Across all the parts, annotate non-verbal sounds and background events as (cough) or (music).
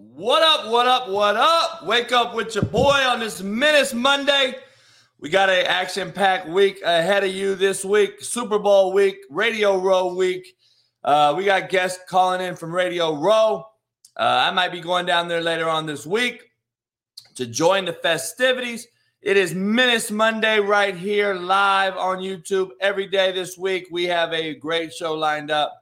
What up, what up, what up? Wake up with your boy on this Menace Monday. We got an action packed week ahead of you this week Super Bowl week, Radio Row week. Uh, we got guests calling in from Radio Row. Uh, I might be going down there later on this week to join the festivities. It is Menace Monday right here live on YouTube every day this week. We have a great show lined up.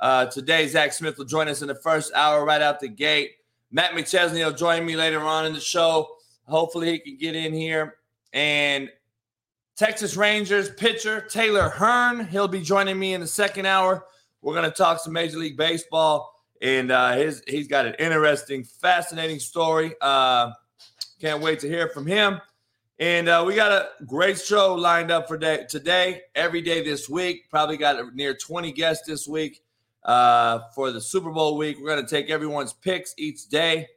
Uh, today, Zach Smith will join us in the first hour right out the gate. Matt McChesney will join me later on in the show. Hopefully, he can get in here. And Texas Rangers pitcher Taylor Hearn, he'll be joining me in the second hour. We're going to talk some Major League Baseball, and uh, his he's got an interesting, fascinating story. Uh, can't wait to hear from him. And uh, we got a great show lined up for day, today, every day this week. Probably got near 20 guests this week uh, for the Super Bowl week. We're going to take everyone's picks each day.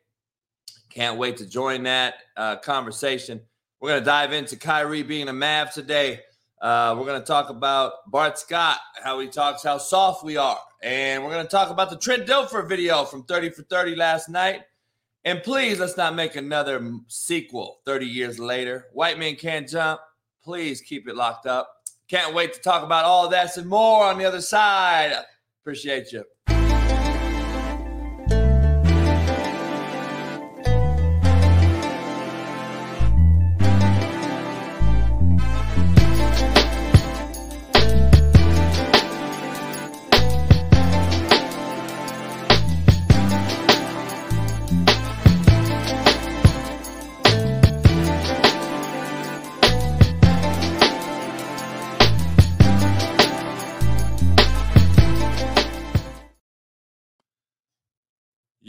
Can't wait to join that uh, conversation. We're going to dive into Kyrie being a Mav today. Uh, we're going to talk about Bart Scott, how he talks, how soft we are. And we're going to talk about the Trent Dilfer video from 30 for 30 last night. And please, let's not make another sequel 30 years later. White Men Can't Jump. Please keep it locked up. Can't wait to talk about all that and more on the other side. Appreciate you.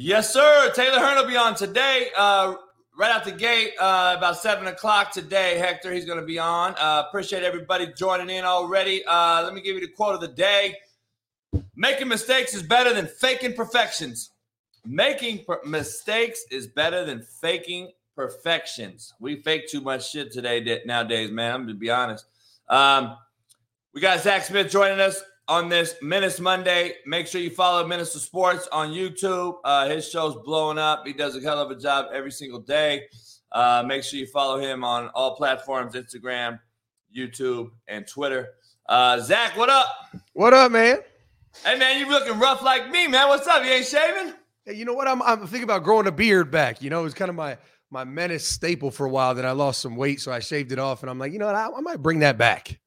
Yes, sir. Taylor Hearn will be on today. Uh, right out the gate, uh, about seven o'clock today. Hector, he's going to be on. Uh, appreciate everybody joining in already. Uh, let me give you the quote of the day: "Making mistakes is better than faking perfections. Making per- mistakes is better than faking perfections. We fake too much shit today nowadays, man. I'm to be honest. Um, we got Zach Smith joining us on this Menace Monday. Make sure you follow Minister Sports on YouTube. Uh, his show's blowing up. He does a hell of a job every single day. Uh, make sure you follow him on all platforms Instagram, YouTube, and Twitter. Uh, Zach, what up? What up, man? Hey, man, you looking rough like me, man. What's up? You ain't shaving? Hey, you know what? I'm, I'm thinking about growing a beard back. You know, it was kind of my my menace staple for a while. Then I lost some weight, so I shaved it off, and I'm like, you know what? I, I might bring that back.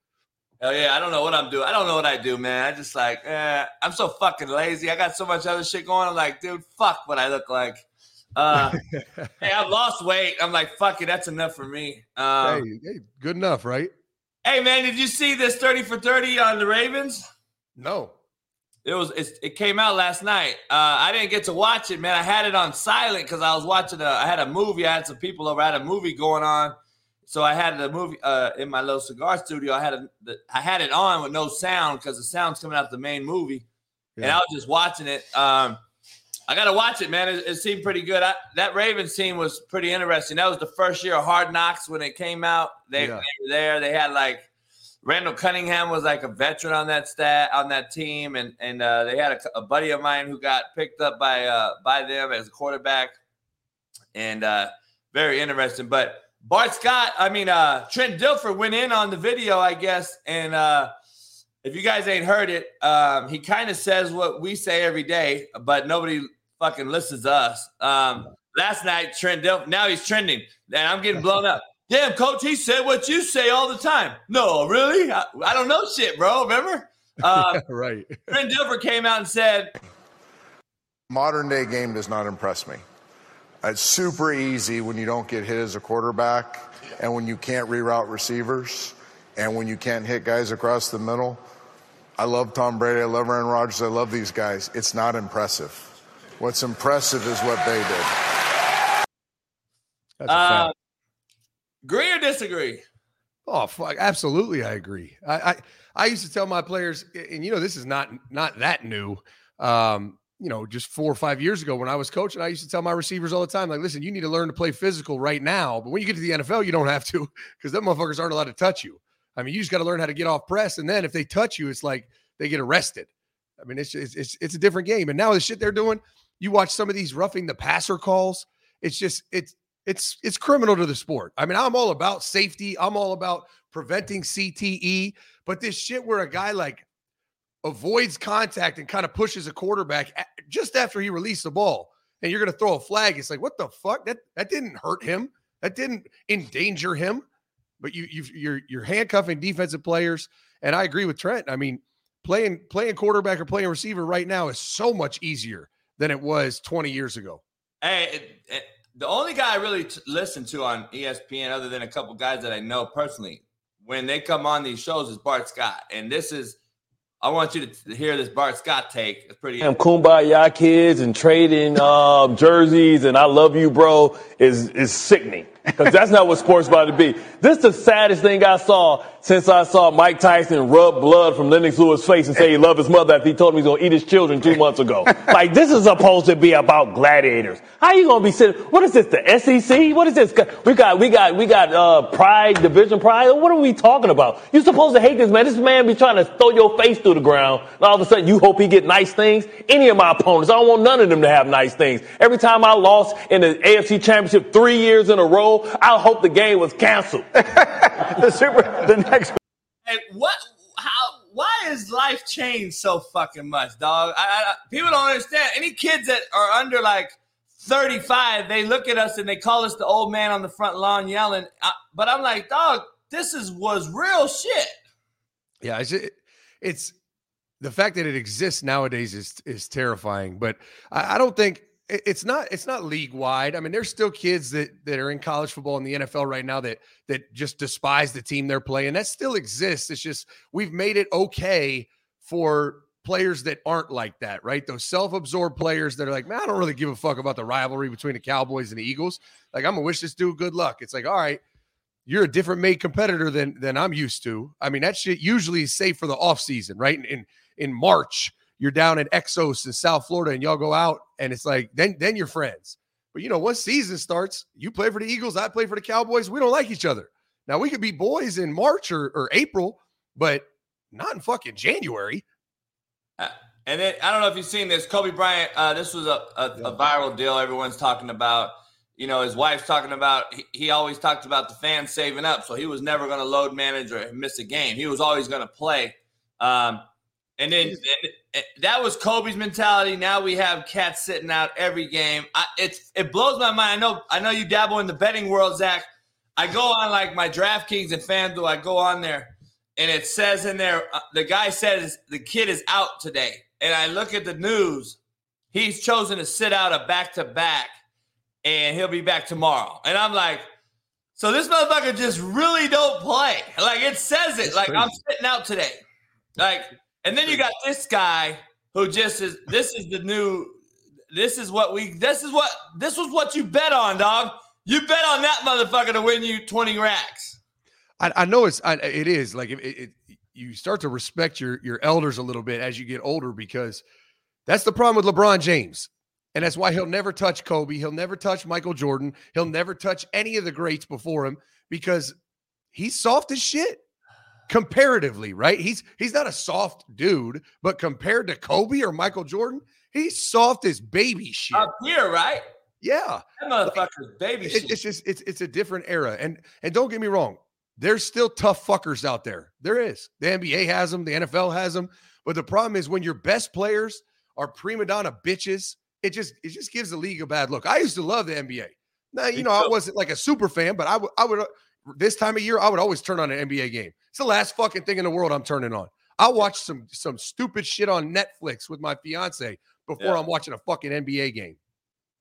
Hell yeah, I don't know what I'm doing. I don't know what I do, man. I just like, eh, I'm so fucking lazy. I got so much other shit going. I'm like, dude, fuck what I look like. Uh, (laughs) hey, I've lost weight. I'm like, fuck it, that's enough for me. Um, hey, hey, good enough, right? Hey, man, did you see this 30 for 30 on the Ravens? No. It was it came out last night. Uh, I didn't get to watch it, man. I had it on silent because I was watching. A, I had a movie. I had some people over. I had a movie going on so I had the movie uh, in my little cigar studio. I had a, the, I had it on with no sound because the sound's coming out the main movie, yeah. and I was just watching it. Um, I got to watch it, man. It, it seemed pretty good. I, that Ravens team was pretty interesting. That was the first year of Hard Knocks when it came out. They, yeah. they were there. They had like Randall Cunningham was like a veteran on that stat on that team, and and uh, they had a, a, buddy of mine who got picked up by uh, by them as a quarterback, and uh, very interesting. But Bart Scott, I mean, uh, Trent Dilfer went in on the video, I guess. And uh, if you guys ain't heard it, um, he kind of says what we say every day, but nobody fucking listens to us. Um, last night, Trent Dilfer, now he's trending, and I'm getting blown up. (laughs) Damn, coach, he said what you say all the time. No, really? I, I don't know shit, bro. Remember? (laughs) Um, right. Trent Dilfer came out and said, Modern day game does not impress me. It's super easy when you don't get hit as a quarterback and when you can't reroute receivers and when you can't hit guys across the middle. I love Tom Brady. I love Aaron Rodgers. I love these guys. It's not impressive. What's impressive is what they did. That's uh, agree or disagree? Oh fuck! Absolutely, I agree. I, I I used to tell my players, and you know, this is not not that new. Um, you know, just four or five years ago when I was coaching, I used to tell my receivers all the time, like, listen, you need to learn to play physical right now. But when you get to the NFL, you don't have to (laughs) because them motherfuckers aren't allowed to touch you. I mean, you just got to learn how to get off press. And then if they touch you, it's like they get arrested. I mean, it's, it's, it's, it's a different game. And now the shit they're doing, You watch some of these roughing the passer calls. It's just it's it's it's criminal to the sport. I mean, I'm all about safety. I'm all about preventing CTE, but this shit where a guy like avoids contact and kind of pushes a quarterback just after he released the ball, and you're going to throw a flag. It's like, what the fuck? That that didn't hurt him. That didn't endanger him. But you you you're you're handcuffing defensive players, and I agree with Trent. I mean, playing playing quarterback or playing receiver right now is so much easier than it was 20 years ago. Hey, it, it, the only guy I really t- listen to on ESPN, other than a couple guys that I know personally, when they come on these shows, is Bart Scott, and this is I want you to hear this Bart Scott take. It's pretty. Damn kumbaya kids and trading uh, jerseys and I love you, bro, is is sickening because that's not what sports about to be. This is the saddest thing I saw since I saw Mike Tyson rub blood from Lennox Lewis' face and say he loved his mother after he told him he's gonna eat his children two months ago. (laughs) like this is supposed to be about gladiators. How you gonna be sitting? What is this? The SEC? What is this? We got we got we got uh, Pride Division Pride. What are we talking about? You supposed to hate this man? This man be trying to throw your face through the ground, and all of a sudden you hope he get nice things. Any of my opponents, I don't want none of them to have nice things. Every time I lost in the AFC Championship three years in a row, I hope the game was canceled. (laughs) the super the next. Hey, what? How? Why is life changed so fucking much, dog? I, I, people don't understand. Any kids that are under like 35, they look at us and they call us the old man on the front lawn yelling. I, but I'm like, dog, this is was real shit. Yeah, it's, it's the fact that it exists nowadays is is terrifying. But I, I don't think it's not it's not league wide. I mean, there's still kids that that are in college football in the NFL right now that that just despise the team they're playing. That still exists. It's just we've made it okay for players that aren't like that, right? Those self-absorbed players that are like, man, I don't really give a fuck about the rivalry between the Cowboys and the Eagles. Like, I'm gonna wish this dude good luck. It's like, all right, you're a different made competitor than than I'm used to. I mean, that shit usually is safe for the offseason, right? In, in in March you're down at Exos in South Florida and y'all go out and it's like then then you're friends. But you know, once season starts, you play for the Eagles, I play for the Cowboys. We don't like each other. Now we could be boys in March or, or April, but not in fucking January. Uh, and then I don't know if you've seen this. Kobe Bryant, uh, this was a, a, a, viral deal everyone's talking about. You know, his wife's talking about, he, he always talked about the fans saving up. So he was never going to load manage or miss a game. He was always going to play. Um, and then and that was Kobe's mentality. Now we have cats sitting out every game. I, it's it blows my mind. I know I know you dabble in the betting world, Zach. I go on like my DraftKings and FanDuel. I go on there, and it says in there uh, the guy says the kid is out today. And I look at the news. He's chosen to sit out a back to back, and he'll be back tomorrow. And I'm like, so this motherfucker just really don't play. Like it says it. That's like crazy. I'm sitting out today. Like and then you got this guy who just is this is the new this is what we this is what this was what you bet on, dog. You bet on that motherfucker to win you 20 racks. I, I know it's I, it is like it, it, you start to respect your your elders a little bit as you get older because that's the problem with LeBron James. And that's why he'll never touch Kobe. He'll never touch Michael Jordan. He'll never touch any of the greats before him because he's soft as shit comparatively, right? He's he's not a soft dude, but compared to Kobe or Michael Jordan, he's soft as baby shit. Up here, right? Yeah, that motherfucker's baby it, shit. It's just it's it's a different era, and and don't get me wrong, there's still tough fuckers out there. There is. The NBA has them, the NFL has them, but the problem is when your best players are prima donna bitches, it just it just gives the league a bad look. I used to love the NBA. Now, you know, I wasn't like a super fan, but I would I would this time of year, I would always turn on an NBA game. It's the last fucking thing in the world I'm turning on. I'll watch some some stupid shit on Netflix with my fiance before yeah. I'm watching a fucking NBA game.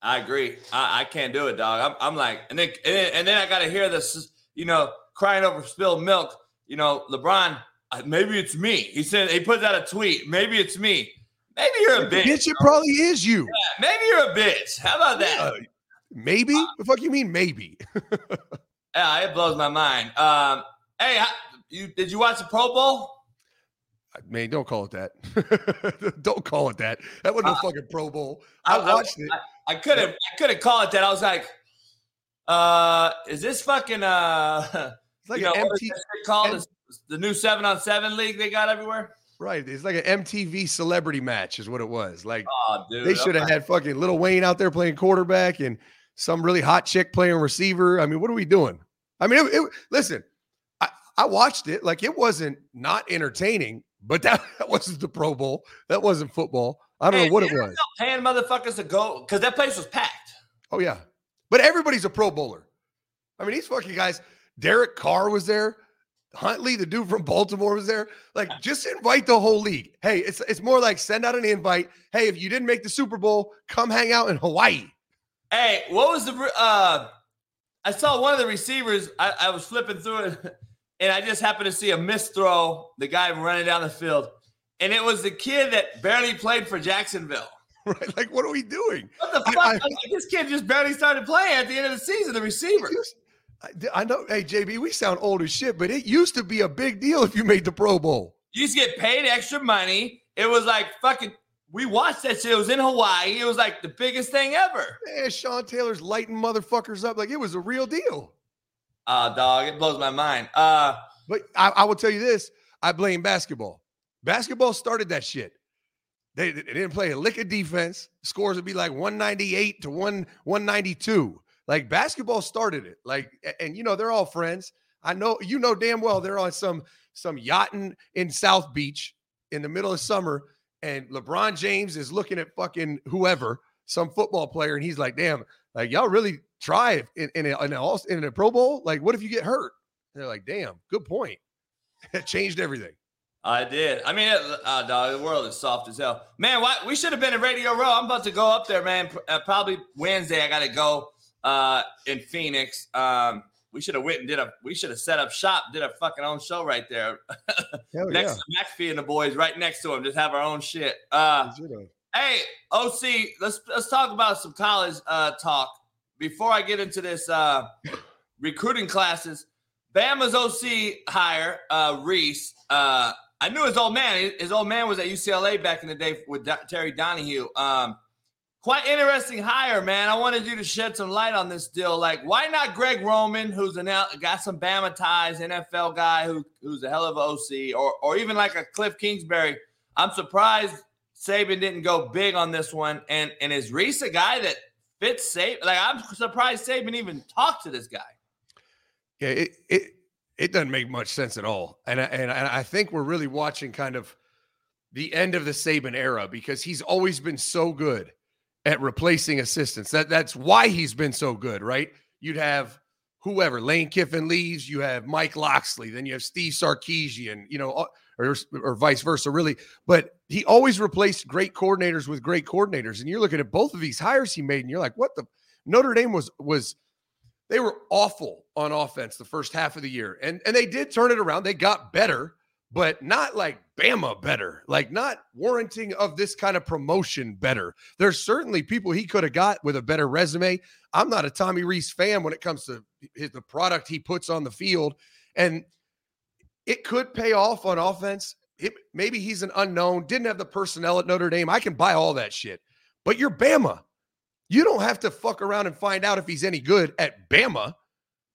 I agree. I, I can't do it, dog. I'm, I'm like, and then, and then, and then I got to hear this, you know, crying over spilled milk. You know, LeBron, maybe it's me. He said he put out a tweet. Maybe it's me. Maybe you're a bitch. Bitch, it probably is you. Yeah, maybe you're a bitch. How about that? Yeah, maybe. Uh, the fuck you mean maybe? (laughs) Yeah, it blows my mind. Um, hey, you did you watch the Pro Bowl? I Man, don't call it that. (laughs) don't call it that. That wasn't uh, a fucking Pro Bowl. I, I watched I, it. I, couldn't. I couldn't call it that. I was like, uh, is this fucking uh? (laughs) It's like you know, empty, called? Em- the new seven on seven league they got everywhere. Right. It's like an MTV celebrity match, is what it was. Like Oh, dude. they should have had fucking Little Wayne out there playing quarterback and some really hot chick playing receiver. I mean, what are we doing? I mean, it, it, listen, I, I watched it. Like it wasn't not entertaining, but (laughs) that, that wasn't the Pro Bowl. That wasn't football. I don't Hey, know what it was. Paying motherfuckers to go because that place was packed. Oh yeah, but everybody's a Pro Bowler. I mean, these fucking guys. Derek Carr was there. Huntley, the dude from Baltimore, was there. Like, just invite the whole league. Hey, it's it's more like send out an invite. Hey, if you didn't make the Super Bowl, come hang out in Hawaii. Hey, what was the? uh I saw one of the receivers. I, I was flipping through it, (laughs) and I just happened to see a missed throw. The guy running down the field, and it was the kid that barely played for Jacksonville. (laughs) Right? Like, what are we doing? What the fuck? I- I like, this kid just barely started playing at the end of the season. The receiver. I, I know. Hey, JB, we sound old as shit, but it used to be a big deal if you made the Pro Bowl. You used to get paid extra money. It was like fucking. We watched that shit. It was in Hawaii. It was like the biggest thing ever. Man, Sean Taylor's lighting motherfuckers up like it was a real deal. Ah, dog, it blows my mind. Uh, But I, I will tell you this: I blame basketball. Basketball started that shit. They, they didn't play a lick of defense. Scores would be like 198 to 1 192. Like basketball started it. Like, and you know, they're all friends. I know you know damn well they're on some some yachting in South Beach in the middle of summer, and LeBron James is looking at fucking whoever, some football player, and he's like, damn, like y'all really try in, in, a, in, a, in a Pro Bowl? Like, what if you get hurt? And they're like, damn, good point. (laughs) It changed everything. I did. I mean, it, uh, dog, the world is soft as hell, man. Why we should have been in Radio Row. I'm about to go up there, man. Uh, probably Wednesday. I got to go uh, in Phoenix. Um, we should have went and did a. We should have set up shop, did a fucking own show right there (laughs) next to McAfee and the boys, right next to him. Just have our own shit. Uh, Hey, OC, let's let's talk about some college uh, talk before I get into this uh, recruiting classes. Bama's OC hire uh, Rees. Uh, I knew his old man. His old man was at UCLA back in the day with Terry Donahue. Um, quite interesting hire, man. I wanted you to shed some light on this deal. Like, why not Greg Roman, who's an L- got some Bama ties, NFL guy who who's a hell of a OC, or or even like a Cliff Kingsbury. I'm surprised Saban didn't go big on this one. And and is Rees a guy that fits Saban? Like, I'm surprised Saban even talked to this guy. Yeah, it, it it doesn't make much sense at all, and and I think we're really watching kind of the end of the Saban era because he's always been so good at replacing assistants. That that's why he's been so good, right? You'd have whoever Lane Kiffin leaves, you have Mike Locksley, then you have Steve Sarkisian, you know, uh, or or vice versa, really. But he always replaced great coordinators with great coordinators, and you're looking at both of these hires he made, and you're like, what the Notre Dame was was they were awful on offense the first half of the year. And and they did turn it around. They got better, but not like Bama better. Like not warranting of this kind of promotion better. There's certainly people he could have got with a better resume. I'm not a Tommy Rees fan when it comes to his, the product he puts on the field and it could pay off on offense. It, maybe he's an unknown, didn't have the personnel at Notre Dame. I can buy all that shit. But you're Bama. You don't have to fuck around and find out if he's any good at Bama.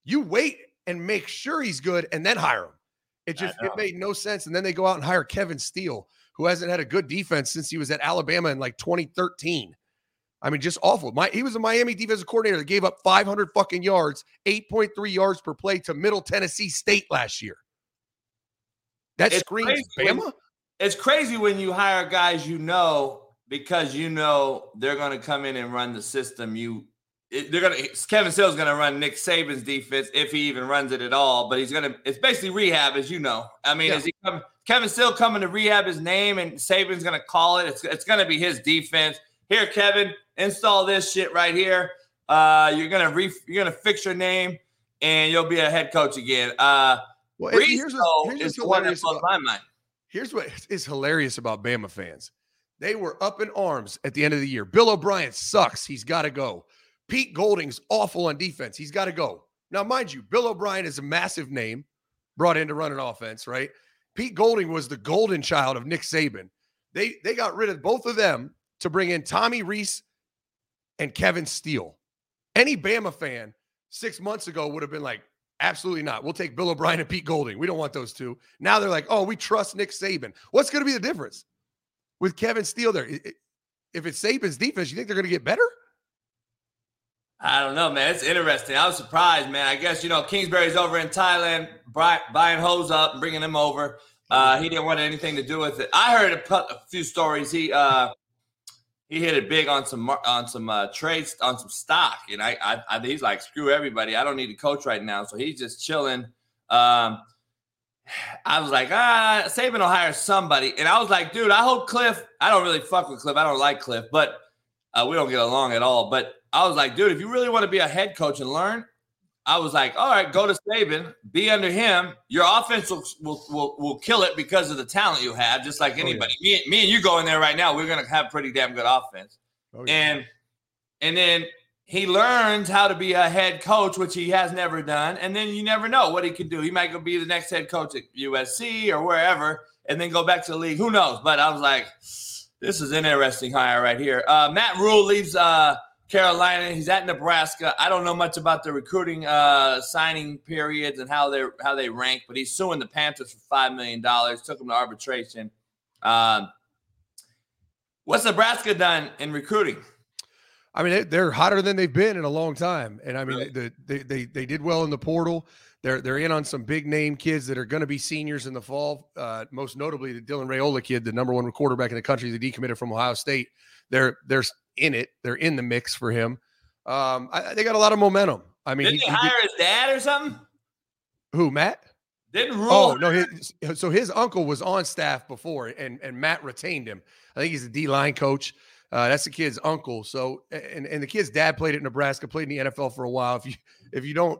You wait and make sure he's good and then hire him. It just it made no sense. And then they go out and hire Kevin Steele, who hasn't had a good defense since he was at Alabama in like 2013. I mean, just awful. My he was a Miami defensive coordinator that gave up 500 fucking yards, 8.3 yards per play to Middle Tennessee State last year. That It's screams crazy Bama. It's crazy when you hire guys you know because you know they're going to come in and run the system. You they're to Kevin Steele's going to run Nick Saban's defense if he even runs it at all. But he's to it's basically rehab, as you know. I mean, Yeah. is he come, Kevin Steele coming to rehab his name and Saban's to call it? It's it's to be his defense. Here, Kevin, install this shit right here. Uh, you're gonna re, you're gonna fix your name and you'll be a head coach again. Uh, Well, here's what's, here's is the one that hilarious blows about- my mind. Here's what is hilarious about Bama fans. They were up in arms at the end of the year. Bill O'Brien sucks. He's got to go. Pete Golding's awful on defense. He's got to go. Now, mind you, Bill O'Brien is a massive name brought in to run an offense, right? Pete Golding was the golden child of Nick Saban. They they got rid of both of them to bring in Tommy Rees and Kevin Steele. Any Bama fan six months ago would have been like, Absolutely not. We'll take Bill O'Brien and Pete Golding. We don't want those two. Now they're like, oh, we trust Nick Saban. What's going to be the difference with Kevin Steele there? If it's Saban's defense, you think they're going to get better? I don't know, man. It's interesting. I was surprised, man. I guess you know Kingsbury's over in Thailand, buying hose up and bringing them over. Uh, he didn't want anything to do with it. I heard a, a few stories. He uh, he hit it big on some on some uh, trades on some stock, and I, I, I he's like screw everybody. I don't need to coach right now, so he's just chilling. Um, I was like, ah, Saban will hire somebody, and I was like, dude, I hope Cliff. I don't really fuck with Cliff. I don't like Cliff, but uh, we don't get along at all. But I was like, dude, if you really want to be a head coach and learn, I was like, all right, go to Saban, be under him. Your offense will will, will, will kill it because of the talent you have, just like anybody. Oh, yeah. me, me and you go in there right now, we're gonna have pretty damn good offense. Oh, yeah. And and then he learns how to be a head coach, which he has never done. And then you never know what he can do. He might go be the next head coach at USC or wherever, and then go back to the league. Who knows? But I was like, this is an interesting hire right here. Uh, Matt Rhule leaves uh, Carolina. He's at Nebraska. I don't know much about the recruiting uh, signing periods and how they how they rank, but he's suing the Panthers for five million dollars. Took him to arbitration. Um, what's Nebraska done in recruiting? I mean, they're hotter than they've been in a long time, and I mean, they, they they they did well in the portal. They're they're in on some big name kids that are going to be seniors in the fall. Uh, most notably, the Dylan Raiola kid, the number one quarterback in the country, the decommitted from Ohio State. They're they're in it. They're in the mix for him. Um, I, they got a lot of momentum. I mean, did he, he hire he his dad or something? Who, Matt? Didn't Rhule. Oh no, his, so his uncle was on staff before, and and Matt retained him. I think he's a D line coach. Uh, that's the kid's uncle. So and and the kid's dad played at Nebraska, played in the NFL for a while. If you if you don't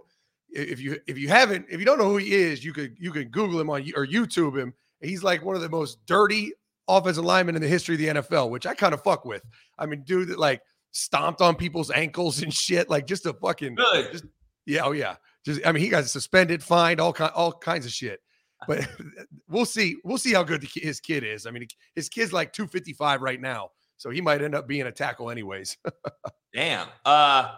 if you if you haven't if you don't know who he is, you could you can Google him on or YouTube him. He's like one of the most dirty offensive linemen in the history of the NFL, which I kind of fuck with. I mean, dude that like stomped on people's ankles and shit, like just a fucking really? just, yeah, oh yeah. Just I mean, he got suspended, fined, all kind all kinds of shit. But (laughs) we'll see. We'll see how good the, his kid is. I mean, his kid's like 255 right now, so he might end up being a tackle anyways. (laughs) Damn. Uh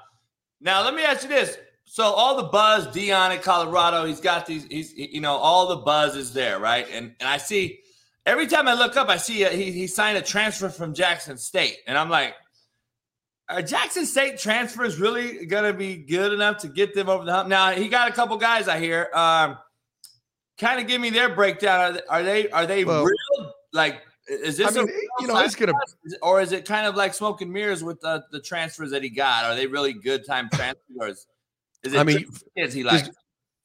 now let me ask you this. So all the buzz, Deion in Colorado, he's got these, he's you know, all the buzz is there, right? And and I see every time I look up, I see a, he he signed a transfer from Jackson State, and I'm like, are Jackson State transfers really gonna be good enough to get them over the hump? Now he got a couple guys I hear. Um, kind of give me their breakdown. Are they are they, well, real? Like, is this I mean, you know it's gonna or is it kind of like smoke and mirrors with the, the transfers that he got? Are they really good time transfers? Is it I mean, is he like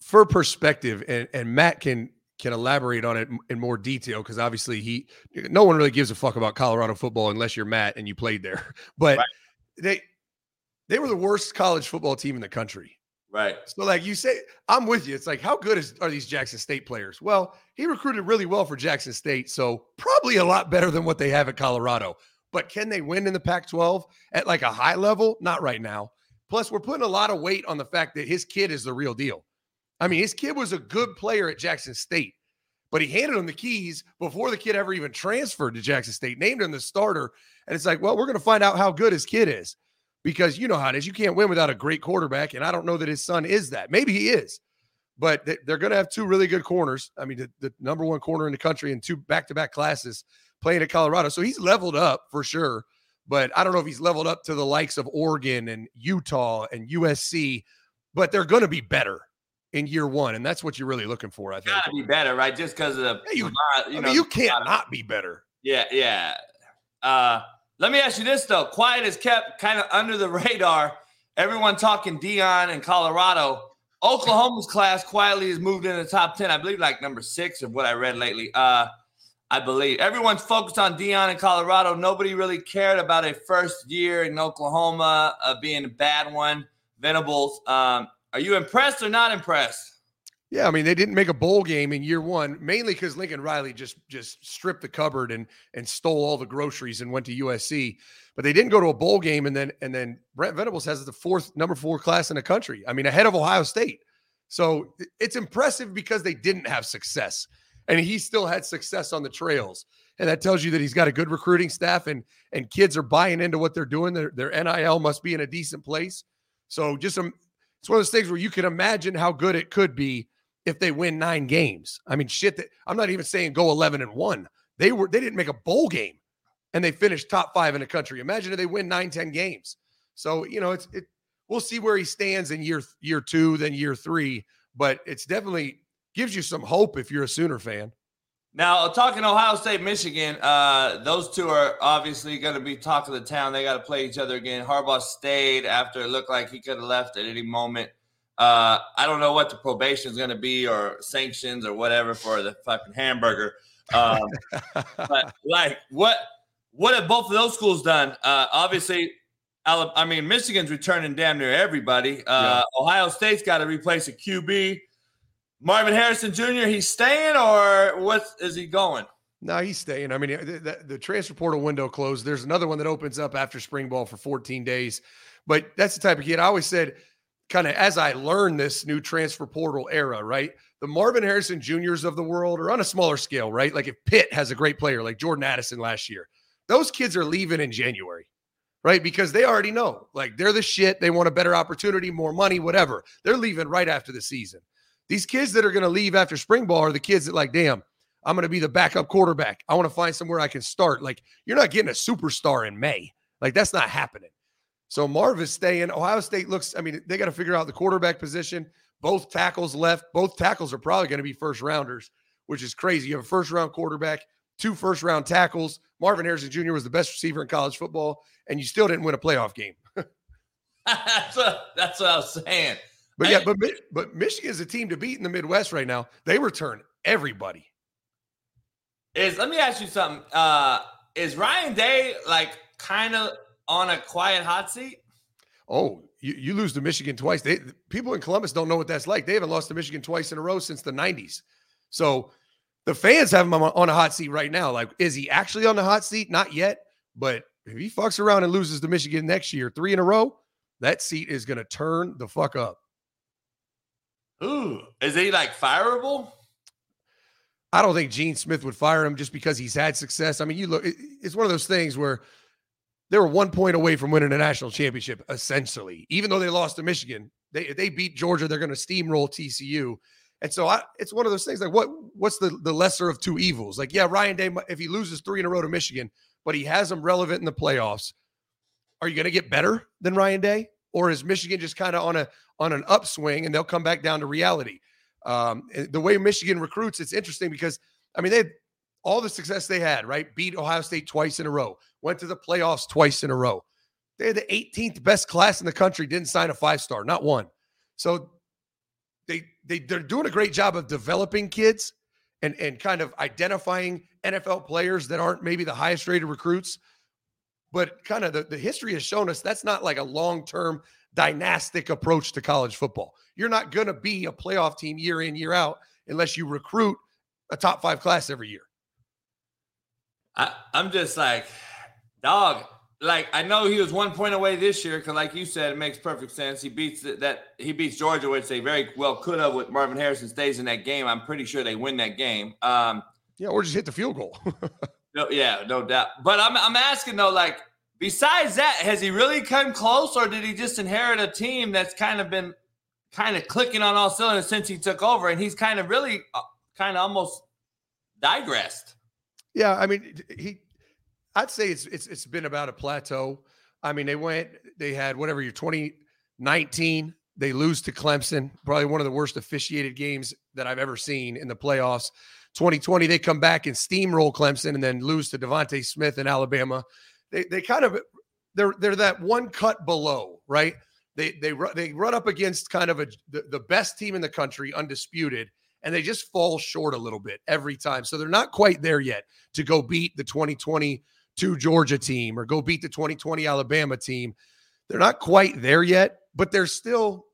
for perspective, and, and Matt can can elaborate on it in more detail because obviously he no one really gives a fuck about Colorado football unless you're Matt and you played there. (laughs) But right. they they were the worst college football team in the country. Right. So like you say, I'm with you. It's like how good is are these Jackson State players? Well, he recruited really well for Jackson State, so probably a lot better than what they have at Colorado. But can they win in the Pac-12 at like a high level? Not right now. Plus, we're putting a lot of weight on the fact that his kid is the real deal. I mean, his kid was a good player at Jackson State, but he handed him the keys before the kid ever even transferred to Jackson State, named him the starter. And it's like, well, we're going to find out how good his kid is because you know how it is. You can't win without a great quarterback. And I don't know that his son is that. Maybe he is, but they're going to have two really good corners. I mean, the, the number one corner in the country in two back to back classes playing at Colorado. So he's leveled up for sure. But I don't know if he's leveled up to the likes of Oregon and Utah and USC, but they're going to be better in year one, and that's what you're really looking for. I think gotta be better, right? Just because of the yeah, you, you I know, mean, you can't not be better. Yeah, yeah. Uh, let me ask you this though: quiet is kept kind of under the (laughs) radar. Everyone talking Deion in Colorado. Oklahoma's class quietly has moved in the top ten. I believe like number six of what I read lately. Uh, I believe everyone's focused on Deion in Colorado. Nobody really cared about a first year in Oklahoma uh, being a bad one. Venables. Um, are you impressed or not impressed? Yeah, I mean they didn't make a bowl game in year one, mainly because Lincoln Riley just just stripped the cupboard and and stole all the groceries and went to USC. But they didn't go to a bowl game, and then and then Brent Venables has the fourth number four class in the country. I mean, ahead of Ohio State. So it's impressive because they didn't have success, and he still had success on the trails, and that tells you that he's got a good recruiting staff, and and kids are buying into what they're doing. Their their NIL must be in a decent place. So just some it's one of those things where you can imagine how good it could be if they win nine games. I mean, shit. That, I'm not even saying go 11 and one. They were they didn't make a bowl game, and they finished top five in the country. Imagine if they win nine, 10 games. So you know, it's it. We'll see where he stands in year year two, then year three. But it's definitely gives you some hope if you're a Sooner fan. Now, talking Ohio State, Michigan, uh, those two are obviously going to be talk of the town. They got to play each other again. Harbaugh stayed after it looked like he could have left at any moment. Uh, I don't know what the probation is going to be or sanctions or whatever for the fucking hamburger. Um, (laughs) but like, what what have both of those schools done? Uh, obviously, I mean, Michigan's returning damn near everybody. Uh, yeah. Ohio State's got to replace a QB. Marvin Harrison Jr. He's staying, or what is he going? No, he's staying. I mean, the, the, transfer portal window closed. There's another one that opens up after spring ball for 14 days. But that's the type of kid I always said, kind of as I learned this new transfer portal era, right? The Marvin Harrison Juniors of the world are on a smaller scale, right? Like if Pitt has a great player like Jordan Addison last year, those kids are leaving in January, right? Because they already know, like they're the shit. They want a better opportunity, more money, whatever. They're leaving right after the season. These kids that are going to leave after spring ball are the kids that, like, damn, I'm going to be the backup quarterback. I want to find somewhere I can start. Like, you're not getting a superstar in May. Like, that's not happening. So Marv is staying. Ohio State looks, I mean, they got to figure out the quarterback position. Both tackles left. Both tackles are probably going to be first rounders, which is crazy. You have a first round quarterback, two first round tackles. Marvin Harrison Jr. was the best receiver in college football, and you still didn't win a playoff game. (laughs) that's, what, that's what I was saying. But yeah, but but Michigan is a team to beat in the Midwest right now. They return everybody. Is let me ask you something. Uh is Ryan Day like kind of on a quiet hot seat? Oh, you, you lose to Michigan twice. They people in Columbus don't know what that's like. They haven't lost to Michigan twice in a row since the 90s. So the fans have him on a hot seat right now. Like, is he actually on the hot seat? Not yet. But if he fucks around and loses to Michigan next year, three in a row, that seat is going to turn the fuck up. Ooh, is he like fireable? I don't think Gene Smith would fire him just because he's had success. I mean, you look, it's one of those things where they were one point away from winning a national championship, essentially. Even though they lost to Michigan, they they beat Georgia. They're going to steamroll TCU, and so I, it's one of those things like what what's the the lesser of two evils? Like, yeah, Ryan Day, if he loses three in a row to Michigan, but he has them relevant in the playoffs, are you going to get better than Ryan Day? Or is Michigan just kind of on a on an upswing and they'll come back down to reality? Um, the way Michigan recruits, it's interesting because I mean they had all the success they had, right? Beat Ohio State twice in a row, went to the playoffs twice in a row. They had the 18th best class in the country, didn't sign a five star, not one. So they they they're doing a great job of developing kids and and kind of identifying NFL players that aren't maybe the highest rated recruits but kind of the, the history has shown us that's not like a long-term dynastic approach to college football. You're not going to be a playoff team year in, year out unless you recruit a top five class every year. I, I'm just like, dog. Like I know he was one point away this year because, like you said, it makes perfect sense. He beats that he beats Georgia, which they very well could have with Marvin Harrison stays in that game. I'm pretty sure they win that game. Um, yeah, or just hit the field goal. (laughs) No, yeah, no doubt. But I'm I'm asking though, like, besides that, has he really come close, or did he just inherit a team that's kind of been kind of clicking on all cylinders since he took over, and he's kind of really uh, kind of almost digressed? Yeah, I mean, he. I'd say it's it's it's been about a plateau. I mean, they went, they had whatever your 2019, they lose to Clemson, probably one of the worst officiated games that I've ever seen in the playoffs. 2020, they come back and steamroll Clemson and then lose to DeVonta Smith in Alabama. They they kind of they're they're that one cut below, right? They they they run up against kind of a the, the best team in the country, undisputed, and they just fall short a little bit every time. So they're not quite there yet to go beat the 2022 Georgia team or go beat the 2020 Alabama team. They're not quite there yet, but they're still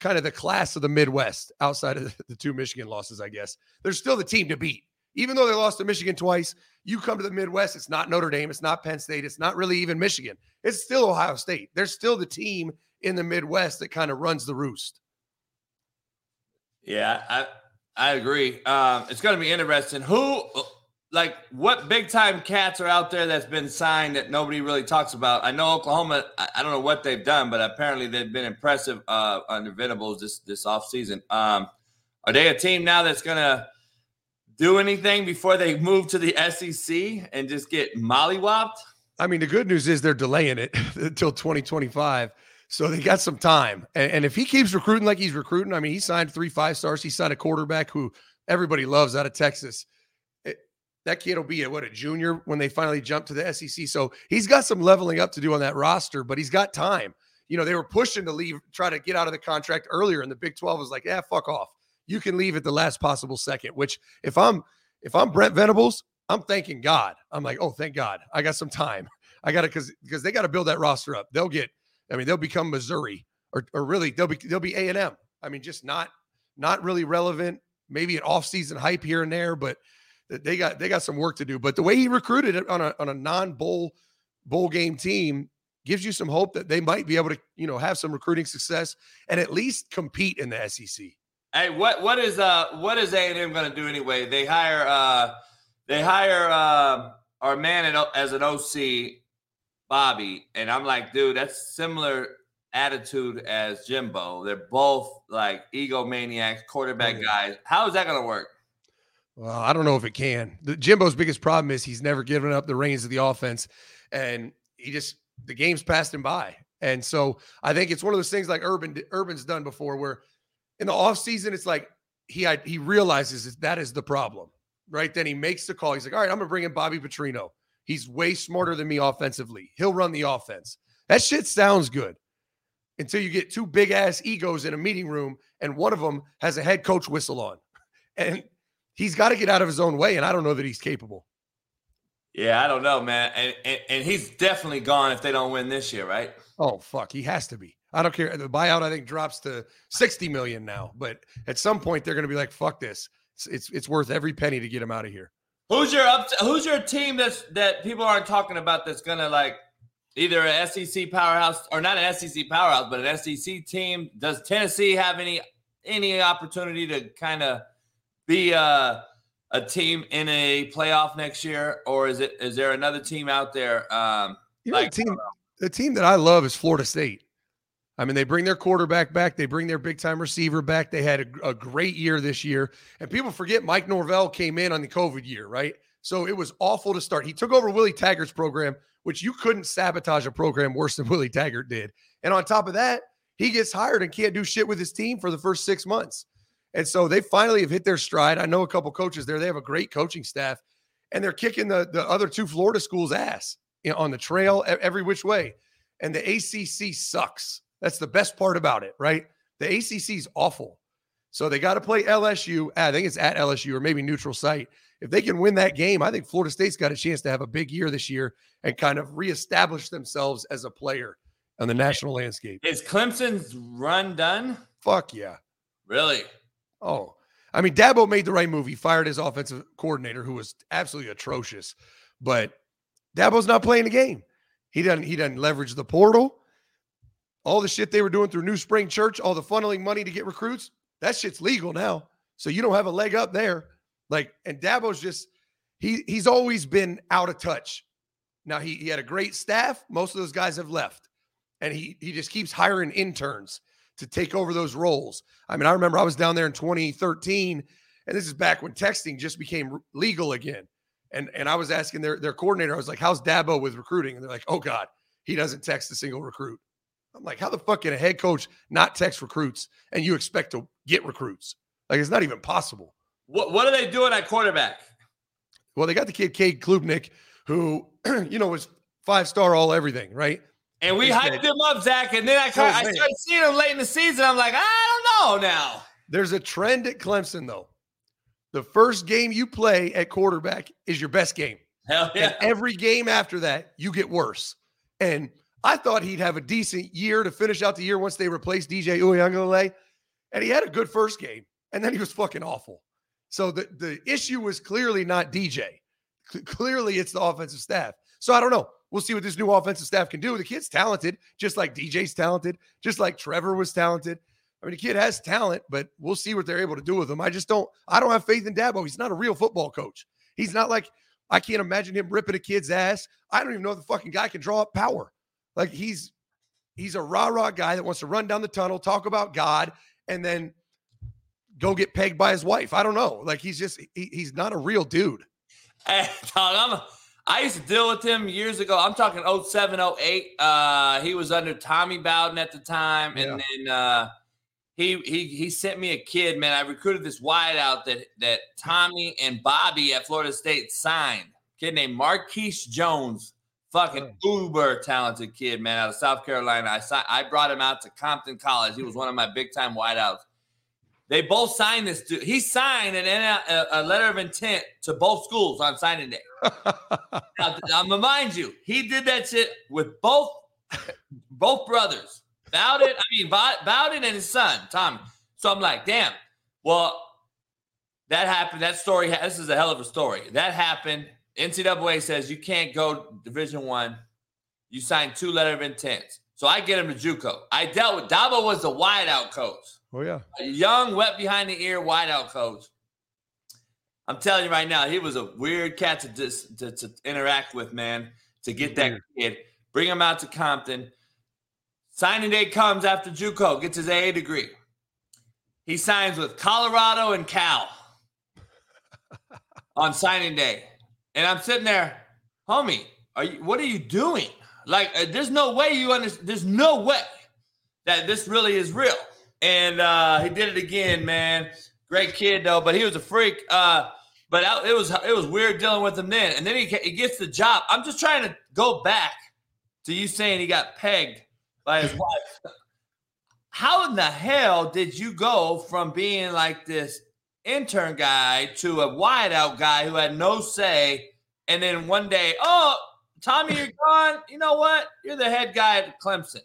kind of the class of the Midwest outside of the two Michigan losses, I guess. They're still the team to beat. Even though they lost to Michigan twice, you come to the Midwest, it's not Notre Dame, it's not Penn State, it's not really even Michigan. It's still Ohio State. They're still the team in the Midwest that kind of runs the roost. Yeah, I I agree. Um, it's going to be interesting. Who like what big time cats are out there that's been signed that nobody really talks about? I know Oklahoma. I, I don't know what they've done, but apparently they've been impressive uh, under Venables this this offseason. Um, are they a team now that's gonna do anything before they move to the SEC and just get mollywopped? I mean, the good news is they're delaying it (laughs) until 2025. So they got some time. And, and, if he keeps recruiting like he's recruiting, I mean, he signed three five stars. He signed a quarterback who everybody loves out of Texas. That kid will be a, what a junior when they finally jump to the SEC. So he's got some leveling up to do on that roster, but he's got time. You know, they were pushing to leave, try to get out of the contract earlier, and the Big 12 was like, yeah, fuck off. You can leave at the last possible second. Which if I'm if I'm Brent Venables, I'm thanking God. I'm like, oh, thank God. I got some time. I got to because they got to build that roster up. They'll get I mean, they'll become Missouri or, or really they'll be they'll be A and M. I mean, just not not really relevant. Maybe an offseason hype here and there, but they got they got some work to do. But the way he recruited it on a on a non bowl bowl game team gives you some hope that they might be able to you know have some recruiting success and at least compete in the SEC. Hey, what what is uh what is A and M going to do anyway? They hire uh they hire uh our man as an OC Bobby, and I'm like, dude, that's similar attitude as Jimbo. They're both like egomaniacs, quarterback guys. How is that going to work? Well, I don't know if it can. The, Jimbo's biggest problem is he's never given up the reins of the offense, and he just the game's passed him by. And so I think it's one of those things like Urban Urban's done before, where in the offseason, it's like he he realizes that, is the problem, right? Then he makes the call. He's like, all right, I'm gonna bring in Bobby Petrino. He's way smarter than me offensively. He'll run the offense. That shit sounds good until you get two big ass egos in a meeting room and one of them has a head coach whistle on. (laughs) And he's got to get out of his own way. And I don't know that he's capable. Yeah, I don't know, man. And, and, and he's definitely gone if they don't win this year, right? Oh, fuck. He has to be. I don't care. The buyout, I think, drops to 60 million now. But at some point, they're going to be like, fuck this. It's, it's, it's worth every penny to get him out of here. Who's your up? To, who's your team that's that people aren't talking about that's gonna like either an SEC powerhouse or not an SEC powerhouse, but an SEC team? Does Tennessee have any any opportunity to kind of be a, a team in a playoff next year, or is it is there another team out there? Um, you know, like, the team, the team that I love is Florida State. I mean, they bring their quarterback back. They bring their big time receiver back. They had a, a, great year this year. And people forget Mike Norvell came in on the COVID year, right? So it was awful to start. He took over Willie Taggart's program, which you couldn't sabotage a program worse than (laughs) Willie Taggart did. And on top of that, he gets hired and can't do shit with his team for the first six months. And so they finally have hit their stride. I know a couple coaches there. They have a great coaching staff, and they're kicking the, the other two Florida schools' ass you know, on the trail every which way. And the ACC sucks. That's the best part about it, right? The ACC is awful. So they got to play LSU. I think it's at LSU or maybe neutral site. If they can win that game, I think Florida State's got a chance to have a big year this year and kind of reestablish themselves as a player on the national landscape. Is Clemson's run done? Fuck yeah. Really? Oh, I mean, Dabo made the right move. He fired his offensive coordinator, who was absolutely atrocious. But Dabo's not playing the game. He doesn't. He doesn't leverage the portal all the shit they were doing through New Spring Church, all the funneling money to get recruits, that shit's legal now. So you don't have a leg up there. Like, and Dabo's just he he's always been out of touch. Now he he had a great staff. Most of those guys have left. And he he just keeps hiring interns to take over those roles. I mean, I remember I was down there in 2013, and this is back when texting just became legal again. And and I was asking their their coordinator, I was like, "How's Dabo with recruiting?" And they're like, "Oh God, he doesn't text a single recruit." I'm like, how the fuck can a head coach not text recruits and you expect to get recruits? Like, it's not even possible. What What are they doing at quarterback? Well, they got the kid Cade Klubnik, who (clears throat) you know was five star all everything, right? And we hyped him up, Zach. And then I, oh, I started seeing him late in the season. I'm like, I don't know now. There's a trend at Clemson though. The first game you play at quarterback is your best game. Hell yeah. And every game after that, you get worse. And I thought he'd have a decent year to finish out the year once they replaced DJ Uiagalelei. And he had a good first game. And then he was fucking awful. So the, the issue was clearly not DJ. C- clearly it's the offensive staff. So I don't know. We'll see what this new offensive staff can do. The kid's talented, just like DJ's talented, just like Trevor was talented. I mean, the kid has talent, but we'll see what they're able to do with him. I just don't, I don't have faith in Dabo. He's not a real football coach. He's not like I can't imagine him ripping a kid's ass. I don't even know if the fucking guy can draw up power. Like he's he's a rah rah guy that wants to run down the tunnel, talk about God, and then go get pegged by his wife. I don't know. Like he's just he, he's not a real dude. (laughs) Hey, dog, I'm, I used to deal with him years ago. I'm talking 07, 08. Uh, he was under Tommy Bowden at the time, and then uh, he he he sent me a kid. Man, I recruited this wideout that that Tommy and Bobby at Florida State signed. Kid named Marquise Jones, fucking uber talented kid, man, out of South Carolina. I I brought him out to Compton College. He was one of my big time wideouts. They both signed this dude. He signed an, a, a letter of intent to both schools on signing day. (laughs) now, I'm gonna mind you, he did that shit with both both brothers. Bowden, I mean Bowden and his son Tommy. So I'm like, damn. Well, that happened. That story. This is a hell of a story. That happened. NCAA says you can't go Division One. You signed two letter of intents. So I get him to JUCO. I dealt with Dabo was the wideout coach. Oh yeah, a young, wet behind the ear wideout coach. I'm telling you right now, he was a weird cat to dis, to, to interact with, man. To get that kid, bring him out to Compton. Signing day comes after JUCO gets his AA degree. He signs with Colorado and Cal (laughs) on signing day, and I'm sitting there, homie. Are you? What are you doing? Like, uh, there's no way you understand. There's no way that this really is real. And uh, he did it again, man. Great kid though, but he was a freak. Uh, but it was it was weird dealing with him then. And then he he gets the job. I'm just trying to go back to you saying he got pegged by his wife. How in the hell did you go from being like this intern guy to a wideout guy who had no say, and then one day, oh, Tommy, you're gone. You know what? You're the head guy at Clemson.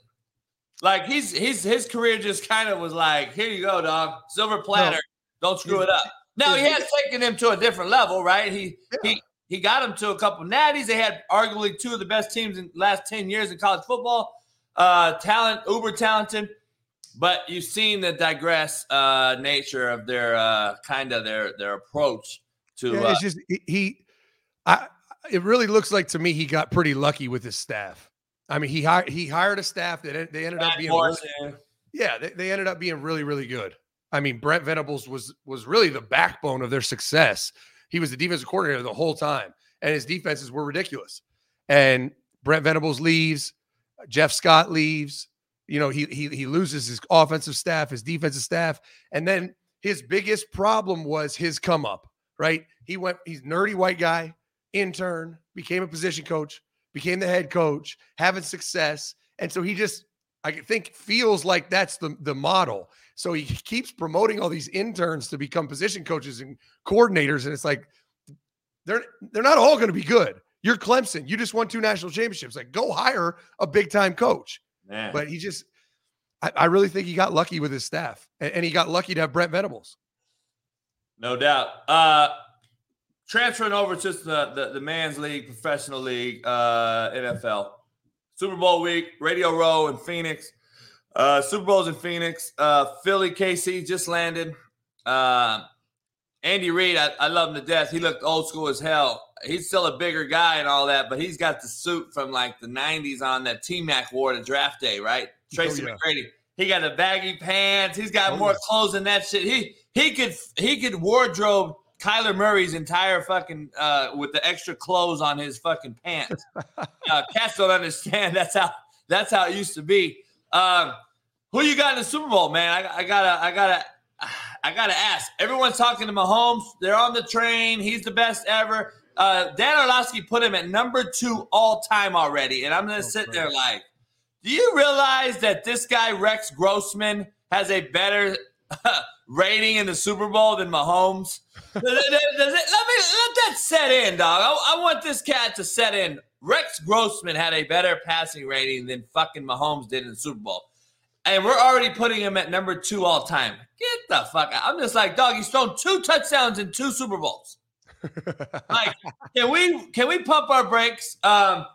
Like he's he's his career just kind of was like, here you go, dog, silver platter. No. Don't screw it up. Now he has taken him to a different level, right? He yeah. he he got him to a couple natties. They had arguably two of the best teams in the last 10 years in college football. Uh talent, uber talented. But you've seen the digress uh nature of their uh kind of their their approach to yeah, uh, it's just he I it really looks like to me he got pretty lucky with his staff. I mean, he hired he hired a staff that they ended up being really, yeah, they, they ended up being really really good. I mean, Brent Venables was was really the backbone of their success. He was the defensive coordinator the whole time, and his defenses were ridiculous. And Brent Venables leaves, Jeff Scott leaves. You know, he he he loses his offensive staff, his defensive staff, and then his biggest problem was his come up. Right? He went. He's nerdy white guy, intern, became a position coach, became the head coach, having success. And so he just, I think, feels like that's the, the model. So he keeps promoting all these interns to become position coaches and coordinators. And it's like, they're they're not all going to be good. You're Clemson. You just won two national championships. Like, go hire a big time coach. Man. But he just, I, I, really think he got lucky with his staff, and, and he got lucky to have Brent Venables. No doubt. Uh, transferring over to the, the, the man's league, professional league, uh, NFL. Super Bowl week, Radio Row in Phoenix. Uh, Super Bowls in Phoenix. Uh, Philly, KC just landed. Uh, Andy Reid, I, I love him to death. He looked old school as hell. He's still a bigger guy and all that, but he's got the suit from like the 90s on that T Mac wore to draft day, right? Tracy oh, yeah. McGrady. He got the baggy pants. He's got oh, more yeah. clothes than that shit. He he could he could wardrobe Kyler Murray's entire fucking uh, with the extra clothes on his fucking pants. (laughs) uh, cats don't understand. (laughs) That's how that's how it used to be. Um, who you got in the Super Bowl, man? I, I gotta, I gotta, (sighs) I gotta ask. Everyone's talking to Mahomes. They're on the train. He's the best ever. Uh, Dan Orlovsky put him at number two all time already, and I'm gonna oh, sit there like, do you realize that this guy Rex Grossman has a better (laughs) rating in the Super Bowl than Mahomes? (laughs) does, it, does it, let me let that set in, dog. I, I, want this cat to set in. Rex Grossman had a better passing rating than fucking Mahomes did in the Super Bowl. And we're already putting him at number two all time. Get the fuck out. I'm just like, dog, he's thrown two touchdowns in two Super Bowls. (laughs) like, can we can we pump our brakes? Um,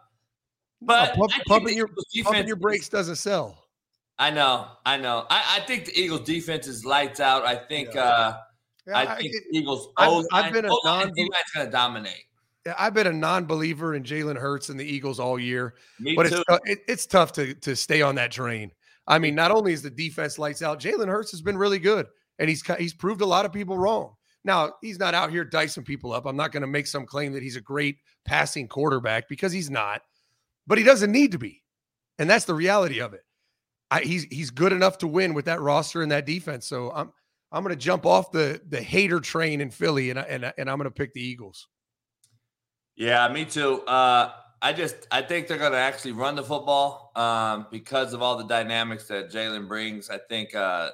but no, pump, pumping your pumping your brakes doesn't sell. I know, I know. I, I think the Eagles defense is lights out. I think yeah. uh Yeah, I think I, Eagles. I've, I've been a non. going to dominate. Yeah, I've been a non-believer in Jalen Hurts and the Eagles all year, Me but too. it's it, it's tough to to stay on that train. I mean, not only is the defense lights out, Jalen Hurts has been really good, and he's he's proved a lot of people wrong. Now he's not out here dicing people up. I'm not going to make some claim that he's a great passing quarterback because he's not, but he doesn't need to be, and that's the reality of it. I, he's he's good enough to win with that roster and that defense. So I'm I'm going to jump off the the hater train in Philly, and and and I'm going to pick the Eagles. Yeah, me too. Uh, I just I think they're going to actually run the football um, because of all the dynamics that Jalen brings. I think uh,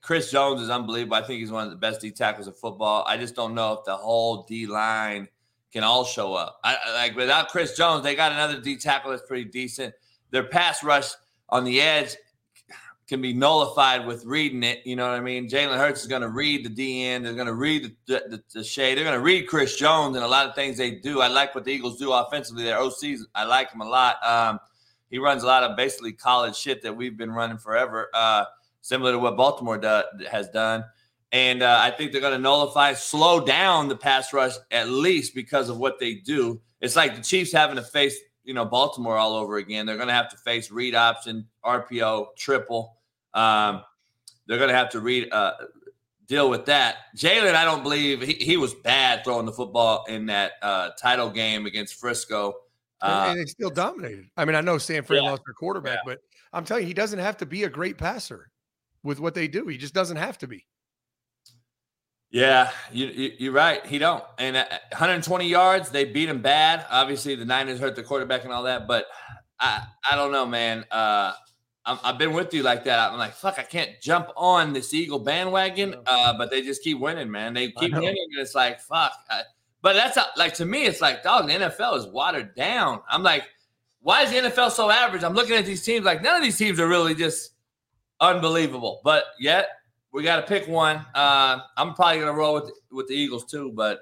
Chris Jones is unbelievable. I think he's one of the best D tackles in football. I just don't know if the whole D line can all show up. I, like without Chris Jones, they got another D tackle that's pretty decent. Their pass rush on the edge can be nullified with reading it. You know what I mean? Jalen Hurts is going to read the DN. They're going to read the, the, the, shade. They're going to read Chris Jones and a lot of things they do. I like what the Eagles do offensively. Their OCs, I like him a lot. Um, he runs a lot of basically college shit that we've been running forever, uh, similar to what Baltimore do, has done. And uh, I think they're going to nullify, slow down the pass rush at least because of what they do. It's like the Chiefs having to face you know Baltimore all over again. They're going to have to face read option, RPO, triple. Um, they're going to have to read uh, deal with that. Jalen, I don't believe he, he was bad throwing the football in that uh, title game against Frisco. Uh, and they still dominated. I mean, I know San Fran yeah, lost their quarterback, yeah. but I'm telling you, he doesn't have to be a great passer with what they do. He just doesn't have to be. Yeah, you, you, are right. He don't. And 120 yards, they beat him bad. Obviously, the Niners hurt the quarterback and all that. But I, I don't know, man. Uh, i have been with you like that. I'm like, fuck, I can't jump on this Eagle bandwagon. Uh, but they just keep winning, man. They keep winning, and it's like, fuck. I, but that's a, like to me, it's like, dog. The NFL is watered down. I'm like, why is the NFL so average? I'm looking at these teams like none of these teams are really just unbelievable. But yet we got to pick one. Uh, I'm probably gonna roll with with the Eagles too, but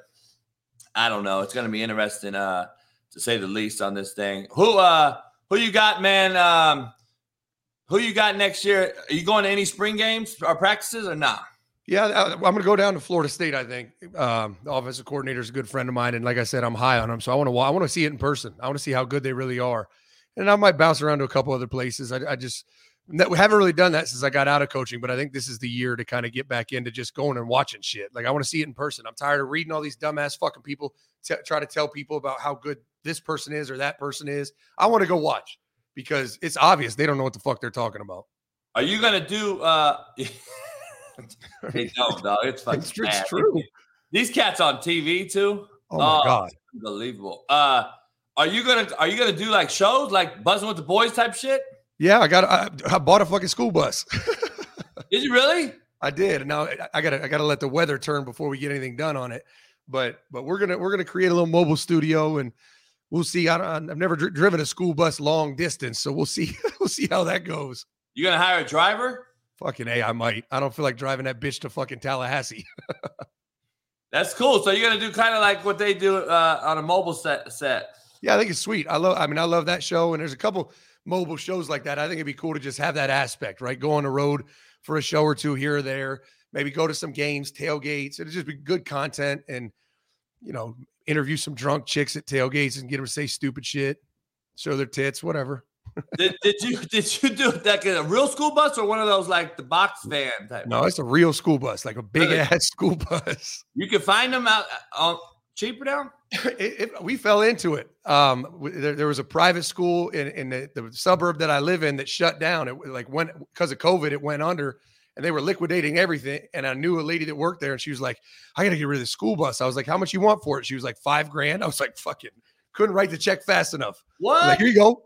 I don't know. It's gonna be interesting, uh, to say the least, on this thing. Who uh who you got, man? Um, who you got next year? Are you going to any spring games or practices or not? Yeah, I'm going to go down to Florida State. I think um, the offensive coordinator is a good friend of mine, and like I said, I'm high on him. So I want to I want to see it in person. I want to see how good they really are, and I might bounce around to a couple other places. I, I just we haven't really done that since I got out of coaching, but I think this is the year to kind of get back into just going and watching shit. Like I want to see it in person. I'm tired of reading all these dumbass fucking people t- try to tell people about how good this person is or that person is. I want to go watch because it's obvious they don't know what the fuck they're talking about. Are you gonna do? uh (laughs) (laughs) They don't, dog. It's fucking. It's, it's true. These cats on TV too. Oh my oh, god, unbelievable. Uh, are you gonna are you gonna do like shows like buzzing with the boys type shit? Yeah, I got. I, I bought a fucking school bus. (laughs) did you really? I did. And now I gotta I gotta let the weather turn before we get anything done on it. But but we're gonna we're gonna create a little mobile studio and we'll see. I have never dr- driven a school bus long distance, so we'll see (laughs) we'll see how that goes. You gonna hire a driver? Fucking a, I might. I don't feel like driving that bitch to fucking Tallahassee. (laughs) That's cool. So you're gonna do kind of like what they do uh, on a mobile set set. Yeah, I think it's sweet. I love. I mean, I love that show. And there's a couple mobile shows like that. I think it'd be cool to just have that aspect, right? Go on the road for a show or two here or there, maybe go to some games, tailgates. It'd just be good content and, you know, interview some drunk chicks at tailgates and get them to say stupid shit, show their tits, whatever. (laughs) did, did you did you do like a real school bus or one of those like the box van type? No, it's a real school bus, like a big really? ass (laughs) school bus. You can find them out uh, on cheaper now? (laughs) it, it, we fell into it. Um, there, there, was a private school in, in the, the, suburb that I live in that shut down. It like went because of COVID, it went under, and they were liquidating everything. And I knew a lady that worked there, and she was like, "I got to get rid of the school bus." I was like, "How much you want for it?" She was like, five grand." I was like, "Fucking." Couldn't write the check fast enough. What? Like, here you go.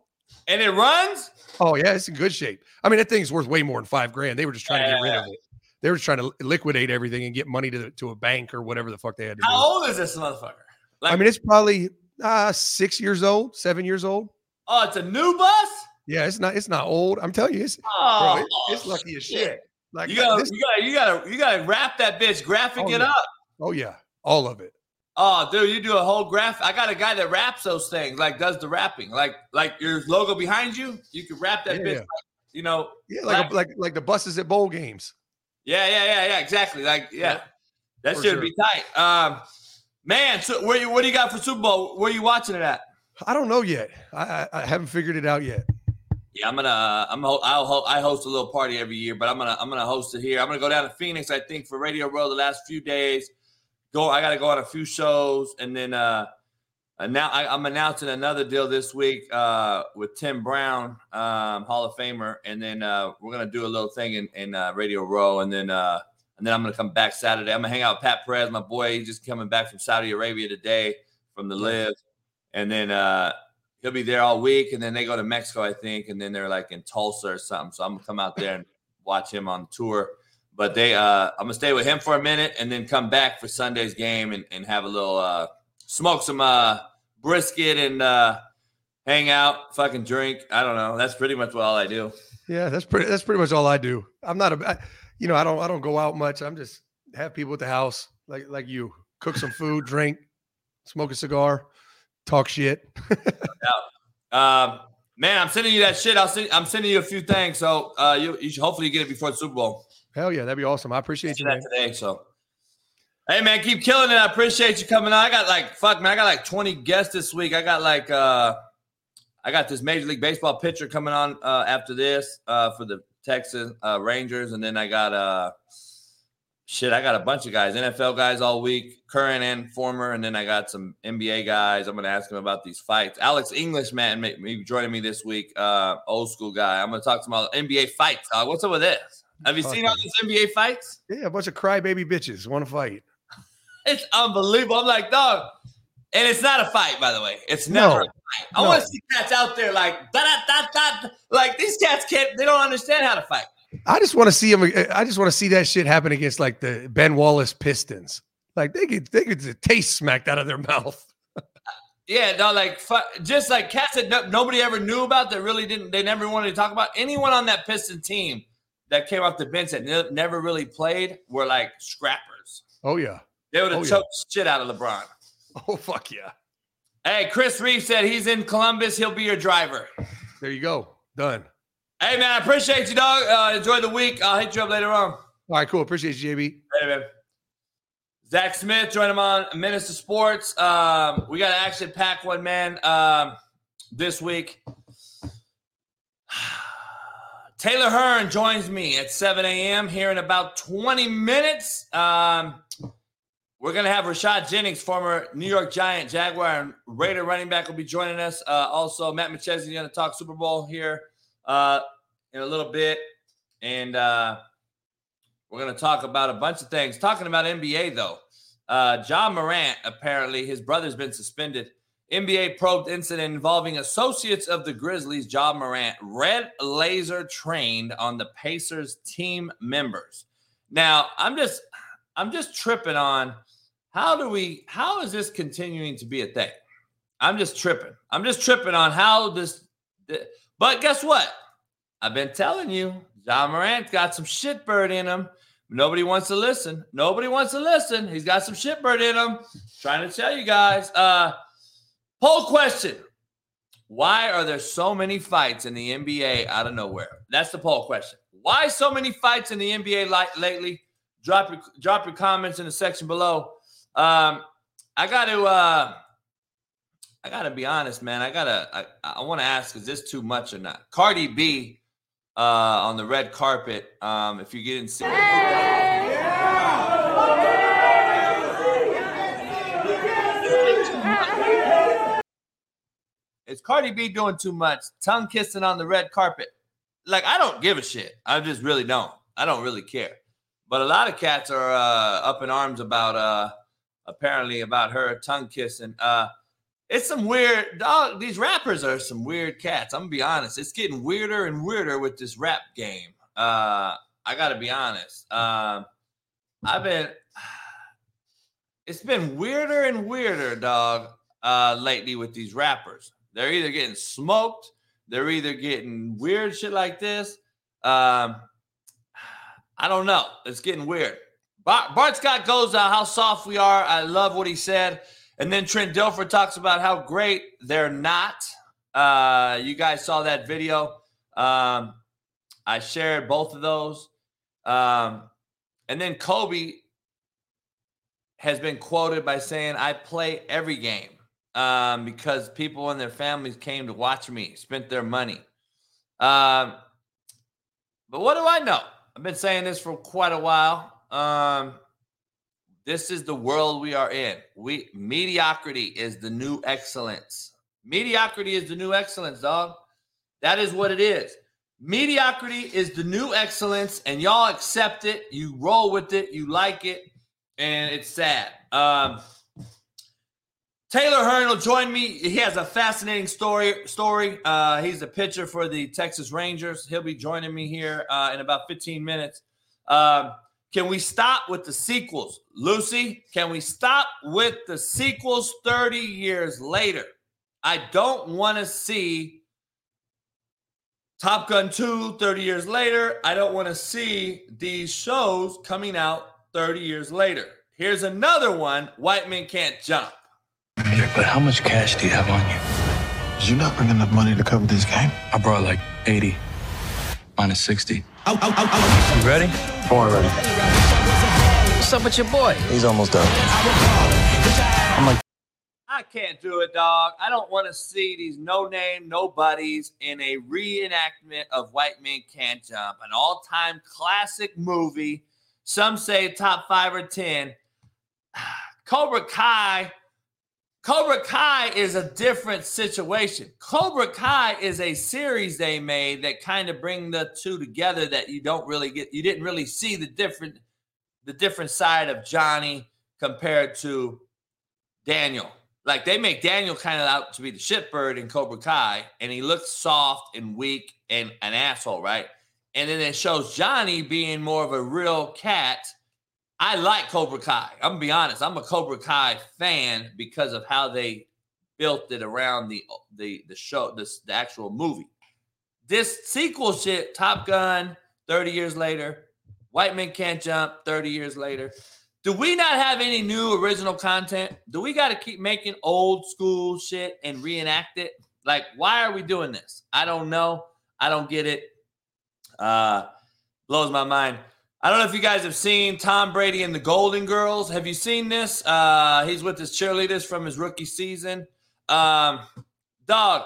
And it runs. Oh yeah, it's in good shape. I mean, that thing's worth way more than five grand. They were just trying yeah. to get rid of it. They were trying to liquidate everything and get money to the, to a bank or whatever the fuck they had to How do. How old is this motherfucker? Like, I mean, it's probably uh, six years old, seven years old. Oh, it's a new bus. Yeah, it's not. It's not old. I'm telling you, it's oh, bro, it, it's lucky as shit. shit. Like you gotta, this, you gotta, you gotta, you gotta wrap that bitch, graphic oh, it yeah. up. Oh yeah, all of it. Oh, dude, you do a whole graph. I got a guy that wraps those things, like does the wrapping, like like your logo behind you. You can wrap that yeah, bitch, like, you know. Yeah, like a, like like the buses at bowl games. Yeah, yeah, yeah, yeah, exactly. Like, yeah. yeah. That should sure. be tight. Um, man, so where you, what do you got for Super Bowl? Where are you watching it at? I don't know yet. I, I, I haven't figured it out yet. Yeah, I'm gonna. Uh, I'm. ho- I'll. Ho- I host a little party every year, but I'm gonna. I'm gonna host it here. I'm gonna go down to Phoenix. I think for Radio Row the last few days. Go. I got to go on a few shows, and then uh, now I, I'm announcing another deal this week uh, with Tim Brown, um, Hall of Famer, and then uh, we're gonna do a little thing in, in uh, Radio Row, and then uh, and then I'm gonna come back Saturday. I'm gonna hang out with Pat Perez, my boy. He's just coming back from Saudi Arabia today from the LIV, and then uh, he'll be there all week, and then they go to Mexico, I think, and then they're like in Tulsa or something. So I'm gonna come out there and watch him on tour. But they, uh, I'm gonna stay with him for a minute, and then come back for Sunday's game and, and have a little uh, smoke some uh, brisket and uh, hang out, fucking drink. I don't know. That's pretty much all I do. Yeah, that's pretty. That's pretty much all I do. I'm not a, I, you know, I don't, I don't go out much. I'm just have people at the house, like, like you, cook some food, (laughs) drink, smoke a cigar, talk shit. (laughs) Um, man, I'm sending you that shit. I'll send, I'm sending you a few things, so uh, you, you should hopefully get it before the Super Bowl. Hell yeah, that'd be awesome. I appreciate do you, that man. today. So, hey man, keep killing it. I appreciate you coming on. I got like fuck man, I got like 20 guests this week. I got like uh I got this Major League Baseball pitcher coming on uh after this uh for the Texas uh Rangers, and then I got uh shit, I got a bunch of guys, NFL guys all week, current and former, and then I got some NBA guys. I'm gonna ask them about these fights. Alex English, man, may, may be joining me this week. Uh old school guy. I'm gonna talk to him about NBA fights. Uh, what's up with this? Have you seen all these NBA fights? Yeah, a bunch of crybaby bitches want to fight. It's unbelievable. I'm like, dog. And it's not a fight, by the way. It's never No. a fight. I No. want to see cats out there like da da da da. Like these cats can't. They don't understand how to fight. I just want to see him. I just want to see that shit happen against like the Ben Wallace Pistons. Like they could, they could taste smacked out of their (laughs) mouth. Yeah, no, like just like cats that no, nobody ever knew about that really didn't. They never wanted to talk about anyone on that Piston team that came off the bench that ne- never really played were like scrappers. Oh yeah. They would have Oh, choked the shit out of LeBron. (laughs) Oh fuck yeah. Hey, Chris Reeve said he's in Columbus. He'll be your driver. There you go. Done. Hey man, I appreciate you, dog. Uh, enjoy the week. I'll hit you up later on. All right, cool. Appreciate you, JB. Hey, man. Zach Smith, join him on Minutes Minister Sports. Um, we got an action pack one, man, um, this week. (sighs) Taylor Hearn joins me at 7 a.m. here in about 20 minutes. Um, we're going to have Rashad Jennings, former New York Giant, Jaguar, and Raider running back, will be joining us. Uh, also, Matt McChesney is going to talk Super Bowl here uh, in a little bit. And uh, we're going to talk about a bunch of things. Talking about NBA, though. Uh, Ja Morant, apparently, his brother's been suspended. NBA probed incident involving associates of the Grizzlies, Ja Morant, red laser trained on the Pacers team members. Now, I'm just I'm just tripping on how do we how is this continuing to be a thing? I'm just tripping. I'm just tripping on how this but guess what? I've been telling you, Ja Morant got some shitbird in him. Nobody wants to listen. Nobody wants to listen. He's got some shitbird in him. Trying to tell you guys. Uh poll question. Why are there so many fights in the NBA out of nowhere? That's the poll question. Why so many fights in the NBA li- lately? Drop your drop your comments in the section below. Um, I got to uh, I got to be honest, man. I gotta I, I want to ask: Is this too much or not? Cardi B uh, on the red carpet. Um, if you get in. Is Cardi B doing too much? Tongue kissing on the red carpet. Like, I don't give a shit. I just really don't. I don't really care. But a lot of cats are uh, up in arms about, uh, apparently, about her tongue kissing. Uh, it's some weird, dog. These rappers are some weird cats. I'm gonna be honest. It's getting weirder and weirder with this rap game. Uh, I gotta be honest. Um, I've been, (sighs) it's been weirder and weirder, dog, uh, lately with these rappers. They're either getting smoked, they're either getting weird shit like this. Um, (sighs) I don't know. It's getting weird. Bart, Scott goes, uh, How soft we are. I love what he said. And then Trent Dilfer talks about how great they're not. Uh, you guys saw that video. Um, I shared both of those. Um, and then Kobe has been quoted by saying, I play every game um, because people and their families came to watch me, spent their money. Um, but what do I know? I've been saying this for quite a while. Um, this is the world we are in. We mediocrity is the new excellence. Mediocrity is the new excellence, dog. That is what it is. Mediocrity is the new excellence, and y'all accept it. You roll with it. You like it, and it's sad. Um, Taylor Hearn will join me. He has a fascinating story. Story. Uh, he's a pitcher for the Texas Rangers. He'll be joining me here uh, in about 15 minutes. Um, can we stop with the sequels, Lucy? Can we stop with the sequels 30 years later? I don't want to see Top Gun 2 30 years later. I don't want to see these shows coming out 30 years later. Here's another one White Men Can't Jump. Yeah, but how much cash do you have on you? Did you not bring enough money to cover this game? I brought like 80, minus 60. You ready? Born ready. What's up with your boy? He's almost done. I can't do it, dog. I don't want to see these no name, nobodies in a reenactment of White Men Can't Jump, an all time classic movie. Some say top five or 10. (sighs) Cobra Kai. Cobra Kai is a different situation. Cobra Kai is a series they made that kind of bring the two together that you don't really get you didn't really see the different the different side of Johnny compared to Daniel. Like they make Daniel kind of out to be the shitbird in Cobra Kai, and he looks soft and weak and an asshole, right? And then it shows Johnny being more of a real cat. I like Cobra Kai. I'm gonna be honest. I'm a Cobra Kai fan because of how they built it around the the the show, this the actual movie. This sequel shit, Top Gun, 30 years later, White Men Can't Jump, 30 years later. Do we not have any new original content? Do we got to keep making old school shit and reenact it? Like, why are we doing this? I don't know. I don't get it. Uh, blows my mind. I don't know if you guys have seen Tom Brady and the Golden Girls. Have you seen this? Uh, he's with his cheerleaders from his rookie season. Um, dog,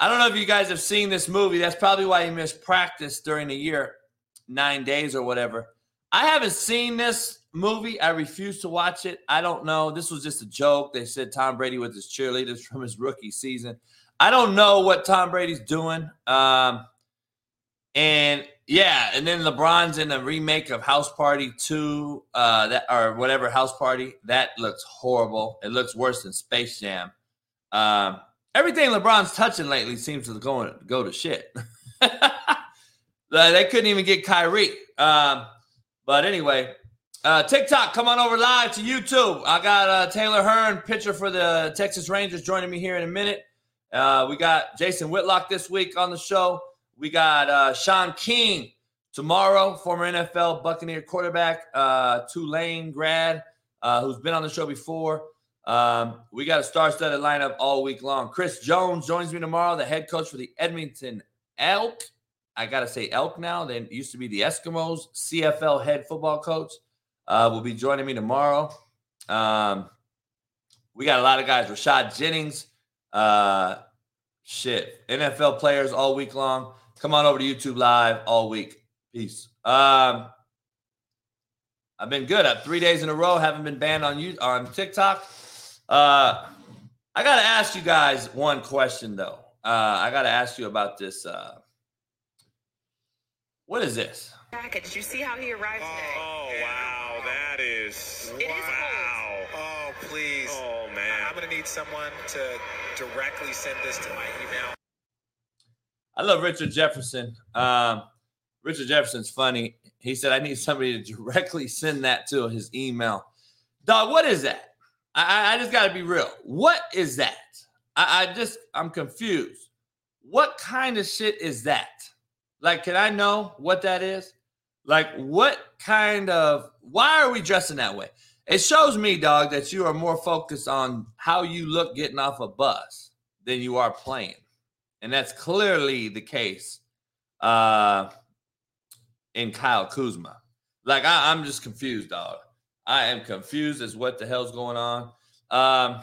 I don't know if you guys have seen this movie. That's probably why he missed practice during the year, nine days or whatever. I haven't seen this movie. I refuse to watch it. I don't know. This was just a joke. They said Tom Brady with his cheerleaders from his rookie season. I don't know what Tom Brady's doing. Um, and yeah, and then LeBron's in a remake of House Party 2, uh, that or whatever House Party. That looks horrible. It looks worse than Space Jam. Um, everything LeBron's touching lately seems to go go to shit. (laughs) they couldn't even get Kyrie. Um, but anyway, uh, TikTok, come on over live to YouTube. I got uh, Taylor Hearn, pitcher for the Texas Rangers, joining me here in a minute. Uh, we got Jason Whitlock this week on the show. We got uh, Shaun King tomorrow, former NFL Buccaneer quarterback, uh, Tulane grad, uh, who's been on the show before. Um, we got a star-studded lineup all week long. Chris Jones joins me tomorrow, the head coach for the Edmonton Elk. I gotta say Elk now. They used to be the Eskimos. CFL head football coach uh, will be joining me tomorrow. Um, we got a lot of guys. Rashad Jennings, uh, shit, NFL players all week long. Come on over to YouTube Live all week. Peace. Um, I've been good. I've three days in a row. Haven't been banned on you on TikTok. Uh, I got to ask you guys one question though. Uh, I got to ask you about this. Uh, what is this? Did you see how he arrived today? Oh, wow. That is. It is wow. Oh, please. Oh, man. I'm going to need someone to directly send this to my email. I love Richard Jefferson. Um, Richard Jefferson's funny. He said, I need somebody to directly send that to his email. Dog, what is that? I, I just got to be real. What is that? I, I just, I'm confused. What kind of shit is that? Like, can I know what that is? Like, what kind of, why are we dressing that way? It shows me, dog, that you are more focused on how you look getting off a bus than you are playing. And that's clearly the case uh, in Kyle Kuzma. Like, I, I'm just confused, dog. I am confused as what the hell's going on. Um,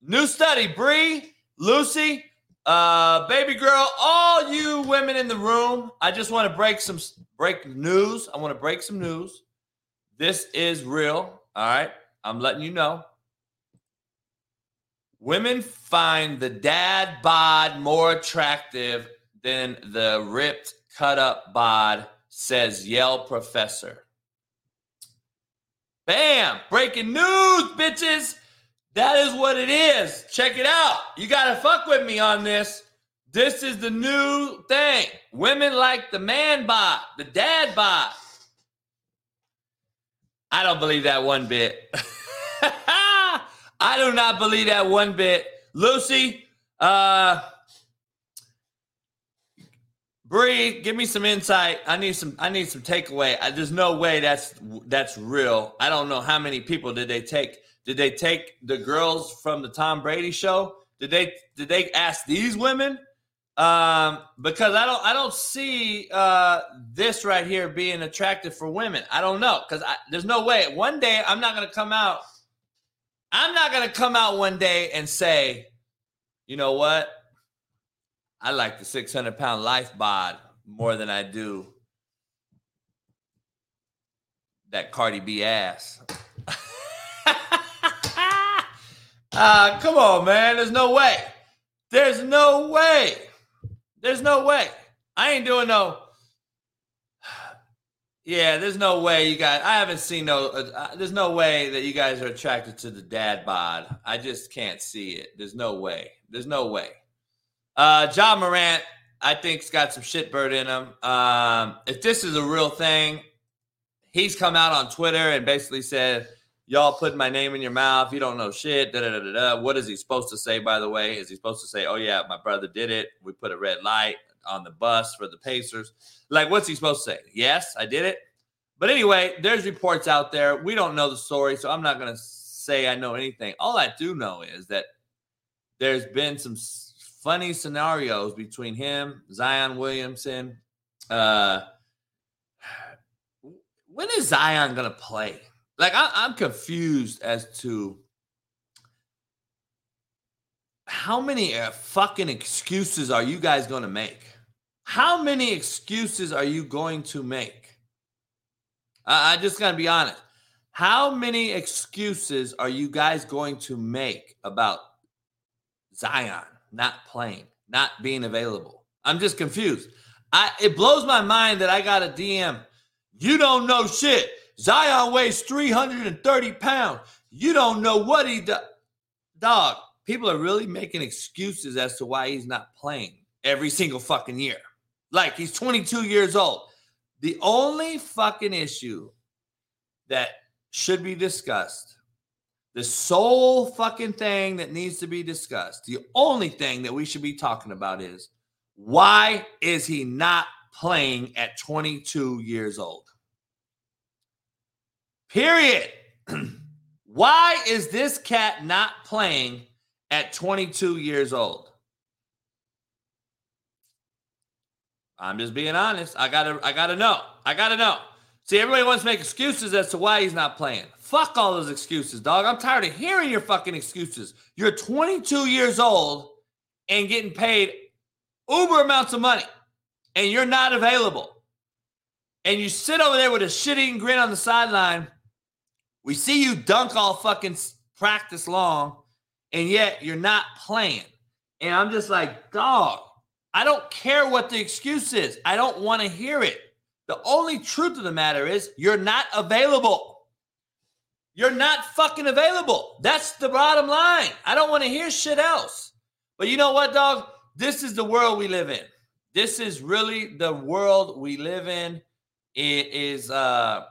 new study, Bree, Lucy, uh, baby girl, all you women in the room. I just want to break some break news. I want to break some news. This is real. All right, I'm letting you know. Women find the dad bod more attractive than the ripped, cut up bod, says Yale professor. Bam! Breaking news, bitches. That is what it is. Check it out. You got to fuck with me on this. This is the new thing. Women like the man bod, the dad bod. I don't believe that one bit. (laughs) I do not believe that one bit. Lucy, uh, Bree, give me some insight. I need some. I need some takeaway. I, there's no way that's that's real. I don't know how many people did they take. Did they take the girls from the Tom Brady show? Did they did they ask these women? Um, because I don't I don't see uh, this right here being attractive for women. I don't know because there's no way. One day I'm not gonna come out. I'm not gonna come out one day and say, you know what? I like the 600 pound life bod more than I do that Cardi B ass. uh, (laughs) come on, man. There's no way. There's no way. There's no way. I ain't doing no. Yeah, there's no way you guys. I haven't seen no. Uh, there's no way that you guys are attracted to the dad bod. I just can't see it. There's no way. There's no way. Uh, Ja Morant, I think's got some shitbird in him. Um, if this is a real thing, he's come out on Twitter and basically said, "Y'all put my name in your mouth. You don't know shit." Da, da, da, da, da. What is he supposed to say? By the way, is he supposed to say, "Oh yeah, my brother did it. We put a red light on the bus for the Pacers"? Like, what's he supposed to say? Yes, I did it. But anyway, there's reports out there. We don't know the story, so I'm not going to say I know anything. All I do know is that there's been some funny scenarios between him, Zion Williamson. Uh, when is Zion gonna play? Like I, am confused as to how many uh, fucking excuses are you guys gonna make? How many excuses are you going to make? I, I just gotta be honest. How many excuses are you guys going to make about Zion? not playing, not being available. I'm just confused. I it blows my mind that I got a DM. You don't know shit. Zion weighs 330 pounds. You don't know what he does. Dog, people are really making excuses as to why he's not playing every single fucking year. Like he's 22 years old. The only fucking issue that should be discussed the sole fucking thing that needs to be discussed, the only thing that we should be talking about is why is he not playing at 22 years old? Period. (clears throat) why is this cat not playing at 22 years old? I'm just being honest. I gotta, I gotta know. I gotta know. See, everybody wants to make excuses as to why he's not playing. Fuck all those excuses, dog. I'm tired of hearing your fucking excuses. You're 22 years old and getting paid uber amounts of money, and you're not available. And you sit over there with a shitting grin on the sideline. We see you dunk all fucking practice long, and yet you're not playing. And I'm just like, dog, I don't care what the excuse is. I don't want to hear it. The only truth of the matter is you're not available. You're not fucking available. That's the bottom line. I don't want to hear shit else. But you know what, dog? This is the world we live in. This is really the world we live in. It is uh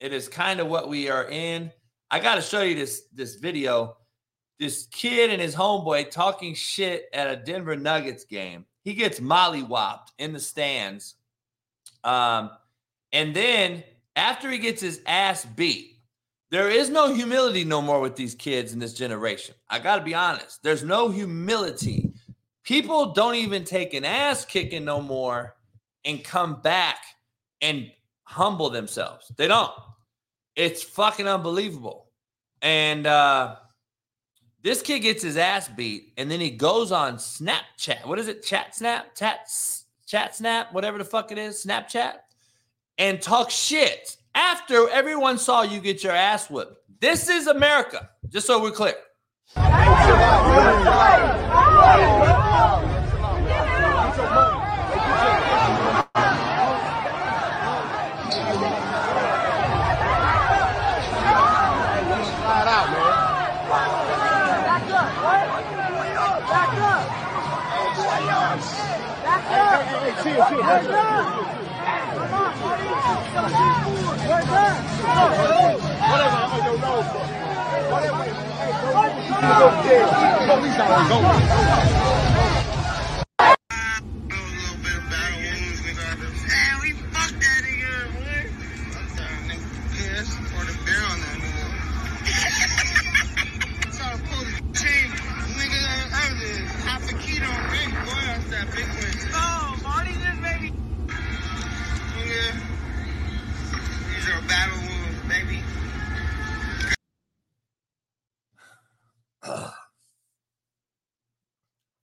it is kind of what we are in. I got to show you this this video. This kid and his homeboy talking shit at a Denver Nuggets game. He gets mollywopped in the stands um, and then after he gets his ass beat, there is no humility no more with these kids in this generation. I got to be honest. There's no humility. People don't even take an ass kicking no more and come back and humble themselves. They don't. It's fucking unbelievable. And uh this kid gets his ass beat, and then he goes on Snapchat. What is it? Chat Snap? Chat Chat Snap? Whatever the fuck it is, Snapchat, and talk shit after everyone saw you get your ass whipped. This is America, just so we're clear. Oh, Marty, this baby. These are battle wounds, baby. (sighs)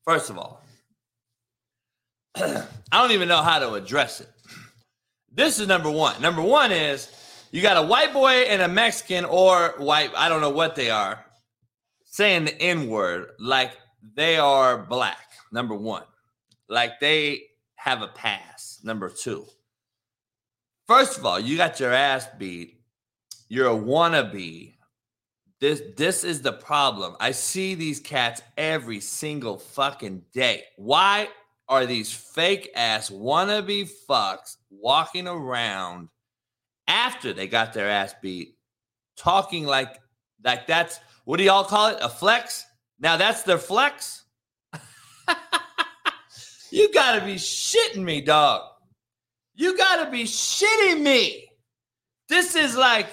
First of all, (clears throat) I don't even know how to address it. This is number one. Number one is you got a white boy and a Mexican or white, I don't know what they are, saying the N word like they are black. Number one, like they have a pass. Number two, first of all, you got your ass beat. You're a wannabe. This this is the problem. I see these cats every single fucking day. Why are these fake ass wannabe fucks walking around after they got their ass beat, talking like like that's what do y'all call it? A flex? Now that's their flex. (laughs) you gotta be shitting me, dog. You gotta be shitting me. This is like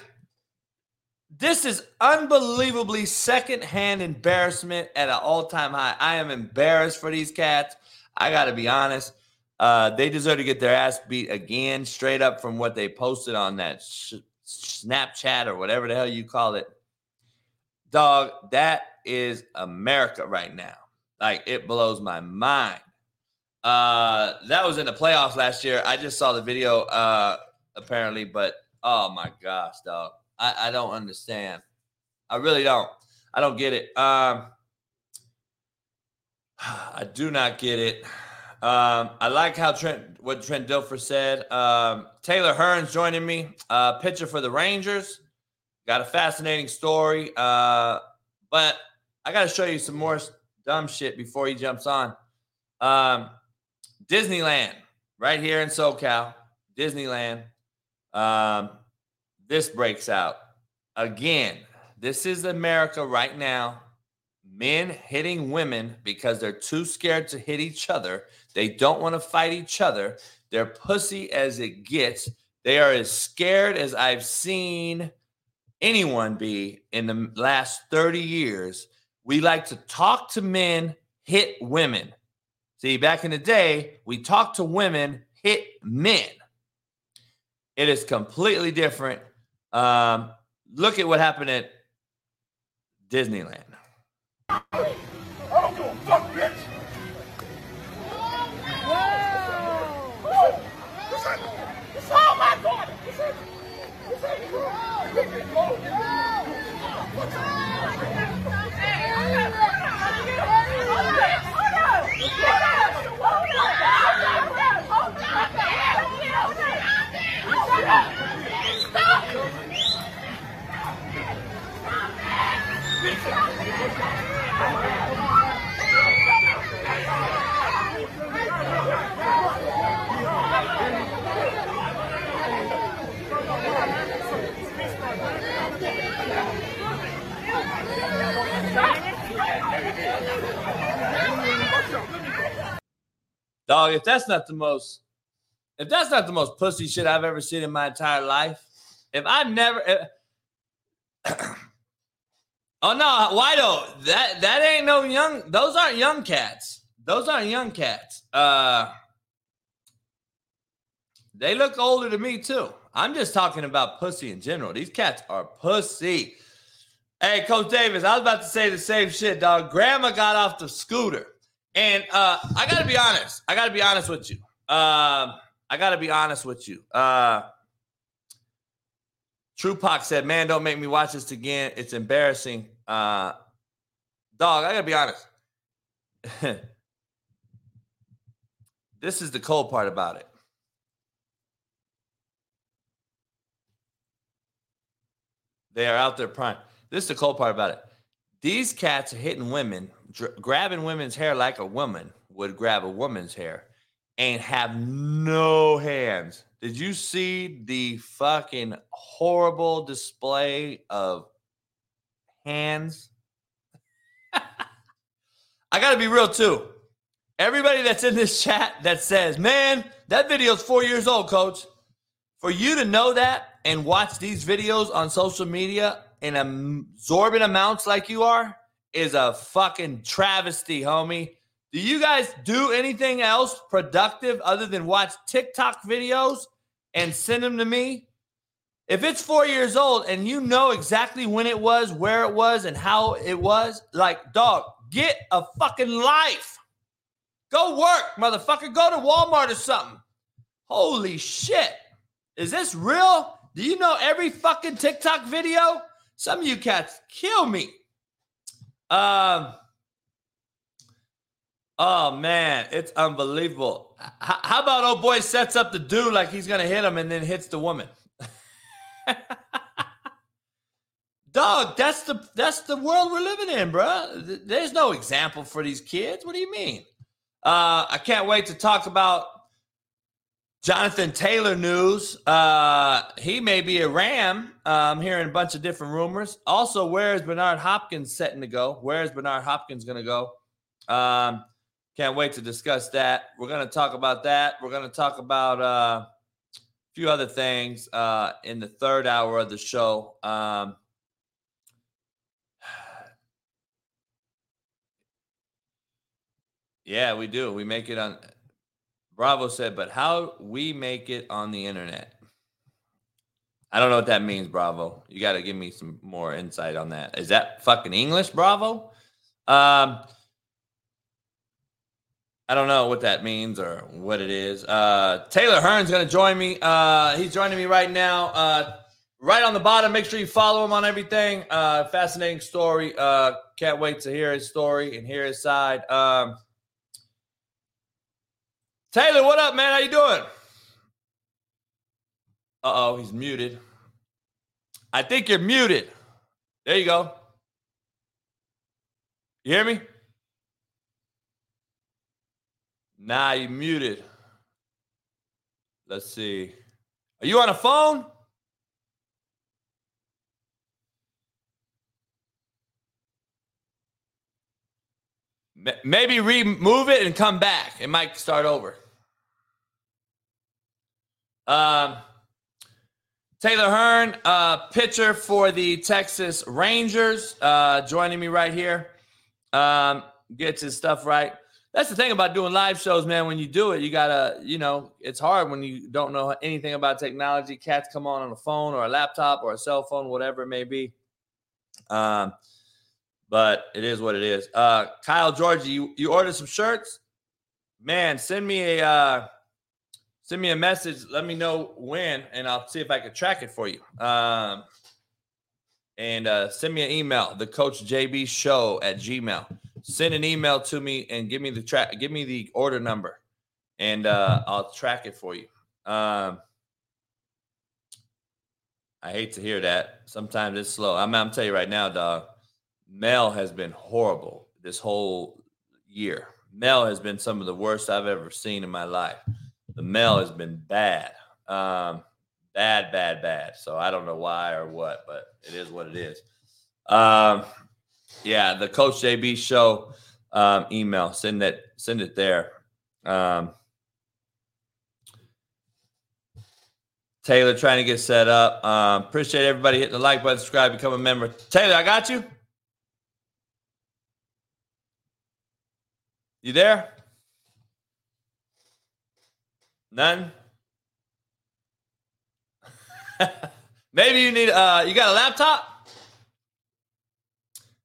this is unbelievably secondhand embarrassment at an all-time high. I am embarrassed for these cats. I got to be honest. Uh, they deserve to get their ass beat again, straight up from what they posted on that sh- Snapchat or whatever the hell you call it. Dog, that is America right now. Like it blows my mind. Uh, that was in the playoffs last year. I just saw the video, uh, apparently, but oh my gosh, dog. I, I don't understand. I really don't. I don't get it. Um, (sighs) I do not get it. Um, I like how Trent, what Trent Dilfer said. Um, Taylor Hearns joining me, uh, pitcher for the Rangers. Got a fascinating story, uh, but I got to show you some more dumb shit before he jumps on. Um, Disneyland, right here in SoCal, Disneyland. Um, this breaks out again. This is America right now. Men hitting women because they're too scared to hit each other. They don't want to fight each other. They're pussy as it gets. They are as scared as I've seen anyone be in the last 30 years. We like to talk to men, hit women. See, back in the day, we talked to women, hit men. It is completely different. Um, look at what happened at Disneyland. I don't give a fuck, bitch. It's all my daughter. This ain't- this ain't cool. This ain't cool. Dog, if that's not the most, if that's not the most pussy shit I've ever seen in my entire life, if I've never, if- (clears throat) oh no, Whiteo, that that ain't no young. Those aren't young cats. Those aren't young cats. Uh, They look older to me too. I'm just talking about pussy in general. These cats are pussy. Hey, Coach Davis, I was about to say the same shit, dog. Grandma got off the scooter. And uh, I gotta be honest. I gotta be honest with you. Um, I gotta be honest with you. Uh Trupac said, Man, don't make me watch this again. It's embarrassing. Uh dog, I gotta be honest. (laughs) this is the cold part about it. They are out there prime. This is the cold part about it. These cats are hitting women, dr- grabbing women's hair like a woman would grab a woman's hair, and have no hands. Did you see the fucking horrible display of hands? (laughs) I got to be real too. Everybody that's in this chat that says, man, that video's four years old, coach. For you to know that and watch these videos on social media in absorbent amounts like you are is a fucking travesty, homie. Do you guys do anything else productive other than watch TikTok videos and send them to me? If it's four years old and you know exactly when it was, where it was, and how it was, like, dog, get a fucking life. Go work, motherfucker. Go to Walmart or something. Holy shit. Is this real? Do you know every fucking TikTok video? Some of you cats kill me. Um. Oh man, it's unbelievable. H- how about old boy sets up the dude like he's gonna hit him and then hits the woman? (laughs) Dog, that's the that's the world we're living in, bro. There's no example for these kids. What do you mean? Uh, I can't wait to talk about Jonathan Taylor news. Uh, he may be a Ram. I'm hearing a bunch of different rumors. Also, where is Bernard Hopkins setting to go? Where is Bernard Hopkins going to go? Um, can't wait to discuss that. We're going to talk about that. We're going to talk about uh, a few other things uh, in the third hour of the show. Um, (sighs) yeah, we do. We make it on. Bravo said, but how we make it on the internet? I don't know what that means, Bravo. You got to give me some more insight on that. Is that fucking English, Bravo? Um, I don't know what that means or what it is. Uh, Taylor Hearn's going to join me. Uh, he's joining me right now. Uh, right on the bottom, make sure you follow him on everything. Uh, fascinating story. Uh, can't wait to hear his story and hear his side. Um, Taylor, what up, man? How you doing? Uh oh, he's muted. I think you're muted. There you go. You hear me? Nah, you muted. Let's see. Are you on a phone? Maybe remove it and come back. It might start over. Um, Taylor Hearn, uh, pitcher for the Texas Rangers, uh, joining me right here. Um, gets his stuff right. That's the thing about doing live shows, man. When you do it, you gotta, you know, it's hard when you don't know anything about technology. Cats come on on a phone or a laptop or a cell phone, whatever it may be. Um, but it is what it is. Uh, Kyle Georgie, you, you ordered some shirts, man. Send me a uh, send me a message. Let me know when, and I'll see if I can track it for you. Um, and uh, send me an email, the Coach JB Show at Gmail. Send an email to me and give me the track, give me the order number, and uh, I'll track it for you. Um, I hate to hear that. Sometimes it's slow. I'm, I'm telling you right now, dog. Mel has been horrible this whole year. Mel has been some of the worst I've ever seen in my life. The mail has been bad. Um, bad, bad, bad. So I don't know why or what, but it is what it is. Um, yeah, the Coach JB show um, email, send it, send it there. Um, Taylor trying to get set up. Um, appreciate everybody hitting the like button, subscribe, become a member. Taylor, I got you. You there? None? (laughs) Maybe you need uh you got a laptop?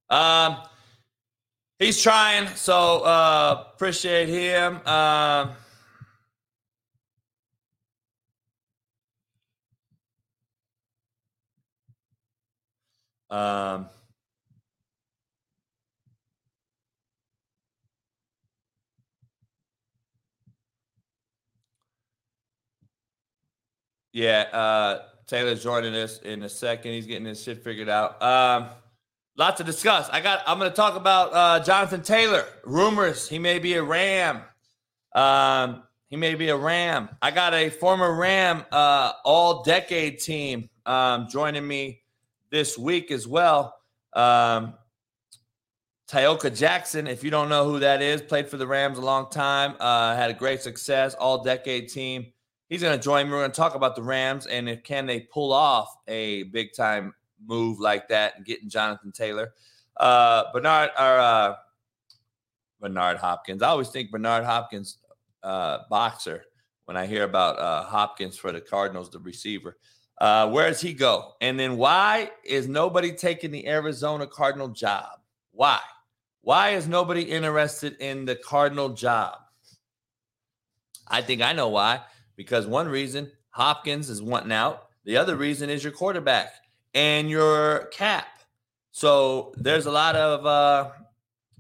Um he's trying, so uh appreciate him. Um um Yeah, uh, Taylor's joining us in a second. He's getting his shit figured out. Um, lot to discuss. I got. I'm going to talk about uh, Jonathan Taylor. Rumors he may be a Ram. Um, he may be a Ram. I got a former Ram uh, All Decade team um, joining me this week as well. Um, Tyoka Jackson, if you don't know who that is, played for the Rams a long time. Uh, had a great success All Decade team he's going to join me. We're going to talk about the Rams and if can they pull off a big time move like that and getting Jonathan Taylor. Uh, Bernard or uh, Bernard Hopkins. I always think Bernard Hopkins uh, boxer when I hear about uh, Hopkins for the Cardinals, the receiver. Uh, where does he go? And then why is nobody taking the Arizona Cardinal job? Why? Why is nobody interested in the Cardinal job? I think I know why because one reason Hopkins is wanting out, the other reason is your quarterback and your cap. So there's a lot of uh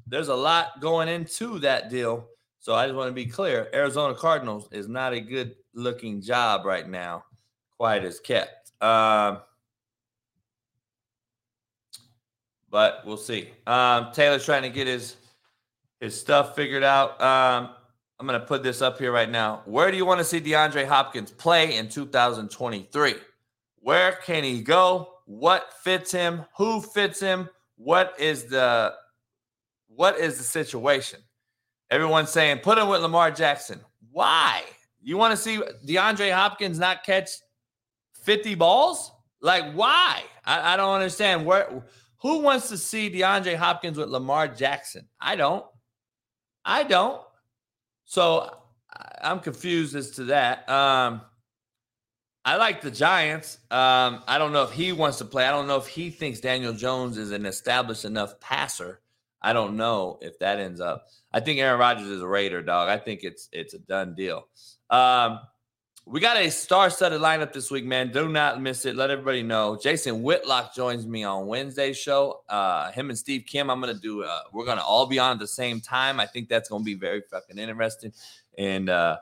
there's a lot going into that deal. So I just want to be clear, Arizona Cardinals is not a good looking job right now, quite as kept. Um but we'll see. Um, Taylor's trying to get his his stuff figured out. Um, I'm going to put this up here right now. Where do you want to see DeAndre Hopkins play in 2023? Where can he go? What fits him? Who fits him? What is the what is the situation? Everyone's saying put him with Lamar Jackson. Why? You want to see DeAndre Hopkins not catch 50 balls? Like why? I, I don't understand. Where who wants to see DeAndre Hopkins with Lamar Jackson? I don't. I don't. So I'm confused as to that. Um, I like the Giants. Um, I don't know if he wants to play. I don't know if he thinks Daniel Jones is an established enough passer. I don't know if that ends up. I think Aaron Rodgers is a Raider dog. I think it's it's a done deal. Um, we got a star-studded lineup this week, man. Do not miss it. Let everybody know. Jason Whitlock joins me on Wednesday's show. Uh, him and Steve Kim. I'm gonna do. Uh, we're gonna all be on at the same time. I think that's gonna be very fucking interesting, and uh,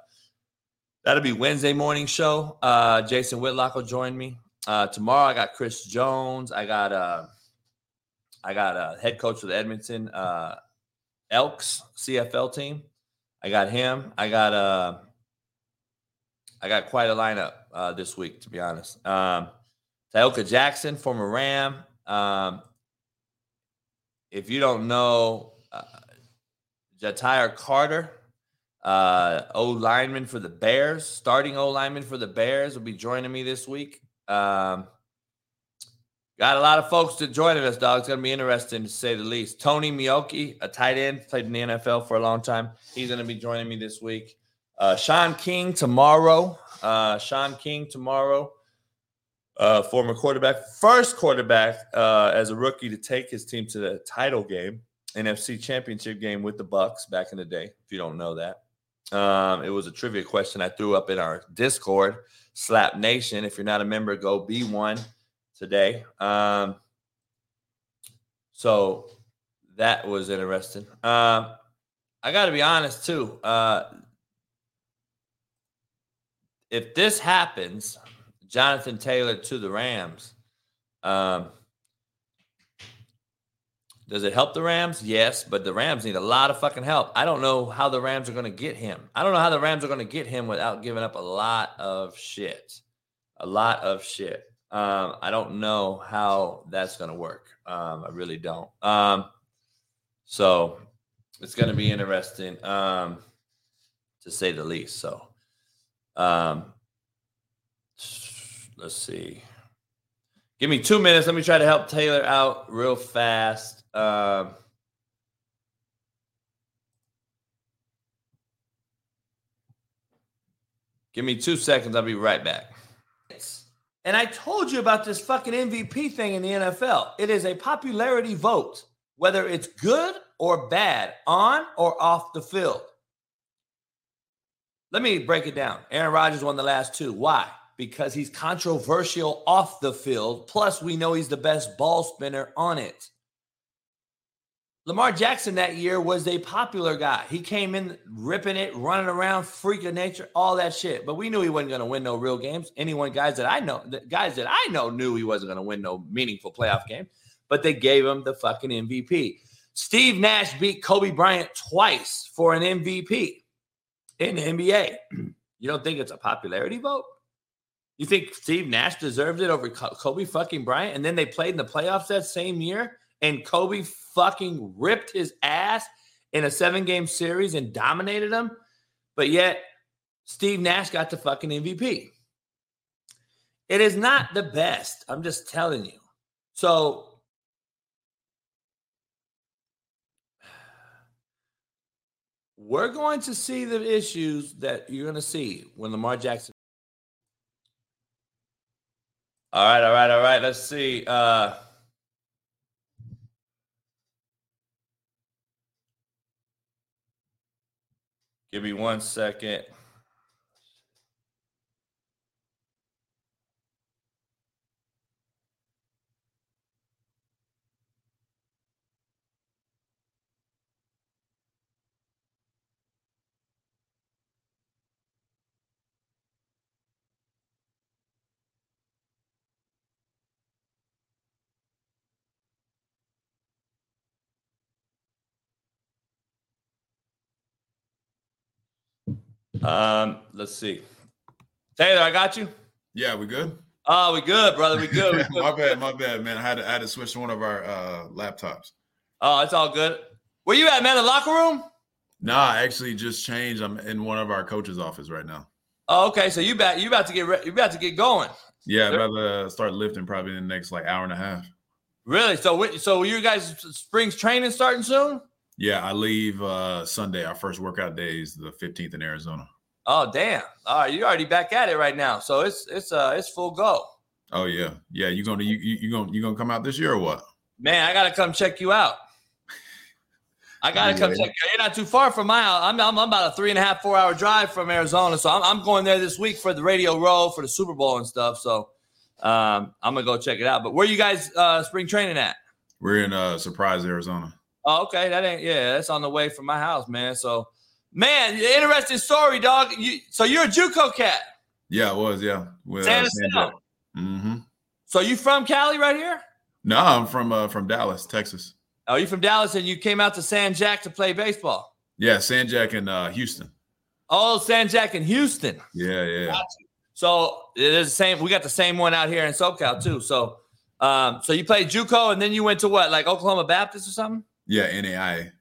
that'll be Wednesday morning show. Uh, Jason Whitlock will join me uh, tomorrow. I got Chris Jones. I got uh, I got a head coach the Edmonton uh, Elks CFL team. I got him. I got uh I got quite a lineup uh, this week, to be honest. Um, Tyoka Jackson, former Ram. Um, if you don't know, uh, Ja'Tyre Carter, uh, O lineman for the Bears, starting O lineman for the Bears, will be joining me this week. Um, got a lot of folks to joining us, dog. It's going to be interesting to say the least. Tony Moeaki, a tight end, played in the NFL for a long time. He's going to be joining me this week. Uh, Shaun King tomorrow. Uh, Shaun King tomorrow. Uh, former quarterback, first quarterback uh, as a rookie to take his team to the title game, NFC Championship game with the Bucs back in the day. If you don't know that, um, it was a trivia question I threw up in our Discord, Slap Nation. If you're not a member, go be one today. Um, so that was interesting. Um, I got to be honest too. Uh, if this happens, Jonathan Taylor to the Rams, um, does it help the Rams? Yes, but the Rams need a lot of fucking help. I don't know how the Rams are going to get him. I don't know how the Rams are going to get him without giving up a lot of shit. A lot of shit. Um, I don't know how that's going to work. Um, I really don't. Um, so it's going to be interesting um, to say the least. So um, let's see. Give me two minutes. Let me try to help Taylor out real fast. Um, give me two seconds. I'll be right back. And I told you about this fucking MVP thing in the NFL. It is a popularity vote, whether it's good or bad, on or off the field. Let me break it down. Aaron Rodgers won the last two. Why? Because he's controversial off the field. Plus, we know he's the best ball spinner on it. Lamar Jackson that year was a popular guy. He came in ripping it, running around, freak of nature, all that shit. But we knew he wasn't going to win no real games. Anyone, guys that I know, guys that I know knew he wasn't going to win no meaningful playoff game. But they gave him the fucking MVP. Steve Nash beat Kobe Bryant twice for an MVP in the NBA. You don't think it's a popularity vote? You think Steve Nash deserved it over Kobe fucking Bryant? And then they played in the playoffs that same year, and Kobe fucking ripped his ass in a seven game series and dominated them. But yet, Steve Nash got the fucking MVP. It is not the best. I'm just telling you. So, we're going to see the issues that you're going to see when Lamar Jackson. All right, all right, all right. Let's see. Uh, give me one second. Um, let's see. Taylor, I got you. Yeah, we good. Oh, we good, brother. We good. We (laughs) good. my bad, my bad, man. I had to, I had to switch to one of our uh, laptops. Oh, it's all good. Where you at, man? The locker room? Nah, I actually just changed. I'm in one of our coaches' office right now. Oh, okay. So you about you about to get re- you about to get going. Yeah, I'm about to start lifting probably in the next like hour and a half. Really? So so you guys spring's training starting soon? Yeah, I leave uh Sunday. Our first workout day is the 15th in Arizona. Oh damn! All right, you're already back at it right now. So it's it's uh it's full go. Oh yeah, yeah. You gonna you you, you gonna you gonna come out this year or what? Man, I gotta come check you out. I gotta come check you. You're not too far from my house. I'm, I'm, I'm about a three and a half four hour drive from Arizona, so I'm, I'm going there this week for the Radio Row for the Super Bowl and stuff. So um, I'm gonna go check it out. But where you guys uh, spring training at? We're in uh, Surprise, Arizona. Oh, okay. That ain't yeah. That's on the way from my house, man. So, man, interesting story, dog. You so you're a JUCO cat? Yeah, I was. Yeah, with San uh, Mm-hmm. So you from Cali, right here? No, I'm from uh, from Dallas, Texas. Oh, you from Dallas, and you came out to San Jac to play baseball? Yeah, San Jac in uh, Houston. Oh, San Jac in Houston. Yeah, yeah. So it is the same. We got the same one out here in SoCal too. So, um, so you played JUCO, and then you went to what, like Oklahoma Baptist or something? Yeah, NAIA.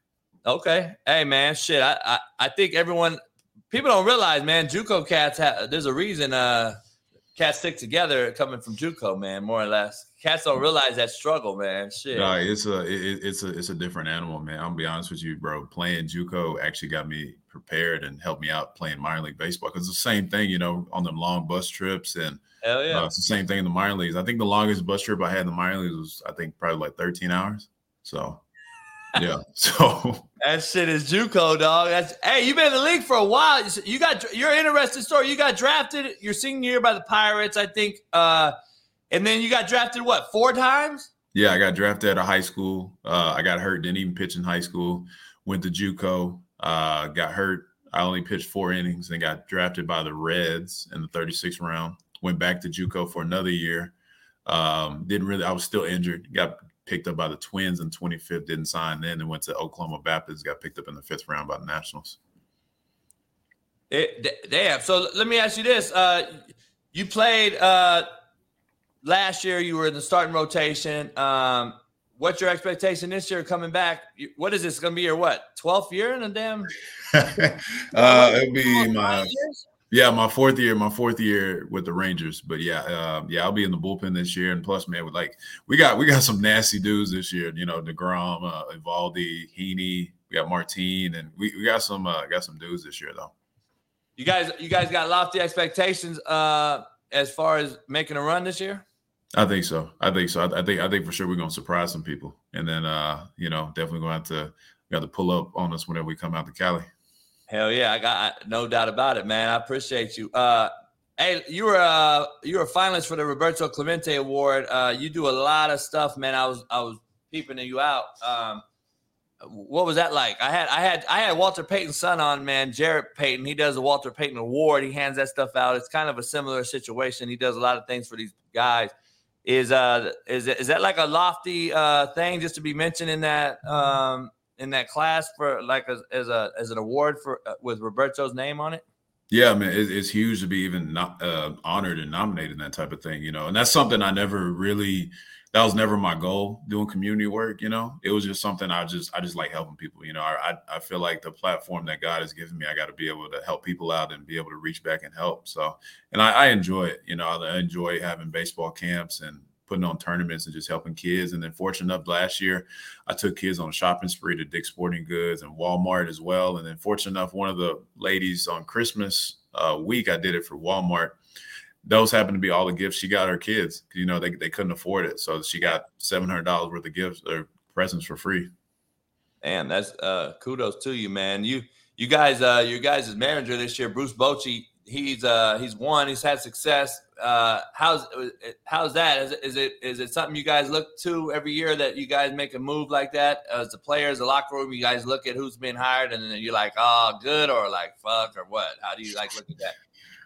Okay. Hey man, shit. I, I I think everyone people don't realize, man, JUCO cats have there's a reason uh cats stick together coming from JUCO, man, more or less. Cats don't realize that struggle, man. Shit. No, it's a it, it's a it's a different animal, man. I'll be honest with you, bro. Playing JUCO actually got me prepared and helped me out playing minor league baseball because it's the same thing, you know, on them long bus trips and Hell yeah. uh, it's the same thing in the minor leagues. I think the longest bus trip I had in the minor leagues was I think probably like 13 hours. So yeah. (laughs) So that shit is JUCO, dog. That's hey, you've been in the league for a while. You got you're an interesting story. You got drafted your senior year by the Pirates, I think. Uh, and then you got drafted what four times? Yeah, I got drafted out of high school. Uh, I got hurt, didn't even pitch in high school. Went to JUCO, uh, got hurt. I only pitched four innings and got drafted by the Reds in the 36th round. Went back to JUCO for another year. Um, didn't really. I was still injured. Got picked up by the Twins in 25th. Didn't sign then, and went to Oklahoma Baptist. Got picked up in the fifth round by the Nationals. It, damn. So let me ask you this: uh, You played uh, last year. You were in the starting rotation. Um, what's your expectation this year coming back? What is this going to be your what? 12th year in a damn? (laughs) uh, it'll be my yeah, my fourth year, my fourth year with the Rangers. But yeah, uh, yeah, I'll be in the bullpen this year. And plus, man, with like we got we got (laughs) some nasty dudes this year. You know, deGrom, uh, Eovaldi, Heaney. We got Martín, and we, we got some uh, got some dudes this year though. You guys, you guys got lofty expectations. Uh, as far as making a run this year? I think so. I think so. I, I think I think for sure we're gonna surprise some people, and then uh, you know definitely gonna have to got to pull up on us whenever we come out to Cali. Hell yeah, I got no doubt about it, man. I appreciate you. Uh, hey, you were uh, you were a finalist for the Roberto Clemente Award. Uh, you do a lot of stuff, man. I was I was peeping at you out. Um, what was that like? I had I had I had Walter Payton's son on, man, Jarrett Payton. He does the Walter Payton Award. He hands that stuff out. It's kind of a similar situation. He does a lot of things for these guys. Is uh is is that like a lofty uh thing just to be mentioned in that um in that class for like as, as a as an award for uh, with Roberto's name on it? Yeah, man, it, it's huge to be even not uh, honored and nominated and that type of thing, you know. And that's something I never really that was never my goal doing community work you know it was just something i just i just like helping people you know i i feel like the platform that god has given me i got to be able to help people out and be able to reach back and help so and i, I enjoy it you know i enjoy having baseball camps and putting on tournaments and just helping kids and then fortunate enough last year i took kids on a shopping spree to dick's sporting goods and walmart as well and then fortunate enough one of the ladies on christmas uh, week i did it for walmart those happen to be all the gifts she got her kids. You know, they, they couldn't afford it. So she got $700 worth of gifts or presents for free. Man, that's uh kudos to you, man. You you guys uh you guys' manager this year, Bruce Bochy, he's uh he's won, he's had success. Uh how's how's that? Is it is it is it something you guys look to every year that you guys make a move like that? As the players, the locker room, you guys look at who's been hired and then you're like, oh good or like fuck or what? How do you like look at that?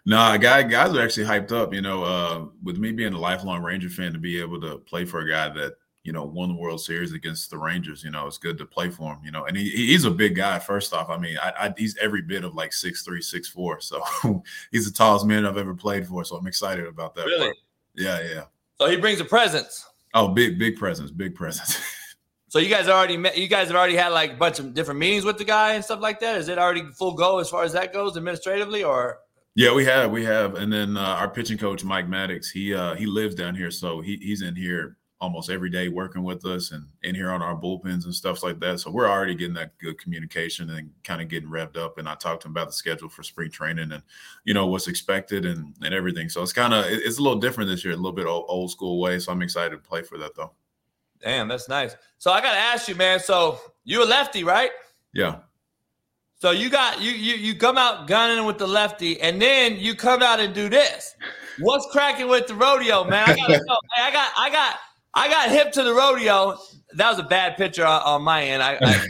No, guy, guys are actually hyped up. You know, uh, with me being a lifelong Ranger fan, to be able to play for a guy that you know won the World Series against the Rangers, you know, it's good to play for him. You know, and he, he's a big guy. First off, I mean, I, I, he's every bit of like six three, six four. So (laughs) he's the tallest man I've ever played for. So I'm excited about that. Really? Part. Yeah, yeah. So he brings a presence. Oh, big, big presence, big presence. (laughs) so you guys already met. You guys have already had like a bunch of different meetings with the guy and stuff like that. Is it already full go as far as that goes administratively, or? Yeah, we have, we have, and then uh, our pitching coach Mike Maddux, he uh, he lives down here, so he, he's in here almost every day working with us and in here on our bullpens and stuff like that. So we're already getting that good communication and kind of getting revved up. And I talked to him about the schedule for spring training and you know what's expected and and everything. So it's kind of it's a little different this year, a little bit old, old school way. So I'm excited to play for that though. Damn, that's nice. So I got to ask you, man. So you a lefty, right? Yeah. So you got you you you come out gunning with the lefty, and then you come out and do this. What's cracking with the rodeo, man? I got (laughs) I got I got I got hip to the rodeo. That was a bad picture on, on my end. I, I,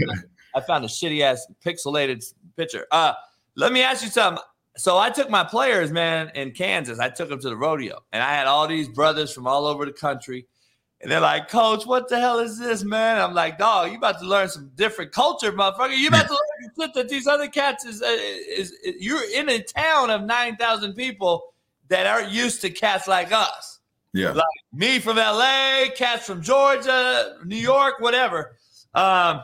(laughs) I found a shitty ass pixelated picture. Uh, let me ask you something. So I took my players, man, in Kansas. I took them to the rodeo, and I had all these brothers from all over the country. And they're like, Coach, what the hell is this, man? I'm like, dog, you about to learn some different culture, motherfucker. You about to learn shit that these other cats is, uh, is, is you're in a town of 9,000 people that aren't used to cats like us. Yeah. Like me from LA, cats from Georgia, New York, whatever. Um,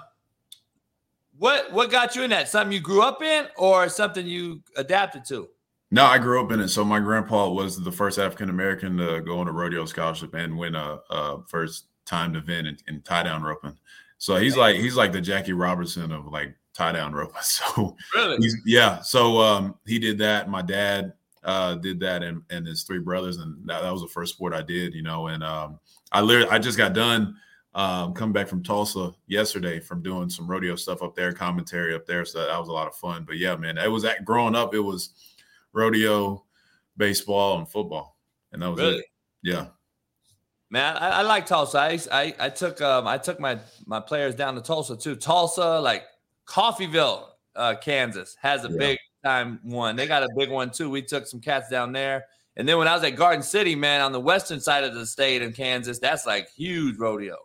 what what got you in that? Something you grew up in or something you adapted to? No, I grew up in it. So my grandpa was the first African American to go on a rodeo scholarship and win a, a first time event in, in tie down roping. So he's like he's like the Jackie Robinson of like tie down roping. (laughs) So really, yeah. So um, he did that. My dad uh, did that, and and his three brothers, and that, that was the first sport I did. You know, and um, I literally I just got done um, coming back from Tulsa yesterday from doing some rodeo stuff up there, commentary up there. So that, was a lot of fun. But yeah, man, it was that growing up. It was rodeo, baseball, and football, and that was really? it. Yeah, man, I, I like Tulsa. I, I, I took um I took my my players down to Tulsa too. Tulsa, like Coffeyville, uh, Kansas, has a yeah. big time one. They got a big one too. We took some cats down there. And then when I was at Garden City, man, on the western side of the state in Kansas, that's like huge rodeo.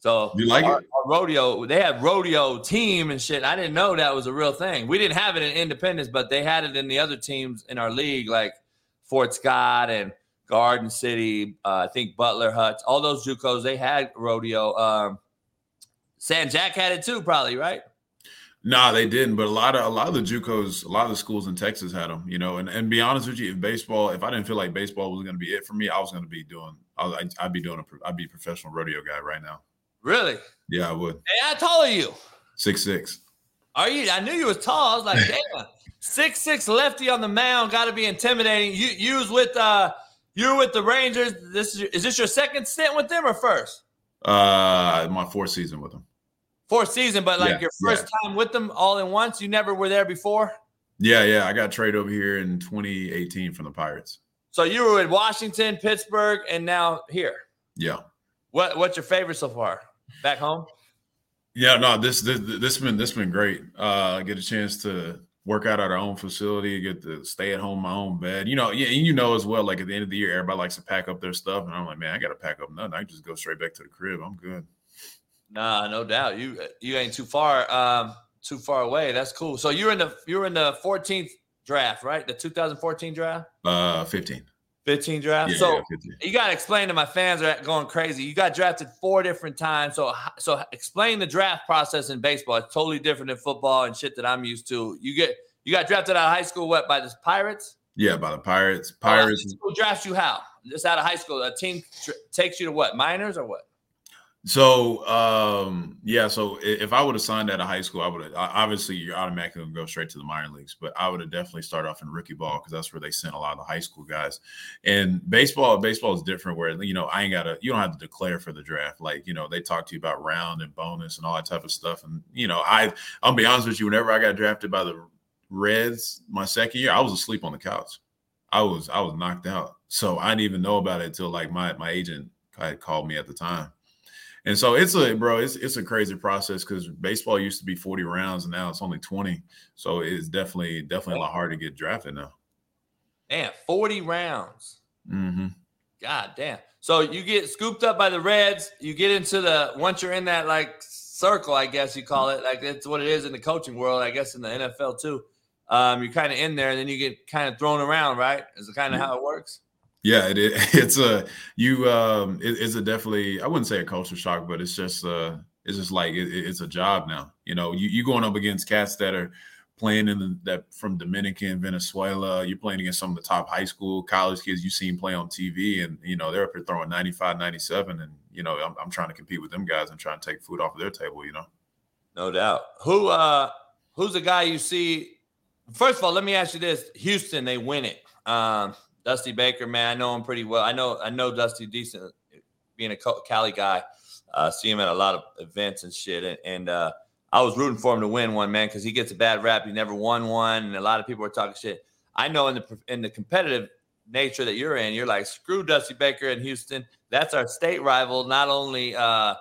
So you like our, it? Our rodeo, they had rodeo team and shit. I didn't know that was a real thing. We didn't have it in Independence, but they had it in the other teams in our league, like Fort Scott and Garden City. Uh, I think Butler Hutch, all those JUCOs, they had rodeo. Um, San Jac had it too, probably, right? No, nah, they didn't. But a lot of a lot of the JUCOs, a lot of the schools in Texas had them. You know, and and be honest with you, if baseball, if I didn't feel like baseball was going to be it for me, I was going to be doing. I'd, I'd be doing a. I'd be a professional rodeo guy right now. Really? Yeah, I would. Hey, how tall are you? Six six. Are you? I knew you was tall. I was like, (laughs) damn, six six lefty on the mound, got to be intimidating. You you was with uh You're with the Rangers. This is, is this your second stint with them or first? Uh, my fourth season with them. Fourth season, but like Yeah, your first time with them all in once. You never were there before. Yeah, yeah. I got traded over here in 2018 from the Pirates. So you were in Washington, Pittsburgh, and now here. Yeah. What What's your favorite so far? Back home. Yeah, no, this this this been this been great. Uh get a chance to work out at our own facility, get to stay at home, my own bed. You know, yeah, and you know as well, like at the end of the year, everybody likes to pack up their stuff. And I'm like, man, I gotta pack up nothing. I just go straight back to the crib. I'm good. Nah, no doubt. You you ain't too far um too far away. That's cool. So you're in the you're in the 14th draft, right? The 2014 draft. Uh 15. 15 draft. Yeah, so yeah, 15. you got to explain to my fans are going crazy. You got drafted four different times. So so explain the draft process in baseball. It's totally different than football and shit that I'm used to. You get you got drafted out of high school what by the Pirates? Yeah, by the Pirates. Oh, Pirates. school drafts you how? Just out of high school, a team tr- takes you to what? Minors or what? So um yeah, so if I would have signed out of high school, I would have obviously you're automatically gonna go straight to the minor leagues, but I would have definitely started off in rookie ball because that's where they sent a lot of the high school guys. And baseball, baseball is different where you know I ain't gotta you don't have to declare for the draft. Like, you know, they talk to you about round and bonus and all that type of stuff. And you know, I I'll be honest with you, whenever I got drafted by the Reds my second year, I was asleep on the couch. I was I was knocked out. So I didn't even know about it until like my my agent had called me at the time. And so it's a bro, it's it's a crazy process because baseball used to be 40 rounds and now it's only 20. So it's definitely definitely a lot harder to get drafted now. Damn, 40 rounds. hmm God damn. So you get scooped up by the Reds. You get into the once you're in that like circle, I guess you call it. Like that's what it is in the coaching world, I guess in the NFL too. Um, you're kind of in there, and then you get kind of thrown around, right? Is it kind of how it works? Yeah, it, (laughs) it's a you um it, it's a definitely I wouldn't say a culture shock, but it's just uh it's just like it, it's a job now. You know, you you going up against cats that are playing in the, that from Dominican, Venezuela. You're playing against some of the top high school, college kids you've seen play on TV, and you know they're up here throwing 95, 97, and you know I'm, I'm trying to compete with them guys and trying to take food off of their table. You know. No doubt. Who uh who's the guy you see? First of all, let me ask you this: Houston, they win it. Um, Dusty Baker, man, I know him pretty well. I know I know Dusty decent, being a Cali guy. Uh, see him at a lot of events and shit, and, and uh, I was rooting for him to win one, man, because he gets a bad rap. He never won one, and a lot of people are talking shit. I know in the in the competitive nature that you're in, you're like screw Dusty Baker in Houston. That's our state rival. Not only uh,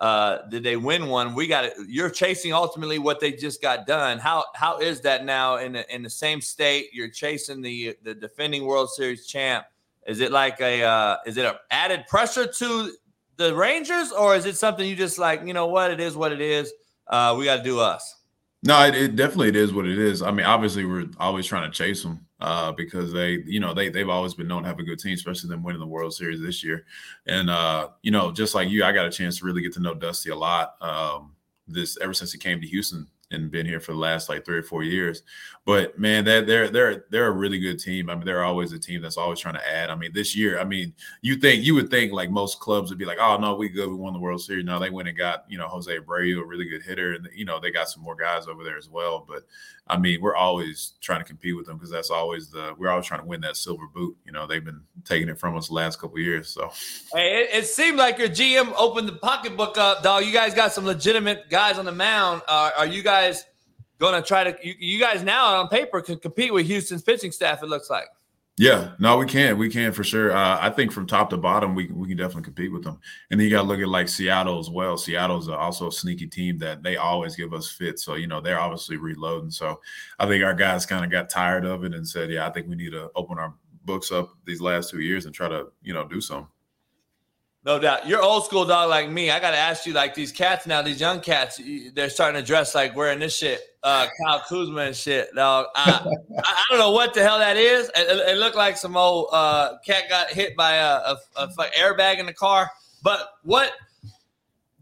uh, did they win one, we got it. You're chasing ultimately what they just got done. How how is that now in the, in the same state? You're chasing the the defending World Series champ. Is it like a uh, is it a added pressure to the Rangers, or is it something you just like? You know what? It is what it is. Uh, we got to do us. No, it, it definitely it is what it is. I mean, obviously we're always trying to chase them uh, because they, you know, they they've always been known to have a good team, especially them winning the World Series this year. And uh, you know, just like you, I got a chance to really get to know Dusty a lot. Um, this ever since he came to Houston and been here for the last like three or four years. But man, that they're they're they're a really good team. I mean, they're always a team that's always trying to add. I mean, this year, I mean, you think you would think like most clubs would be like, oh no, we good, we won the World Series. No, they went and got you know Jose Abreu, a really good hitter, and you know they got some more guys over there as well. But I mean, we're always trying to compete with them because that's always the we're always trying to win that silver boot. You know, they've been taking it from us the last couple years. So Hey, it, it seemed like your GM opened the pocketbook up, dog. You guys got some legitimate guys on the mound. Uh, are you guys going to try to? You, you guys now on paper can compete with Houston's pitching staff. It looks like. Yeah, no, we can, we can for sure. Uh, I think from top to bottom, we we can definitely compete with them. And then you got to look at like Seattle as well. Seattle's also a sneaky team that they always give us fits. So you know they're obviously reloading. So I think our guys kind of got tired of it and said, yeah, I think we need to open our books up these last two years and try to you know do something. No doubt. You're old school dog like me. I got to ask you, like these cats now, these young cats, they're starting to dress like wearing this shit, uh, Kyle Kuzma and shit, dog. (laughs) I, I, don't know what the hell that is. It, it, it looked like some old uh, cat got hit by a, a, a airbag in the car. But what,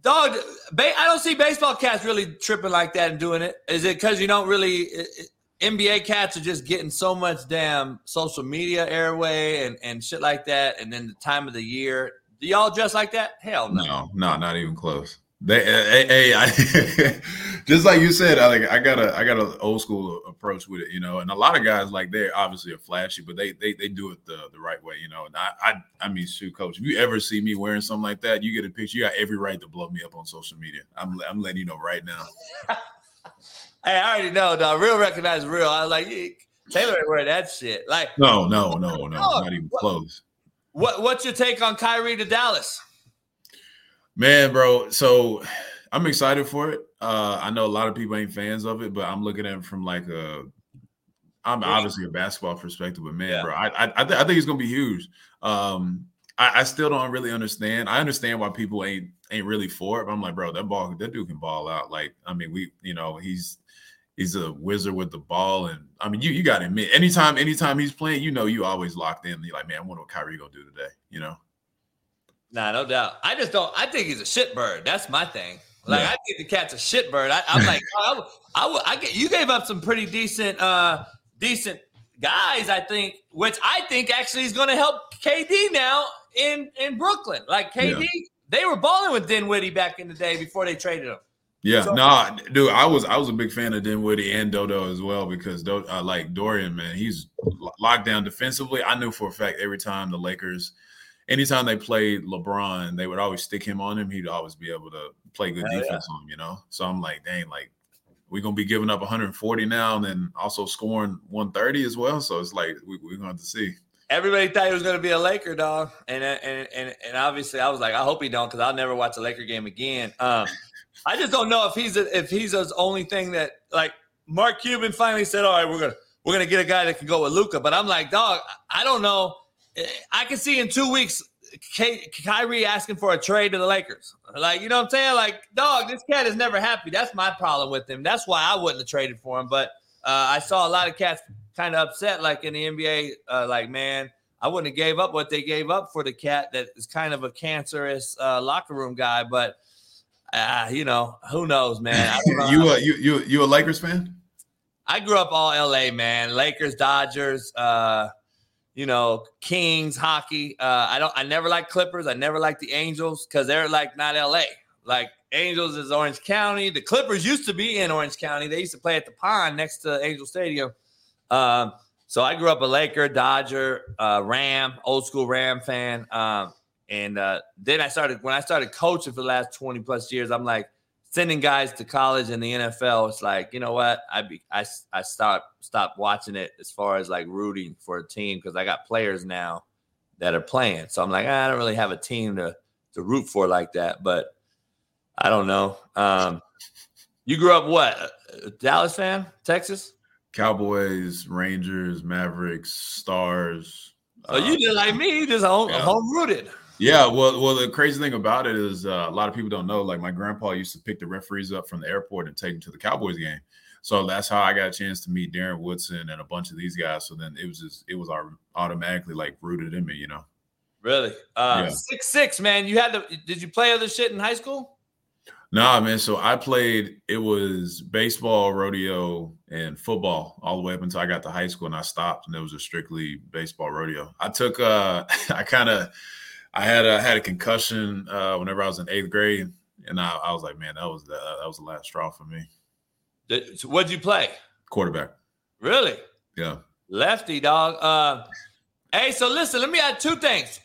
dog? Ba- I don't see baseball cats really tripping like that and doing it. Is it because you don't really? It- NBA cats are just getting so much damn social media airway and, and shit like that, and then the time of the year. Do y'all dress like that? Hell no. No, no, not even close. They, hey, hey I, (laughs) just like you said, I like I got a I got an old school approach with it, you know. And a lot of guys like they obviously are flashy, but they they they do it the the right way, you know. And I I, I mean, shoot, coach, if you ever see me wearing something like that, you get a picture. You got every right to blow me up on social media. I'm I'm letting you know right now. (laughs) hey, I already know, dog. Real recognize real. I was like Taylor ain't wearing that shit. Like no, no, no, no, not even close. What what's your take on Kyrie to Dallas? Man, bro. So I'm excited for it. Uh, I know a lot of people ain't fans of it, but I'm looking at it from like a I'm obviously a basketball perspective, but man, yeah. bro, I I, I, th- I, think it's gonna be huge. Um, I, I, still don't really understand. I understand why people ain't ain't really for it, but I'm like, bro, that ball, that dude can ball out. Like, I mean, we, you know, he's he's a wizard with the ball, and I mean, you you got to admit, anytime anytime he's playing, you know, you always locked in. You're like, man, I wonder what Kyrie gonna do today, you know. Nah, no doubt. I just don't. I think he's a shitbird. That's my thing. Like yeah. I think the cat's a shitbird. I, am like, I, I, I, get. You gave up some pretty decent, uh decent guys. I think, which I think actually is going to help KD now in in Brooklyn. Like KD, yeah. they were balling with Dinwiddie back in the day before they traded him. Yeah, so, nah, dude, I was I was a big fan of Dinwiddie and Dodo as well because uh, like Dorian, man, he's locked down defensively. I knew for a fact every time the Lakers anytime they played LeBron, they would always stick him on him. He'd always be able to play good defense yeah. on him, you know? So I'm like, dang, like we're gonna be giving up 140 now and then also scoring 130 as well. So it's like we, we're gonna have to see. Everybody thought he was gonna be a Laker dog, and and and, and obviously I was like, I hope he don't, because I'll never watch a Laker game again. Um, I just don't know if he's a, if he's his only thing that like Mark Cuban finally said, all right, we're gonna we're gonna get a guy that can go with Luka. but I'm like, dog, I don't know I can see in two weeks Ky- Kyrie asking for a trade to the Lakers. Like, you know what I'm saying? Like, dog, this cat is never happy. That's my problem with him. That's why I wouldn't have traded for him. But uh, I saw a lot of cats kind of upset, like in the NBA, uh, like, man, I wouldn't have gave up what they gave up for the cat that is kind of a cancerous uh, locker room guy. But, uh, you know, who knows, man? (laughs) Know you, uh, you, you, you a Lakers fan? I grew up all LA, man. Lakers, Dodgers, uh, you know, Kings hockey. Uh, I don't. I never like Clippers. I never like the Angels because they're like not LA. Like Angels is Orange County. The Clippers used to be in Orange County. They used to play at the pond next to Angel Stadium. Um, so I grew up a Laker, Dodger, uh, Ram, old school Ram fan. Um, and uh, then I started when I started coaching for the last twenty plus years. I'm like, sending guys to college and the NFL, it's like you know what I be I I start stop watching it as far as like rooting for a team because I got players now that are playing. So I'm like ah, I don't really have a team to to root for like that. But I don't know. Um, you grew up what Dallas fan, Texas? Cowboys, Rangers, Mavericks, Stars. Oh, uh, you just like me, you just home, yeah. home rooted. Yeah, well, well, the crazy thing about it is uh, a lot of people don't know. Like my grandpa used to pick the referees up from the airport and take them to the Cowboys game. So that's how I got a chance to meet Darren Woodson and a bunch of these guys. So then it was just it was automatically like rooted in me, you know. Really, uh, yeah. six six man. You had the Did you play other shit in high school? Nah, man. So I played. It was baseball, rodeo, and football all the way up until I got to high school, and I stopped, and it was a strictly baseball rodeo. I took. uh (laughs) I kind of I had a had a concussion uh, whenever I was in eighth grade, and I, I was like, man, that was the that was the last straw for me. So what'd you play? Quarterback. Really? Yeah. Lefty dog. Uh, hey, so listen, let me add two things.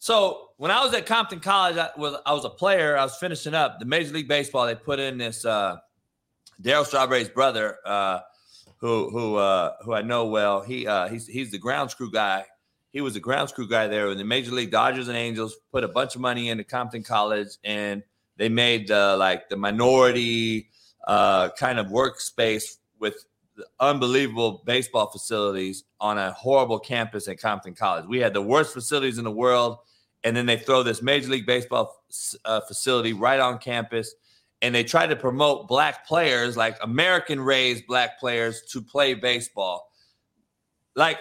So when I was at Compton College, I was I was a player. I was finishing up the Major League Baseball. They put in this uh, Darryl Strawberry's brother, uh, who who uh, who I know well. He uh, he's he's the ground screw guy he was a ground crew guy there. And the Major League Dodgers and Angels put a bunch of money into Compton College, and they made uh, like the minority uh, kind of workspace with unbelievable baseball facilities on a horrible campus at Compton College. We had the worst facilities in the world, and then they throw this Major League Baseball uh, facility right on campus. And they try to promote black players, like American raised black players, to play baseball. Like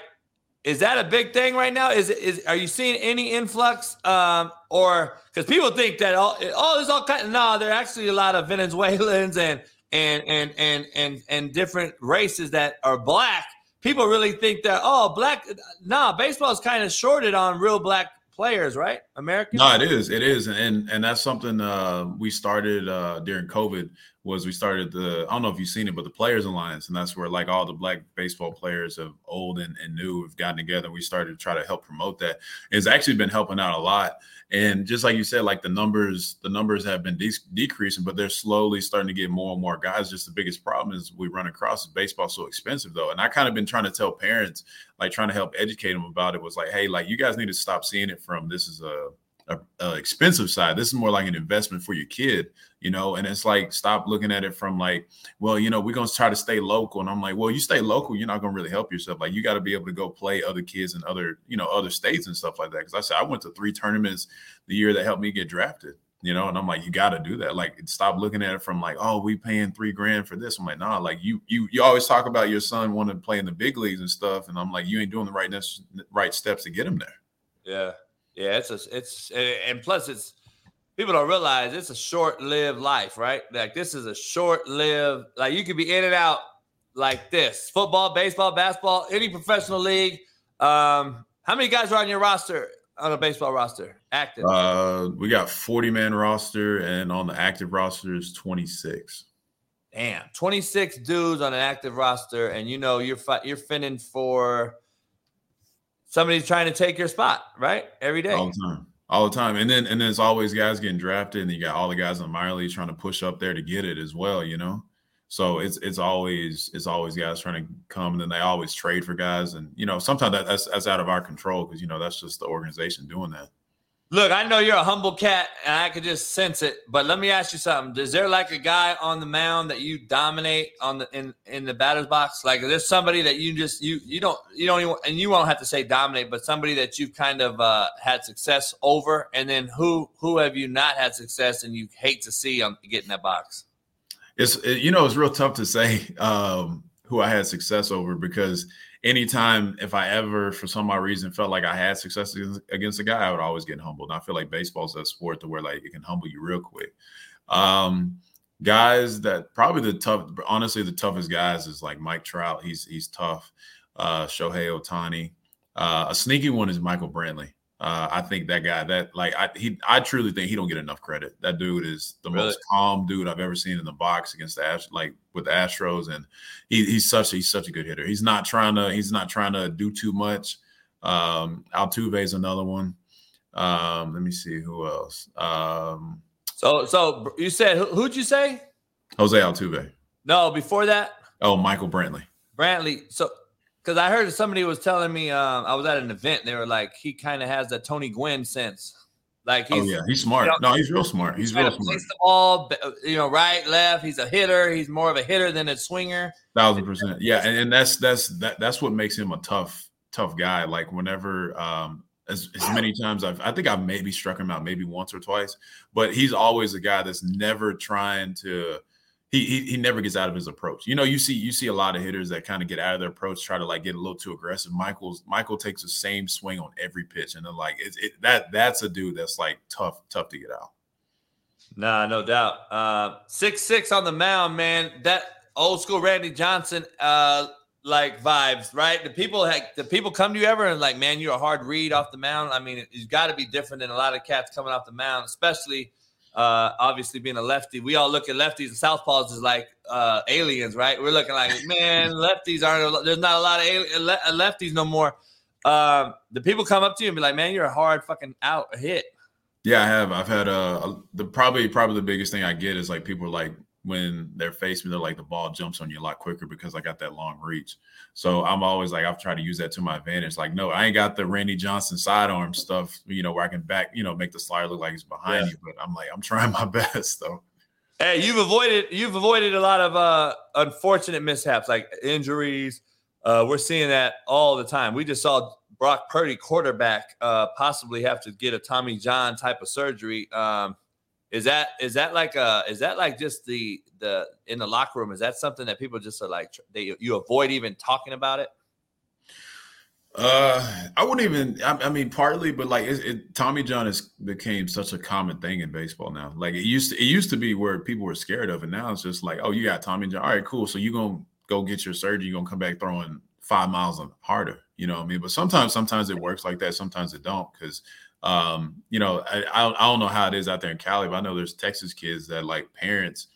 is that a big thing right now? Is is are you seeing any influx? Um, or because people think that all oh there's all kind no, there are actually a lot of Venezuelans (laughs) and and and and and and different races that are black. People really think that oh black nah, baseball is kind of shorted on real black players, right? American? No, it is. It is, and and that's something uh, we started uh, during COVID. Was we started the I don't know if you've seen it, but the Players Alliance, and that's where like all the black baseball players of old and, and new have gotten together. We started to try to help promote that. It's actually been helping out a lot. And just like you said, like the numbers, the numbers have been de- decreasing, but they're slowly starting to get more and more guys. Just the biggest problem is we run across baseball so expensive though. And I kind of been trying to tell parents, like trying to help educate them about it, was like, hey, like you guys need to stop seeing it from this is a a, a, expensive side. This is more like an investment for your kid, you know. And it's like stop looking at it from like, well, you know, we're gonna try to stay local. And I'm like, well, you stay local, you're not gonna really help yourself. Like you got to be able to go play other kids in other, you know, other states and stuff like that. Because I said I went to three tournaments the year that helped me get drafted. You know, and I'm like, you got to do that. Like, stop looking at it from like, oh, we paying three grand for this. I'm like, nah. Like, you you you always talk about your son wanting to play in the big leagues and stuff, and I'm like, you ain't doing the right right steps to get him there. Yeah, yeah, it's a, it's and plus it's people don't realize it's a short-lived life, right? Like this is a short-lived like you could be in and out like this. Football, baseball, basketball, any professional league. Um, how many guys are on your roster on a baseball roster? Active. Uh, we got 40 man roster, and on the active roster is 26. Damn, 26 dudes on an active roster, and you know you're fi- you're finning for somebody's trying to take your spot, right? Every day. All the time. All the time. And then and then it's always guys getting drafted, and you got all the guys in the minor league trying to push up there to get it as well, you know. So it's it's always it's always guys trying to come, and then they always trade for guys, and you know sometimes that, that's that's out of our control because you know that's just the organization doing that. Look, I know you're a humble cat, and I could just sense it. But let me ask you something: Is there like a guy on the mound that you dominate on the in in the batter's box? Like, is there somebody that you just you you don't you don't even and you won't have to say dominate, but somebody that you've kind of uh, had success over, and then who who have you not had success and you hate to see on getting that box? It's it, you know it's real tough to say um, who I had success over because anytime if I ever, for some odd reason, felt like I had success against a guy, I would always get humbled. And I feel like baseball's a sport to where like it can humble you real quick. Um, guys that probably the tough, honestly, the toughest guys is like Mike Trout. He's he's tough. Uh, Shohei Ohtani. Uh, a sneaky one is Michael Brantley. Uh, I think that guy that like I he I truly think he don't get enough credit. That dude is the really? most calm dude I've ever seen in the box against the Ash like with the Astros, and he, he's such he's such a good hitter. He's not trying to he's not trying to do too much. Um, Altuve is another one. Um, let me see who else. Um, so so you said who'd you say? Jose Altuve. No, before that. Oh, Michael Brantley. Brantley. So because I heard somebody was telling me um, I was at an event. They were like, he kind of has that Tony Gwynn sense. Like oh, he's, oh yeah, he's smart. You know, no, he's real smart. He's real smart. The ball, you know, right, left. He's a hitter. He's more of a hitter than a swinger. Thousand percent. Yeah, and, and that's that's that, that's what makes him a tough tough guy. Like whenever um, as, as many times I've I think I've maybe struck him out maybe once or twice, but he's always a guy that's never trying to he, he he never gets out of his approach. You know, you see you see a lot of hitters that kind of get out of their approach, try to like get a little too aggressive. Michael's Michael takes the same swing on every pitch, and then like it's it, that that's a dude that's like tough tough to get out. Nah, no doubt. Uh, six six on the mound, man. That old school Randy Johnson uh like vibes, right? The people like the people come to you ever and like, man, you're a hard read off the mound. I mean, it, has got to be different than a lot of cats coming off the mound, especially uh, obviously being a lefty, we all look at lefties and southpaws as like uh, aliens, right? We're looking like, (laughs) man, lefties aren't. There's not a lot of alien, uh, lefties no more. Um, the people come up to you and be like, man, you're a hard fucking out hit. Yeah, I have. I've had uh the probably probably the biggest thing I get is like people like when they're facing me, they're like the ball jumps on you a lot quicker because I got that long reach. So I'm always like, I've tried to use that to my advantage. Like, no, I ain't got the Randy Johnson sidearm stuff, you know, where I can back, you know, make the slider look like he's behind yeah. you. But I'm like, I'm trying (laughs) my best though. Hey, you've avoided you've avoided a lot of uh unfortunate mishaps like injuries. Uh, we're seeing that all the time. We just saw Brock Purdy, quarterback, uh, possibly have to get a Tommy John type of surgery. Um, is that is that like a is that like just the the in the locker room? Is that something that people just are like they you avoid even talking about it? Uh, I wouldn't even. I, I mean, partly, but like it, it, Tommy John has became such a common thing in baseball now. Like it used to. It used to be where people were scared of it. Now it's just like, oh, you got Tommy John. All right, cool. So you gonna go get your surgery. You are gonna come back throwing five miles harder. You know what I mean? But sometimes, sometimes it works like that. Sometimes it don't because Um, you know, I, I don't know how it is out there in Cali, but I know there's Texas kids that like parents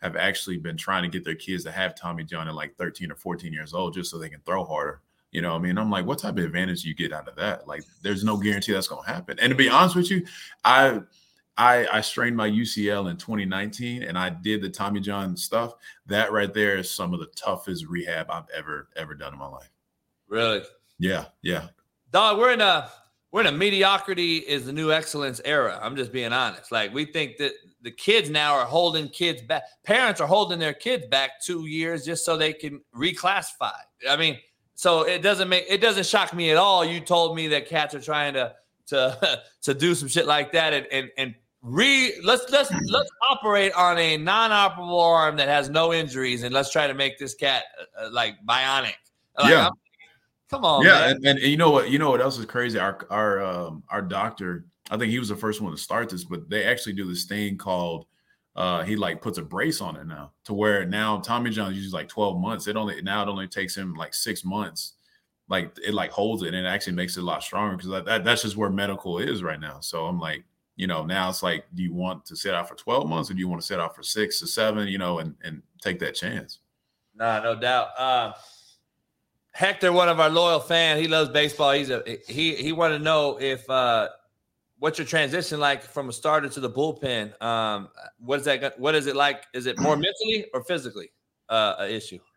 have actually been trying to get their kids to have Tommy John at like 13 or 14 years old just so they can throw harder. You know, I mean, I'm like, what type of advantage do you get out of that? Like, there's no guarantee that's going to happen. And to be honest with you, I I, I strained my UCL in 2019 and I did the Tommy John stuff. That right there is some of the toughest rehab I've ever, ever done in my life. Really? Yeah. Yeah. Dog, we're in a we're in a mediocrity is the new excellence era. I'm just being honest. Like we think that the kids now are holding kids back. Parents are holding their kids back two years just so they can reclassify. I mean, so it doesn't make it doesn't shock me at all. You told me that cats are trying to to (laughs) to do some shit like that and and and re let's let's let's operate on a non-operable arm that has no injuries and let's try to make this cat uh, uh like bionic. Like, yeah. I'm, come on, yeah, and, and, and, you know what? You know what else is crazy? Our our um, our doctor, I think he was the first one to start this, but they actually do this thing called uh, he like puts a brace on it now to where now Tommy John uses like 12 months. It only now it only takes him like six months. Like it like holds it and it actually makes it a lot stronger because that, that, that's just where medical is right now. So I'm like, you know, now it's like, do you want to sit out for 12 months or do you want to sit out for six or seven, you know, and, and take that chance? Nah, no doubt. Uh, Hector, one of our loyal fans, he loves baseball. He's a he he wanted to know if uh what's your transition like from a starter to the bullpen? Um, what is that? What is it like? Is it more mentally or physically uh, an issue? (sighs)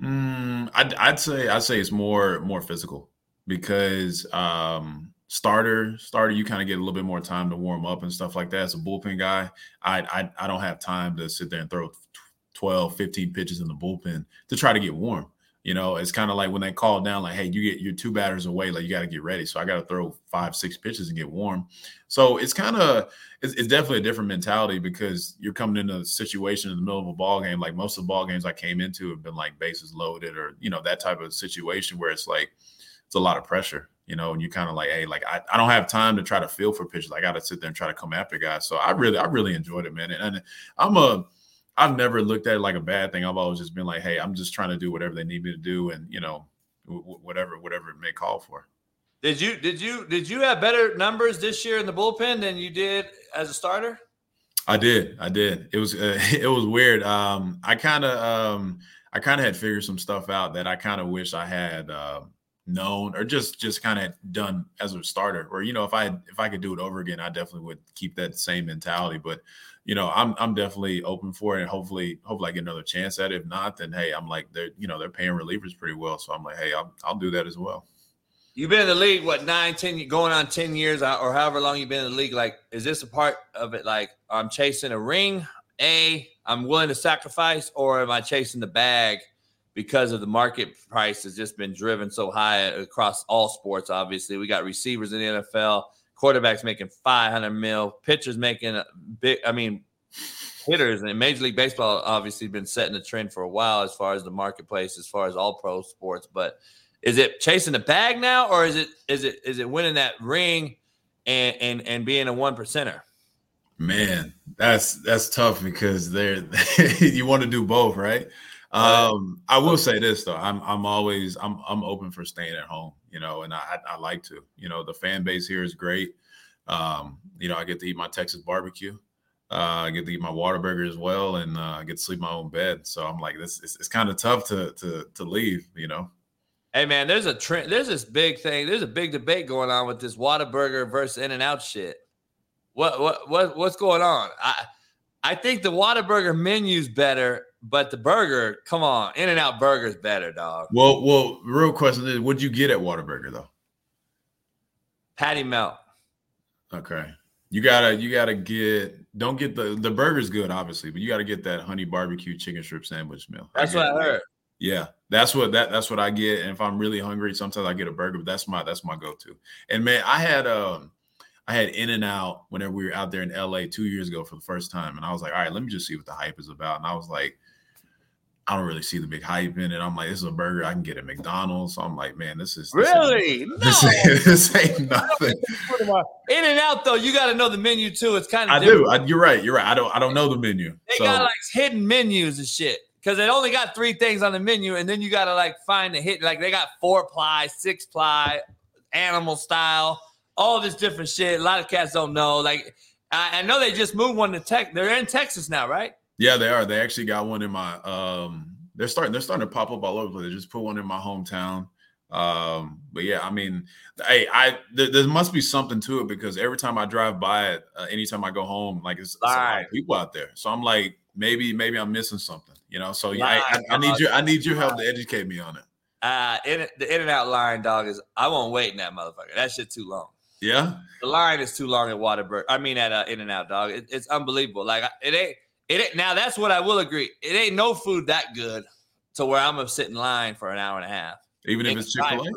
Mm, I'd, I'd say I'd say it's more more physical because um, starter starter you kind of get a little bit more time to warm up and stuff like that as a bullpen guy I, I i don't have time to sit there and throw 12 15 pitches in the bullpen to try to get warm you know it's kind of like when they call down like hey you get your two batters away like you got to get ready so i got to throw five six pitches and get warm so it's kind of it's, it's, definitely a different mentality because you're coming into a situation in the middle of a ball game like most of the ball games i came into have been like bases loaded or you know that type of situation where it's like it's a lot of pressure you know, and you kind of like, hey, like I, I don't have time to try to feel for pitches. I got to sit there and try to come after guys. So I really, I really enjoyed it, man. And, and I'm a, I've never looked at it like a bad thing. I've always just been like, hey, I'm just trying to do whatever they need me to do, and you know, w- whatever, whatever it may call for. Did you, did you, did you have better numbers this year in the bullpen than you did as a starter? I did, I did. It was, uh, (laughs) it was weird. Um, I kind of, um, I kind of had figured some stuff out that I kind of wish I had. Uh, known or just just kind of done as a starter or you know if i if i could do it over again i definitely would keep that same mentality but you know i'm i'm definitely open for it and hopefully hopefully i get another chance at it. If not then hey i'm like they're you know they're paying relievers pretty well so i'm like hey i'll, I'll do that as well. You've been in the league what nine ten going on 10 years uh, or however long you've been in the league like is this a part of it like i'm chasing a ring a i'm willing to sacrifice or am i chasing the bag because of the market price has just been driven so high across all sports. Obviously, we got receivers in the NFL, quarterbacks making 500 mil, pitchers making big. I mean, hitters and Major League Baseball obviously been setting the trend for a while as far as the marketplace, as far as all pro sports. But is it chasing the bag now, or is it is it is it winning that ring and and and being a one percenter? Man, that's that's tough because they're (laughs) you want to do both, right? Um, I will say this though, I'm I'm always I'm I'm open for staying at home, you know, and I I like to, you know, the fan base here is great. Um, you know, I get to eat my Texas barbecue. Uh, I get to eat my Whataburger as well, and uh, I get to sleep in my own bed. So I'm like, this it's, it's kind of tough to to to leave, you know. Hey man, there's a trend. There's this big thing. There's a big debate going on with this Whataburger versus In and Out shit. What what what what's going on? I I think the Whataburger menu's better but the burger, come on, In and Out Burger is better, dog. Well, well, real question is, what'd you get at Whataburger though? Patty melt. Okay, you gotta you gotta get. Don't get the the burger's good, obviously, but you gotta get that honey barbecue chicken strip sandwich meal. That's I what I heard. Yeah, that's what that that's what I get. And if I'm really hungry, sometimes I get a burger. But that's my that's my go to. And man, I had um. I had In and Out whenever we were out there in LA two years ago for the first time. And I was like, all right, let me just see what the hype is about. And I was like, I don't really see the big hype in it. I'm like, this is a burger I can get at McDonald's. So I'm like, man, this is this really (laughs) ain't, no. this, ain't, this ain't (laughs) nothing. In and out though, you got to know the menu too. It's kind of I different. do. I, you're right. You're right. I don't. I don't know the menu. They so. got like hidden menus and shit because they only got three things on the menu, and then you got to like find the hit. Like they got four ply, six ply, animal style, all this different shit. A lot of cats don't know. Like I, I know they just moved one to Tech. They're in Texas now, right? Yeah, they are. They actually got one in my. um They're starting. They're starting to pop up all over. They just put one in my hometown. Um, but yeah, I mean, hey, I th- there must be something to it because every time I drive by it, uh, anytime I go home, like it's, it's a lot of people out there. So I'm like, maybe maybe I'm missing something, you know. So yeah, I, I, I need your I need your help to educate me on it. Uh, in, the in and out line, dog is. I won't wait in that motherfucker. That shit too long. Yeah, The line is too long at Waterburg. I mean, at uh, In and Out, dog. It, it's unbelievable. Like it ain't. It ain't, now that's what I will agree. It ain't no food that good to where I'm gonna sit in line for an hour and a half. even if it's Chick Fil A.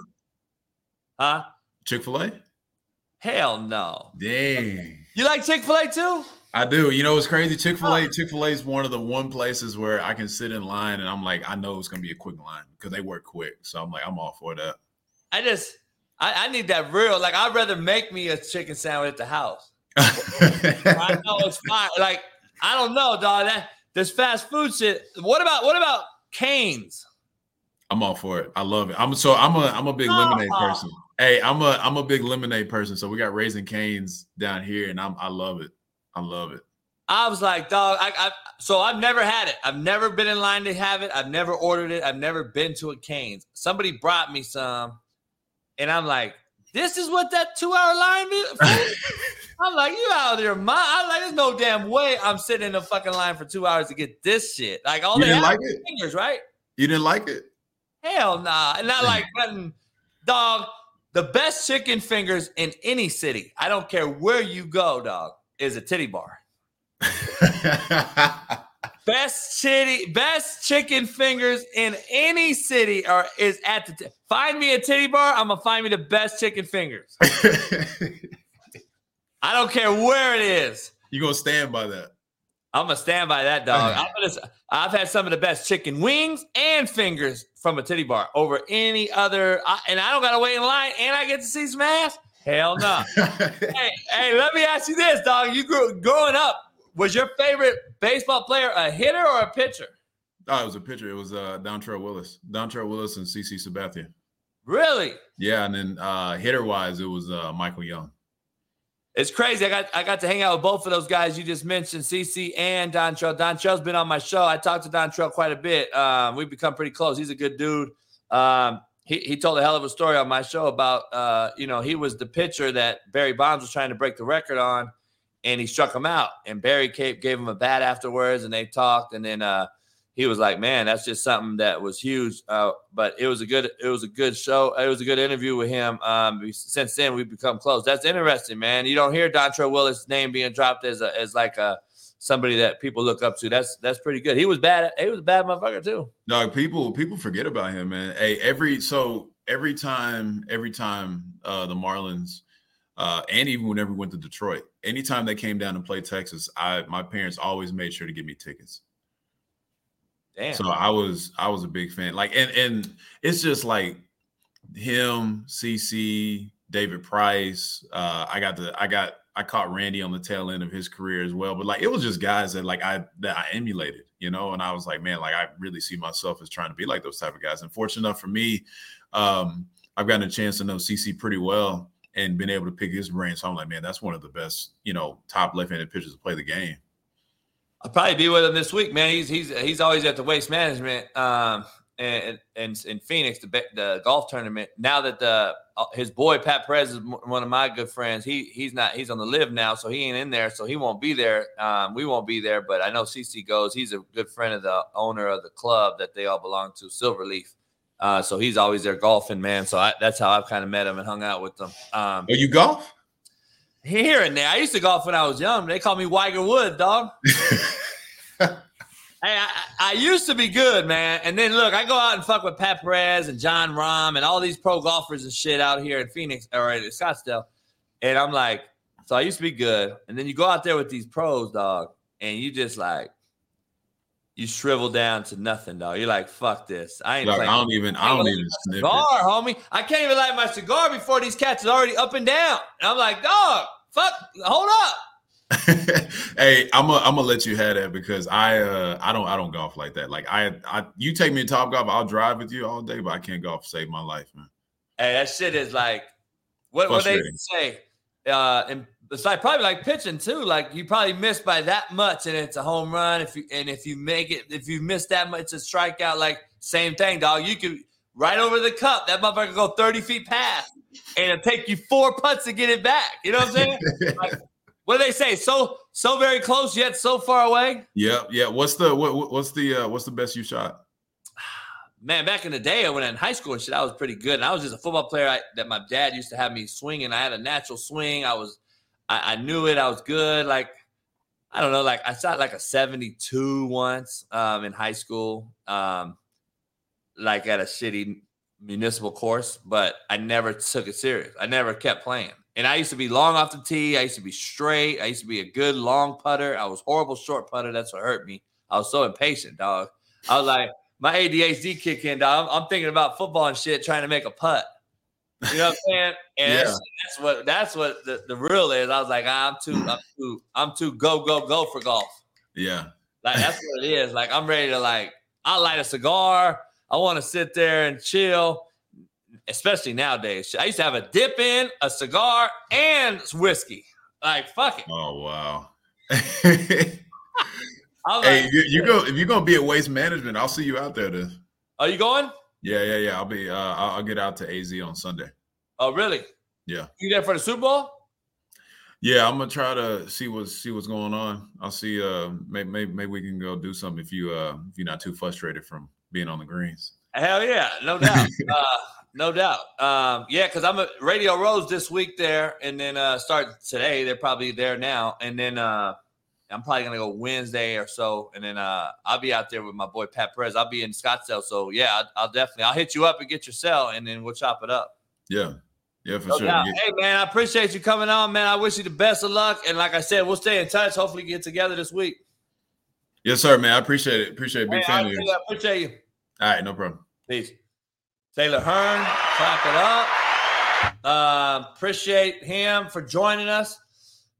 Huh? Chick Fil A. Hell no. Dang. You like Chick Fil A too? I do. You know, it's crazy. Chick Fil A. Chick Fil A is one of the one places where I can sit in line and I'm like, I know it's gonna be a quick line because they work quick. So I'm like, I'm all for that. I just I, I need that real. Like I'd rather make me a chicken sandwich at the house. (laughs) I know it's fine. Like I don't know, dog. That this fast food shit. What about what about Canes? I'm all for it. I love it. I'm so I'm a I'm a big lemonade Oh. person. Hey, I'm a I'm a big lemonade person. So we got Raising Canes down here, and I'm I love it. I love it. I was like, dog. I, I so I've never had it. I've never been in line to have it. I've never ordered it. I've never been to a Canes. Somebody brought me some, and I'm like, this is what that two hour line is. (laughs) I'm like, you out of your mind? I'm like, there's no damn way I'm sitting in a fucking line for two hours to get this shit. Like all You they like it? fingers, right? You didn't like it? Hell nah. And not like nothing, dog. The best chicken fingers in any city, I don't care where you go, dog, is a titty bar. (laughs) Best chitty, best chicken fingers in any city are is at the. T- find me a titty bar. I'm gonna find me the best chicken fingers. (laughs) I don't care where it is. you gonna stand by that? I'm gonna stand by that dog. I'm gonna, I've had some of the best chicken wings and fingers from a titty bar over any other, I, and I don't gotta wait in line, and I get to see some ass. Hell no. (laughs) hey, hey, let me ask you this, dog. You grew growing up. Was your favorite baseball player a hitter or a pitcher? Oh, it was a pitcher. It was uh Dontrelle Willis. Dontrelle Willis and CC Sabathia. Really? Yeah, and then uh hitter wise, it was uh Michael Young. It's crazy. I got I got to hang out with both of those guys you just mentioned, CC and Dontrelle. Dontrelle's been on my show. I talked to Dontrelle quite a bit. Um, we've become pretty close. He's a good dude. Um, he, he told a hell of a story on my show about uh, you know, he was the pitcher that Barry Bonds was trying to break the record on, and he struck him out. And Barry Cape gave him a bat afterwards, and they talked, and then uh he was like, "Man, that's just something that was huge." Uh, but it was a good, it was a good show. It was a good interview with him. Um, since then we've become close. That's interesting, man. You don't hear Dontrelle Willis' name being dropped as a, as like a somebody that people look up to. That's that's pretty good. He was bad. He was a bad motherfucker too. No, people people forget about him, man. Hey, every so every time, every time uh the Marlins uh and even whenever we went to Detroit, anytime they came down and played Texas, I my parents always made sure to give me tickets. Damn. So I was I was a big fan. Like and and it's just like him, CC, David Price. Uh I got the I got I caught Randy on the tail end of his career as well. But like it was just guys that like I that I emulated, you know, and I was like, man, like I really see myself as trying to be like those type of guys. And fortunate enough for me, um, I've gotten a chance to know CC pretty well and been able to pick his brain. So I'm like, man, that's one of the best, you know, top left-handed pitchers to play the game. I'll probably be with him this week, man. He's he's he's always at the waste management um and and in Phoenix the the golf tournament. Now that the uh, his boy Pat Perez is one of my good friends. He he's not he's on the LIV now, so he ain't in there, so he won't be there. Um, we won't be there, but I know CC goes. He's a good friend of the owner of the club that they all belong to, Silverleaf. Uh, so he's always there golfing, man. So I, that's how I've kind of met him and hung out with him. Um, Oh, you golf? here and there. I used to golf when I was young. They call me Weiger Wood, dog. (laughs) hey, I, I used to be good, man. And then look, I go out and fuck with Pat Perez and Jon Rahm and all these pro golfers and shit out here in Phoenix or in Scottsdale. And I'm like, so I used to be good. And then you go out there with these pros, dog, and you just like, you shrivel down to nothing, dog. You're like, fuck this. I ain't Like, playing. I don't even I don't even sniff cigar, it. homie. I can't even light my cigar before these cats is already up and down. And I'm like, dog, fuck, hold up. (laughs) hey, I'm gonna I'm gonna let you have that because I uh I don't I don't golf like that. Like I I you take me to Top Golf, I'll drive with you all day, but I can't golf save my life, man. Hey, that shit is like What what they say? Uh, and it's like probably like pitching too. Like you probably miss by that much, and it's a home run. If you and if you make it, if you miss that much, it's a strikeout. Like same thing, dog. You could right over the cup. That motherfucker go thirty feet past, and it'll take you four putts to get it back. You know what I'm saying? (laughs) like, what do they say? So so very close yet so far away. Yeah, yeah. What's the what, what- what's the uh, what's the best you shot? (sighs) man, back in the day, when in high school and shit, I was pretty good. And I was just a football player I, that my dad used to have me swinging. I had a natural swing. I was, I, I knew it. I was good. Like, I don't know, like I shot like a 72 once um, in high school, um, like at a shitty municipal course, but I never took it serious. I never kept playing. And I used to be long off the tee. I used to be straight. I used to be a good long putter. I was horrible short putter. That's what hurt me. I was so impatient, dog. I was like, my ADHD kick in, dog. I'm, I'm thinking about football and shit, trying to make a putt. You know what I'm saying? And Yeah. that's, that's what that's what the, the real is. I was like, ah, I'm too, I'm too, I'm too go go go for golf. Yeah, Like that's what it is. Like I'm ready to like I light a cigar. I want to sit there and chill. Especially nowadays. I used to have a dip in, a cigar, and whiskey. Like fuck it. Oh wow. (laughs) Hey, like, you, you go if you're gonna be at waste management, I'll see you out there. To Are you going? Yeah, yeah, yeah. I'll be. Uh, I'll, I'll get out to AZ on Sunday. Oh really? Yeah, You there for the Super Bowl? yeah. I'm gonna try to see what's see what's going on. I'll see. Uh, maybe maybe, maybe we can go do something if you uh if you're not too frustrated from being on the greens. Hell yeah, no (laughs) doubt. uh, no doubt. Um, yeah, because I'm at Radio Rose this week there, and then uh, start today. They're probably there now, and then uh, I'm probably gonna go Wednesday or so, and then uh, I'll be out there with my boy Pat Perez. I'll be in Scottsdale, so yeah, I'll, I'll definitely I'll hit you up and get your cell, and then we'll chop it up. Yeah, yeah, for No sure. doubt. Yeah. Hey man, I appreciate you coming on, man. I wish you the best of luck, and like I said, we'll stay in touch. Hopefully, get together this week. Yes, sir, man. I appreciate it. Appreciate it. Big Hey, fan I of yours. appreciate you. All right, no problem. Peace. Taylor Hearn, clap it up. Uh, appreciate him for joining us.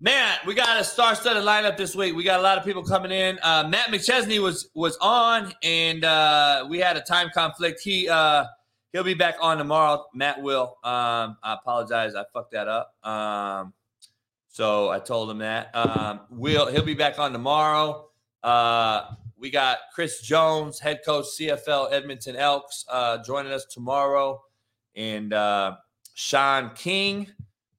Man, we got a star-studded lineup this week. We got a lot of people coming in. Uh, Matt McChesney was was on, and uh, we had a time conflict. He uh, he'll be back on tomorrow. Matt will. Um, I apologize, I fucked that up. Um, so I told him that. Um, we'll he'll be back on tomorrow. Uh, we got Chris Jones, head coach CFL Edmonton Elks, uh, joining us tomorrow, and uh, Shaun King,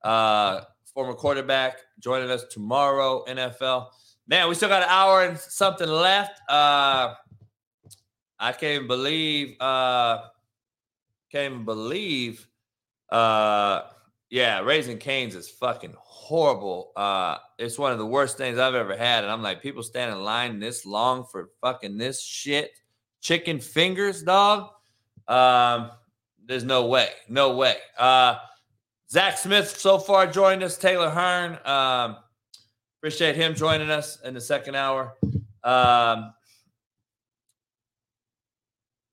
uh, former quarterback, joining us tomorrow. NFL. Man, we still got an hour and something left. Uh, I can't even believe. Uh, can't even believe. Uh, yeah, raising canes is fucking horrible. Uh, it's one of the worst things I've ever had, and I'm like, people stand in line this long for fucking this shit, chicken fingers, dog. Um, there's no way, no way. Uh, Zach Smith so far joined us. Taylor Hearn, um, appreciate him joining us in the second hour. Um,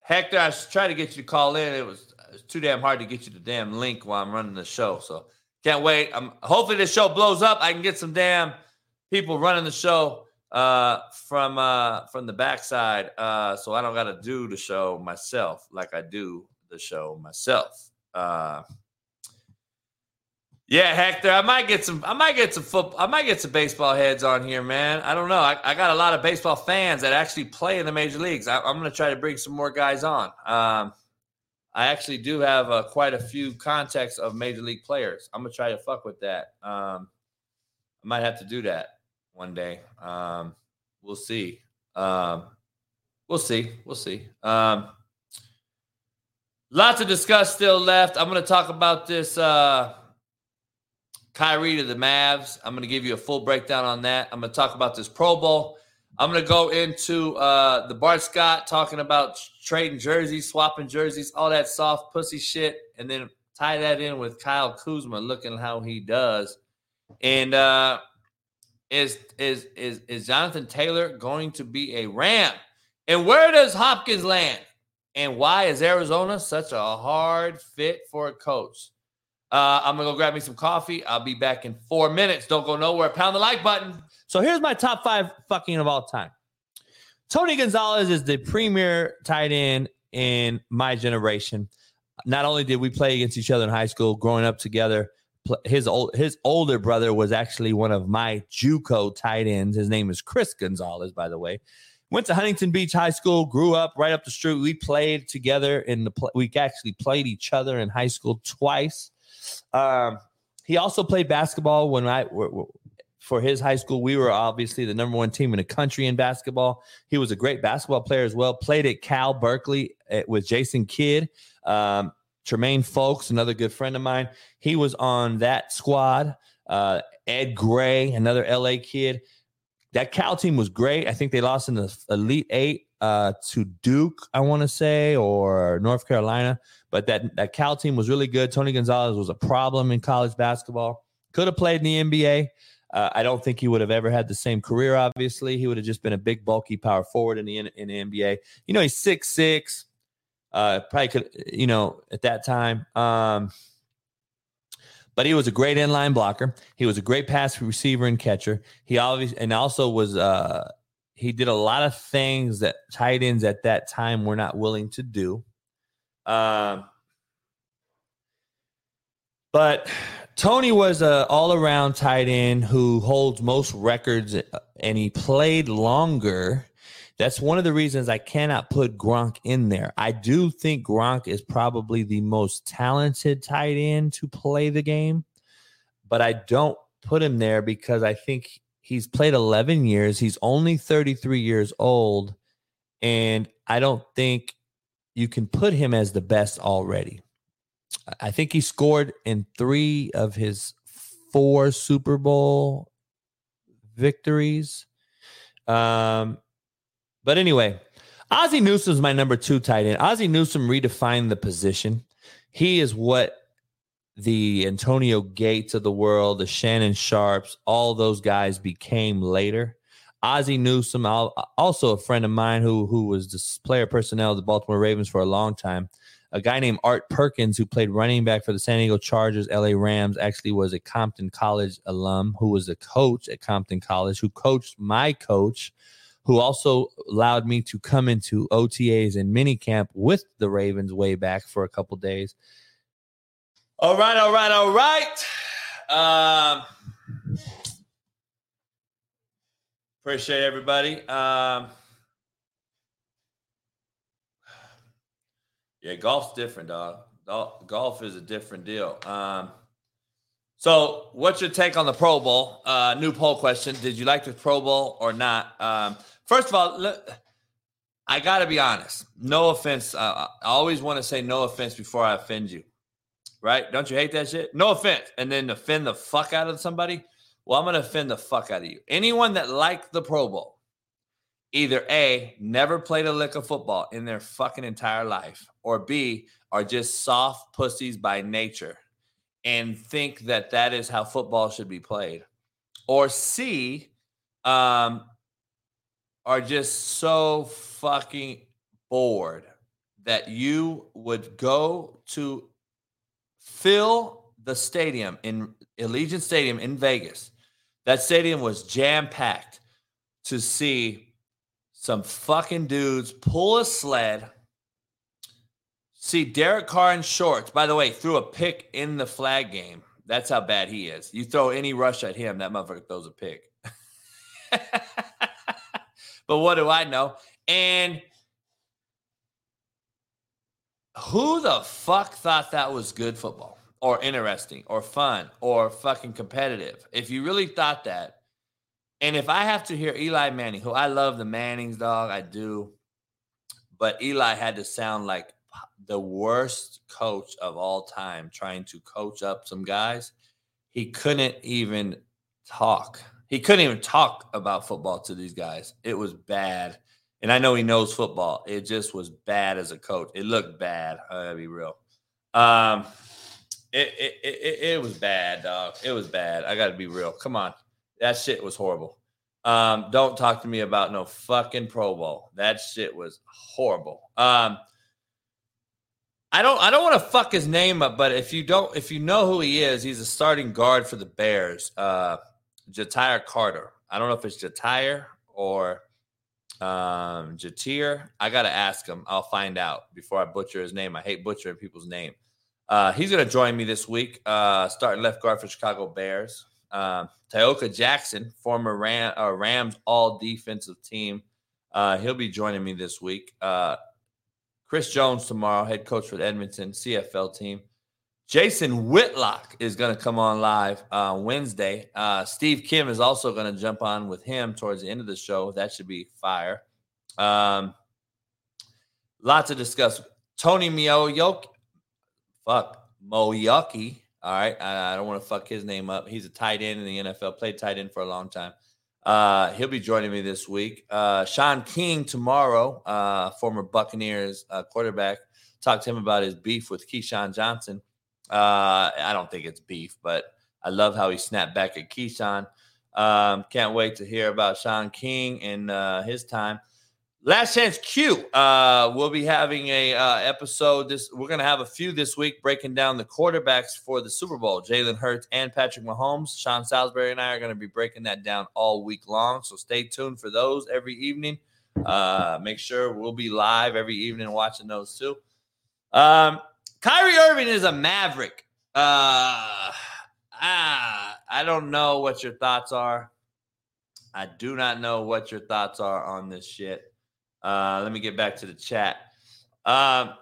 Hector, I tried to get you to call in. It was, it was too damn hard to get you the damn link while I'm running the show. So can't wait. I'm hopefully this show blows up. I can get some damn people running the show uh, from uh, from the backside, uh, so I don't got to do the show myself like I do the show myself. Yeah, Hector, I might get some. I might get some football. I might get some baseball heads on here, man. I don't know. I, I got a lot of baseball fans that actually play in the major leagues. I, I'm going to try to bring some more guys on. Um, I actually do have uh, quite a few contacts of major league players. I'm gonna try to fuck with that. Um, I might have to do that one day. Um, we'll see. Um, we'll see. We'll see. Um, lots to discuss still left. I'm gonna talk about this. Uh, Kyrie to the Mavs. I'm going to give you a full breakdown on that. I'm going to talk about this Pro Bowl. I'm going to go into uh, the Bart Scott talking about trading jerseys, swapping jerseys, all that soft pussy shit, and then tie that in with Kyle Kuzma looking how he does. And uh, is is is is Jonathan Taylor going to be a Ram? And where does Hopkins land? And why is Arizona such a hard fit for a coach? Uh, I'm gonna go grab me some coffee. I'll be back in four minutes. Don't go nowhere. Pound the like button. So here's my top five fucking of all time. Tony Gonzalez is the premier tight end in my generation. Not only did we play against each other in high school, growing up together, his old his older brother was actually one of my JUCO tight ends. His name is Chris Gonzalez, by the way. Went to Huntington Beach High School, grew up right up the street. We played together in the we actually played each other in high school twice. Um, he also played basketball when I for his high school. We were obviously the number one team in the country in basketball. He was a great basketball player as well. Played at Cal Berkeley uh, with Jason Kidd. Um, Tremaine Fowlkes, another good friend of mine, he was on that squad. Uh, Ed Gray, another LA kid. That Cal team was great. I think they lost in the Elite Eight uh, to Duke, I want to say, or North Carolina. But that, that Cal team was really good. Tony Gonzalez was a problem in college basketball. Could have played in the NBA. Uh, I don't think he would have ever had the same career. Obviously, he would have just been a big, bulky power forward in the in the NBA. You know, he's six six. Uh, probably could, you know, at that time. Um, but he was a great inline blocker. He was a great pass receiver and catcher. He always and also was uh he did a lot of things that tight ends at that time were not willing to do. Um but Tony was a all-around tight end who holds most records and he played longer that's one of the reasons I cannot put Gronk in there. I do think Gronk is probably the most talented tight end to play the game, but I don't put him there because I think he's played 11 years. He's only 33 years old, and I don't think you can put him as the best already. I think he scored in three of his four Super Bowl victories. Um, but anyway, Ozzie Newsome's my number two tight end. Ozzie Newsome redefined the position. He is what the Antonio Gates of the world, the Shannon Sharpes, all those guys became later. Ozzie Newsome, also a friend of mine who who was the player personnel of the Baltimore Ravens for a long time. A guy named Art Perkins, who played running back for the San Diego Chargers, LA Rams, actually was a Compton College alum who was a coach at Compton College, who coached my coach who also allowed me to come into OTAs and minicamp with the Ravens way back for a couple days. All right, all right, all right. Um, appreciate everybody. Um, yeah, golf's different, dog. Golf is a different deal. Um, so, what's your take on the Pro Bowl? Uh, new poll question: Did you like the Pro Bowl or not? Um, first of all, look, I got to be honest. No offense. Uh, I always want to say no offense before I offend you. Right? Don't you hate that shit? No offense, and then offend the fuck out of somebody. Well, I'm gonna offend the fuck out of you. Anyone that liked the Pro Bowl, either A, never played a lick of football in their fucking entire life, or B, are just soft pussies by nature and think that that is how football should be played, or C, um, are just so fucking bored that you would go to fill the stadium in Allegiant Stadium in Vegas. That stadium was jam packed to see some fucking dudes pull a sled. See Derek Carr in shorts. By the way, threw a pick in the flag game. That's how bad he is. You throw any rush at him, that motherfucker throws a pick. (laughs) but what do I know? And who the fuck thought that was good football or interesting or fun or fucking competitive? If you really thought that, and if I have to hear Eli Manning, who I love the Mannings, dog, I do, but Eli had to sound like the worst coach of all time trying to coach up some guys. He couldn't even talk. He couldn't even talk about football to these guys. It was bad. And I know he knows football. It just was bad as a coach. It looked bad. I gotta be real. Um, it, it, it, it was bad, dog. It was bad. I gotta be real. Come on. That shit was horrible. Um, don't talk to me about no fucking Pro Bowl. That shit was horrible. Um, I don't I don't want to fuck his name up, but if you don't if you know who he is, he's a starting guard for the Bears. Uh Ja'Tyre Carter. I don't know if it's Ja'Tyre or um Jatir. I gotta ask him. I'll find out before I butcher his name. I hate butchering people's name. Uh, he's going to join me this week, uh, starting left guard for Chicago Bears. Um, Tayoka Jackson, former Ram, uh, Rams all defensive team, uh, he'll be joining me this week. Uh, Chris Jones tomorrow, head coach for Edmonton CFL team. Jason Whitlock is going to come on live uh, Wednesday. Uh, Steve Kim is also going to jump on with him towards the end of the show. That should be fire. Um, lots to discuss. Tony Moeaki, fuck Moeaki. All right, I, I don't want to fuck his name up. He's a tight end in the NFL. Played tight end for a long time. Uh, he'll be joining me this week. Uh, Shaun King tomorrow, uh, former Buccaneers uh, quarterback. Talk to him about his beef with Keyshawn Johnson. Uh, I don't think it's beef, but I love how he snapped back at Keyshawn. Um, can't wait to hear about Shaun King and uh, his time. Last Chance Q. Uh, we'll be having a uh, episode. This we're gonna have a few this week, breaking down the quarterbacks for the Super Bowl. Jalen Hurts and Patrick Mahomes. Sean Salisbury and I are gonna be breaking that down all week long. So stay tuned for those every evening. Uh, make sure we'll be live every evening watching those too. Um, Kyrie Irving is a maverick. Uh, ah, I don't know what your thoughts are. I do not know what your thoughts are on this shit. Uh, let me get back to the chat. Um,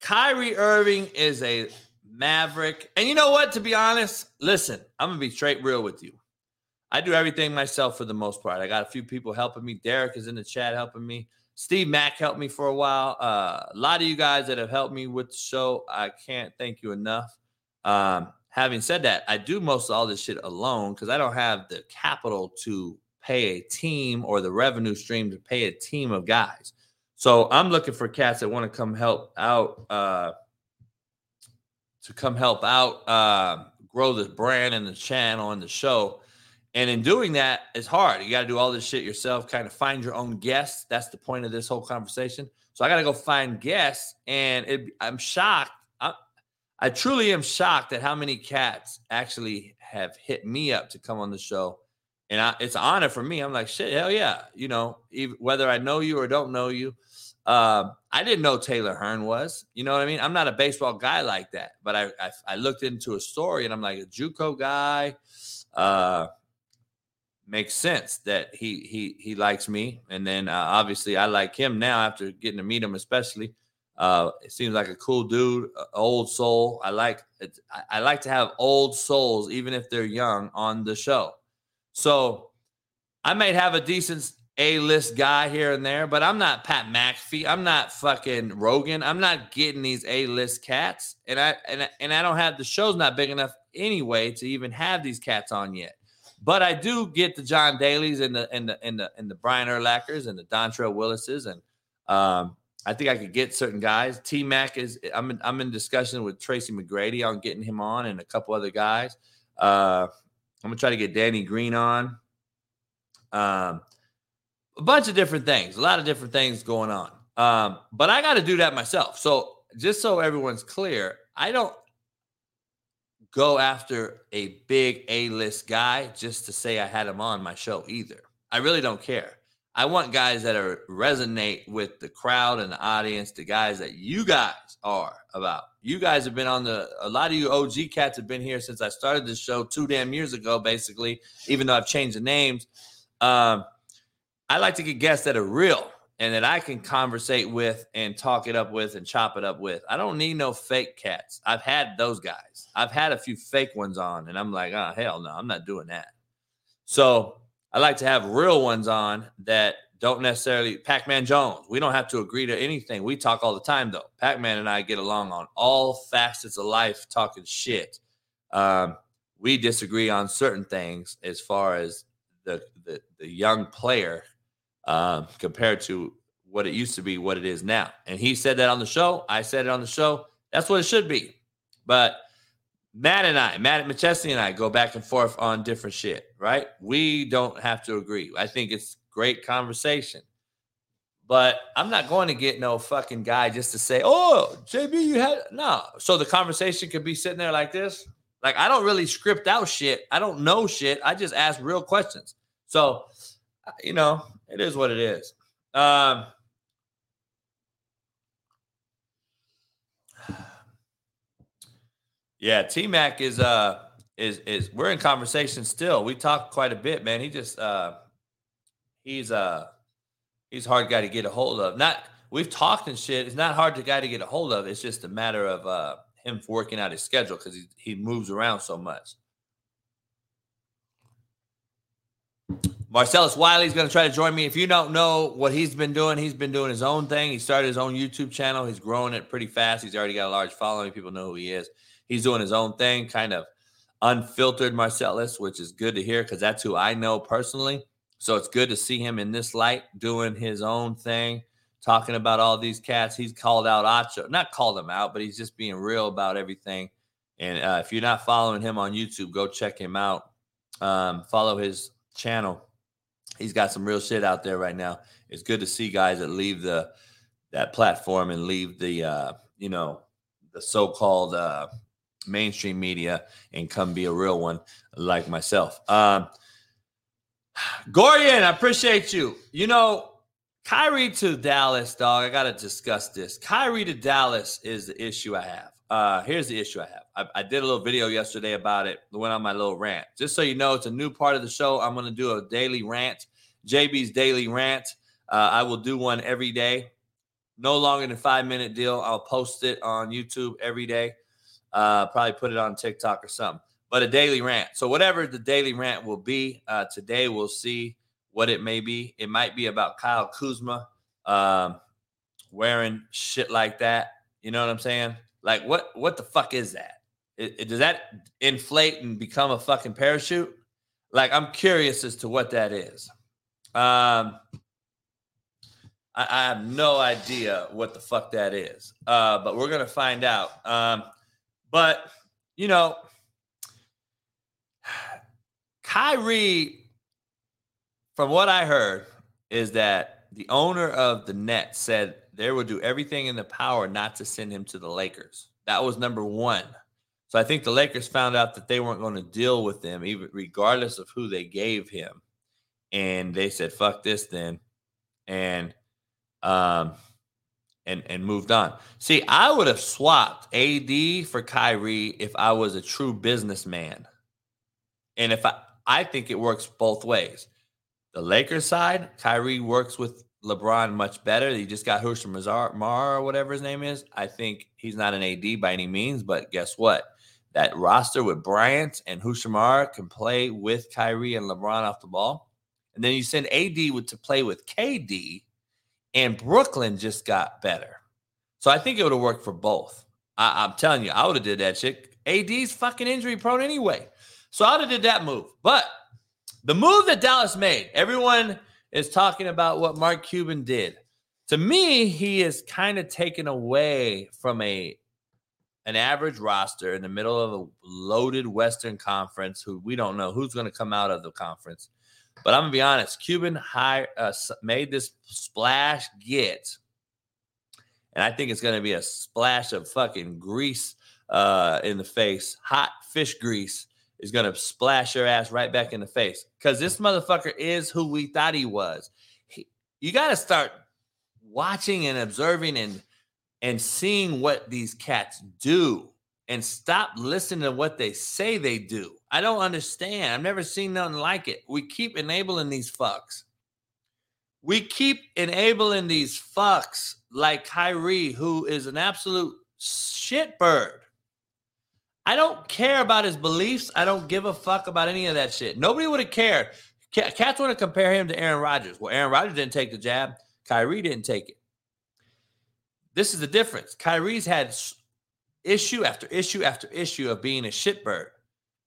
Kyrie Irving is a maverick. And you know what? To be honest, listen, I'm going to be straight real with you. I do everything myself for the most part. I got a few people helping me. Derek is in the chat helping me. Steve Mack helped me for a while. Uh, a lot of you guys that have helped me with the show, I can't thank you enough. Um, having said that, I do most of all this shit alone because I don't have the capital to pay a team or the revenue stream to pay a team of guys. So I'm looking for cats that want to come help out, uh, to come help out, uh, grow the brand and the channel and the show. And in doing that, it's hard. You got to do all this shit yourself, kind of find your own guests. That's the point of this whole conversation. So I got to go find guests. And it, I'm shocked. I, I truly am shocked at how many cats actually have hit me up to come on the show and I, it's an honor for me. I'm like, shit, hell yeah. You know, even, whether I know you or don't know you, uh, I didn't know Taylor Hearn was. You know what I mean? I'm not a baseball guy like that, but I I, I looked into a story and I'm like a JUCO guy. Uh, makes sense that he he he likes me, and then uh, obviously I like him now after getting to meet him, especially. Uh, it seems like a cool dude, old soul. I like I like to have old souls, even if they're young, on the show. So I might have a decent A list guy here and there, but I'm not Pat McAfee. I'm not fucking Rogan. I'm not getting these A list cats. And I and, and I don't have the show's not big enough anyway to even have these cats on yet. But I do get the John Daly's and the and the and the and the Brian Urlachers and the Dontrelle Willises and um I think I could get certain guys. T Mac is I'm in, I'm in discussion with Tracy McGrady on getting him on and a couple other guys. Uh, I'm gonna try to get Danny Green on. Um, a bunch of different things, a lot of different things going on. Um, but I got to do that myself. So just so everyone's clear, I don't go after a big A-list guy just to say I had him on my show either. I really don't care. I want guys that are resonate with the crowd and the audience, the guys that you guys are about. You guys have been on the a lot of you OG cats have been here since I started this show two damn years ago, basically, even though I've changed the names. Um, I like to get guests that are real and that I can conversate with and talk it up with and chop it up with. I don't need no fake cats. I've had those guys. I've had a few fake ones on, and I'm like, oh hell no, I'm not doing that. So I like to have real ones on that don't necessarily Pac Man Jones. We don't have to agree to anything. We talk all the time though. Pac Man and I get along on all facets of life, talking shit. Um, we disagree on certain things as far as the the, the young player um, compared to what it used to be, what it is now. And he said that on the show. I said it on the show. That's what it should be. But Matt and I, Matt McChesney and I go back and forth on different shit, right? We don't have to agree. I think it's great conversation. But I'm not going to get no fucking guy just to say, oh, JB, you had no. So the conversation could be sitting there like this. Like I don't really script out shit. I don't know shit. I just ask real questions. So, you know, it is what it is. Um, (sighs) Yeah, T Mac is uh is is we're in conversation still. We talked quite a bit, man. He just uh he's uh he's a hard guy to get a hold of. Not we've talked and shit. It's not hard to guy to get a hold of. It's just a matter of uh him working out his schedule because he he moves around so much. Marcellus Wiley's going to try to join me. If you don't know what he's been doing, he's been doing his own thing. He started his own YouTube channel. He's growing it pretty fast. He's already got a large following. People know who he is. He's doing his own thing, kind of unfiltered Marcellus, which is good to hear because that's who I know personally. So it's good to see him in this light doing his own thing, talking about all these cats. He's called out Acho, not called him out, but he's just being real about everything. And uh, if you're not following him on YouTube, go check him out. Um, follow his channel he's got some real shit out there right now. It's good to see guys that leave the that platform and leave the uh, you know the so-called uh, mainstream media and come be a real one like myself. Um, (sighs) Gorian, I appreciate you. You know, Kyrie to Dallas, dog. I gotta discuss this. Kyrie to Dallas is the issue I have. Uh, here's the issue I have. I, I, did a little video yesterday about it. Went on my little rant. Just so you know, it's a new part of the show. I'm to do a daily rant, JB's daily rant. Uh, I will do one every day, no longer than five minute deal. I'll post it on YouTube every day. Uh, probably put it on TikTok or something. But a daily rant. So whatever the daily rant will be, uh, today we'll see what it may be. It might be about Kyle Kuzma um, wearing shit like that. You know what I'm saying? Like what what the fuck is that? It, it, does that inflate and become a fucking parachute? Like I'm curious as to what that is. Um, I, I have no idea what the fuck that is, uh, but we're gonna find out. Um, but you know, Kyrie, from what I heard, is that the owner of the net said they would do everything in the power not to send him to the Lakers. That was number one. So I think the Lakers found out that they weren't going to deal with them, even regardless of who they gave him. And they said, fuck this then. And um and and moved on. See, I would have swapped AD for Kyrie if I was a true businessman. And if I I think it works both ways. The Lakers side, Kyrie works with LeBron much better. He just got Husham Mar or whatever his name is. I think he's not an AD by any means, but guess what? That roster with Bryant and Hushamar can play with Kyrie and LeBron off the ball. And then you send AD with, to play with KD, and Brooklyn just got better. So I think it would have worked for both. I, am telling you, I would have did that shit. AD's fucking injury prone anyway. So did that move. But the move that Dallas made, everyone – is talking about what Mark Cuban did. To me, he is kind of taken away from a an average roster in the middle of a loaded Western Conference, who we don't know who's going to come out of the conference. But I'm gonna be honest, Cuban uh, made this splash get, and I think it's going to be a splash of fucking grease uh, in the face, hot fish grease is going to splash your ass right back in the face because this motherfucker is who we thought he was. He, you got to start watching and observing and and seeing what these cats do and stop listening to what they say they do. I don't understand. I've never seen nothing like it. We keep enabling these fucks. We keep enabling these fucks like Kyrie, who is an absolute shitbird. I don't care about his beliefs. I don't give a fuck about any of that shit. Nobody would have cared. Cats want to compare him to Aaron Rodgers. Well, Aaron Rodgers didn't take the jab. Kyrie didn't take it. This is the difference. Kyrie's had issue after issue after issue of being a shitbird.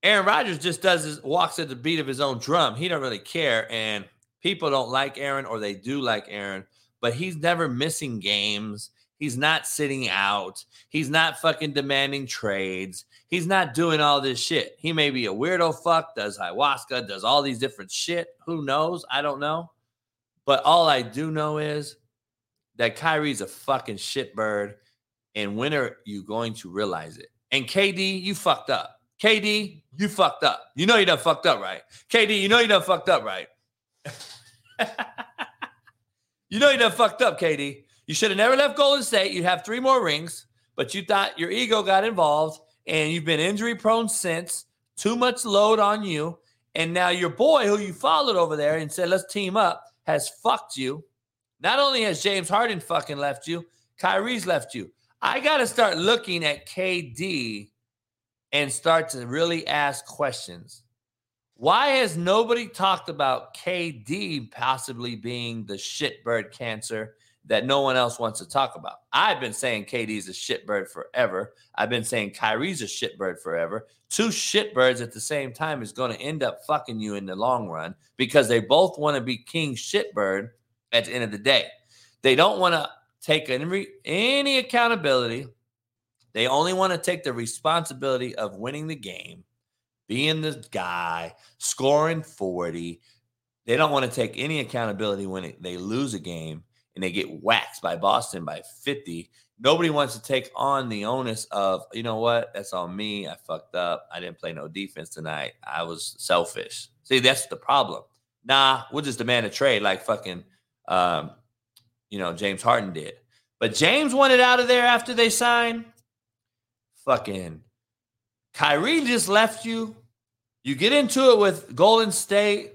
Aaron Rodgers just does his walks at the beat of his own drum. He don't really care, and people don't like Aaron or they do like Aaron, but he's never missing games. He's not sitting out. He's not fucking demanding trades. He's not doing all this shit. He may be a weirdo fuck, does ayahuasca, does all these different shit. Who knows? I don't know. But all I do know is that Kyrie's a fucking shitbird. And when are you going to realize it? And KD, you fucked up. KD, you fucked up. You know you done fucked up, right? KD, you know you done fucked up, right? (laughs) you know you done fucked up, KD. You should have never left Golden State. You'd have three more rings, but you thought your ego got involved and you've been injury prone since. Too much load on you, and now your boy, who you followed over there and said let's team up, has fucked you. Not only has James Harden fucking left you, Kyrie's left you. I got to start looking at KD and start to really ask questions. Why has nobody talked about KD possibly being the shitbird cancer that no one else wants to talk about? I've been saying KD's a shitbird forever. I've been saying Kyrie's a shitbird forever. Two shitbirds at the same time is going to end up fucking you in the long run because they both want to be king shitbird at the end of the day. They don't want to take any, any accountability. They only want to take the responsibility of winning the game being the guy, scoring 40. They don't want to take any accountability when it, they lose a game and they get waxed by Boston by 50. Nobody wants to take on the onus of, you know what, that's on me. I fucked up. I didn't play no defense tonight. I was selfish. See, that's the problem. Nah, we'll just demand a trade like fucking, um, you know, James Harden did. But James wanted out of there after they signed. Fucking Kyrie just left you. You get into it with Golden State.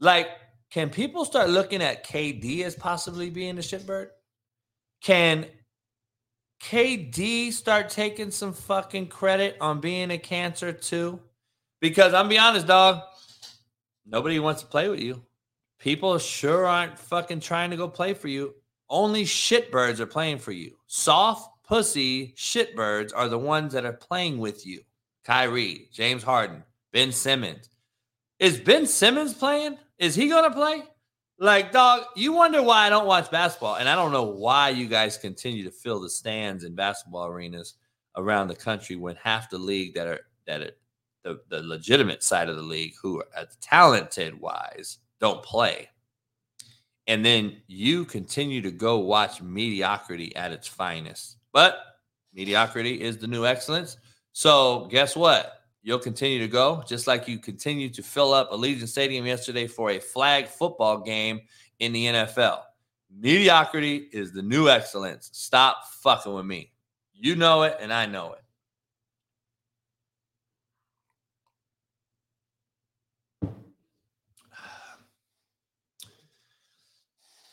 Like, can people start looking at KD as possibly being a shitbird? Can KD start taking some fucking credit on being a cancer too? Because I'm be honest, dog, nobody wants to play with you. People sure aren't fucking trying to go play for you. Only shitbirds are playing for you. Soft pussy shitbirds are the ones that are playing with you. Kyrie, James Harden, Ben Simmons. Is Ben Simmons playing? Is he going to play? Like, dog, you wonder why I don't watch basketball. And I don't know why you guys continue to fill the stands in basketball arenas around the country when half the league that are that are the, the legitimate side of the league who are uh, talented wise don't play. And then you continue to go watch mediocrity at its finest. But mediocrity is the new excellence. So guess what? You'll continue to go, just like you continue to fill up Allegiant Stadium yesterday for a flag football game in the NFL. Mediocrity is the new excellence. Stop fucking with me. You know it, and I know it.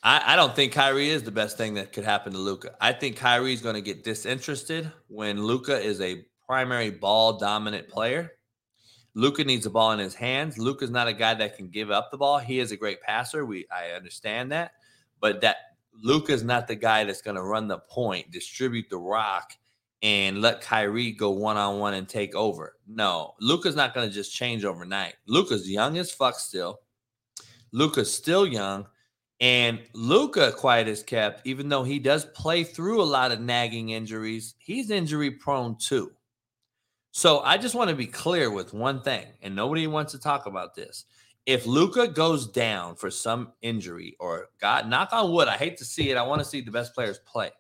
I, I, don't think Kyrie is the best thing that could happen to Luka. I think Kyrie is going to get disinterested when Luka is a primary ball dominant player. Luka needs the ball in his hands. Luka's not a guy that can give up the ball. He is a great passer. We I understand that, but that Luka's not the guy that's going to run the point, distribute the rock, and let Kyrie go one on one and take over. No, Luka's not going to just change overnight. Luka's young as fuck still. Luka's still young. And Luka, quiet as kept, even though he does play through a lot of nagging injuries, he's injury prone too. So I just want to be clear with one thing, and nobody wants to talk about this. If Luka goes down for some injury, or God, knock on wood, I hate to see it. I want to see the best players play.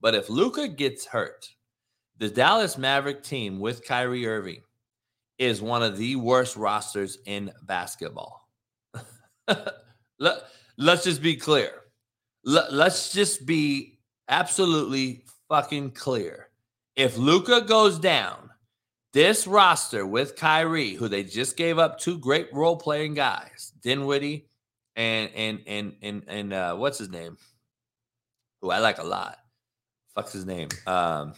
But if Luka gets hurt, the Dallas Maverick team with Kyrie Irving is one of the worst rosters in basketball. (laughs) let's just be clear. let's just be absolutely fucking clear. If Luka goes down, this roster with Kyrie, who they just gave up two great role playing guys, Dinwiddie and and and and and uh, what's his name? Who I like a lot. Fuck's his name? Um,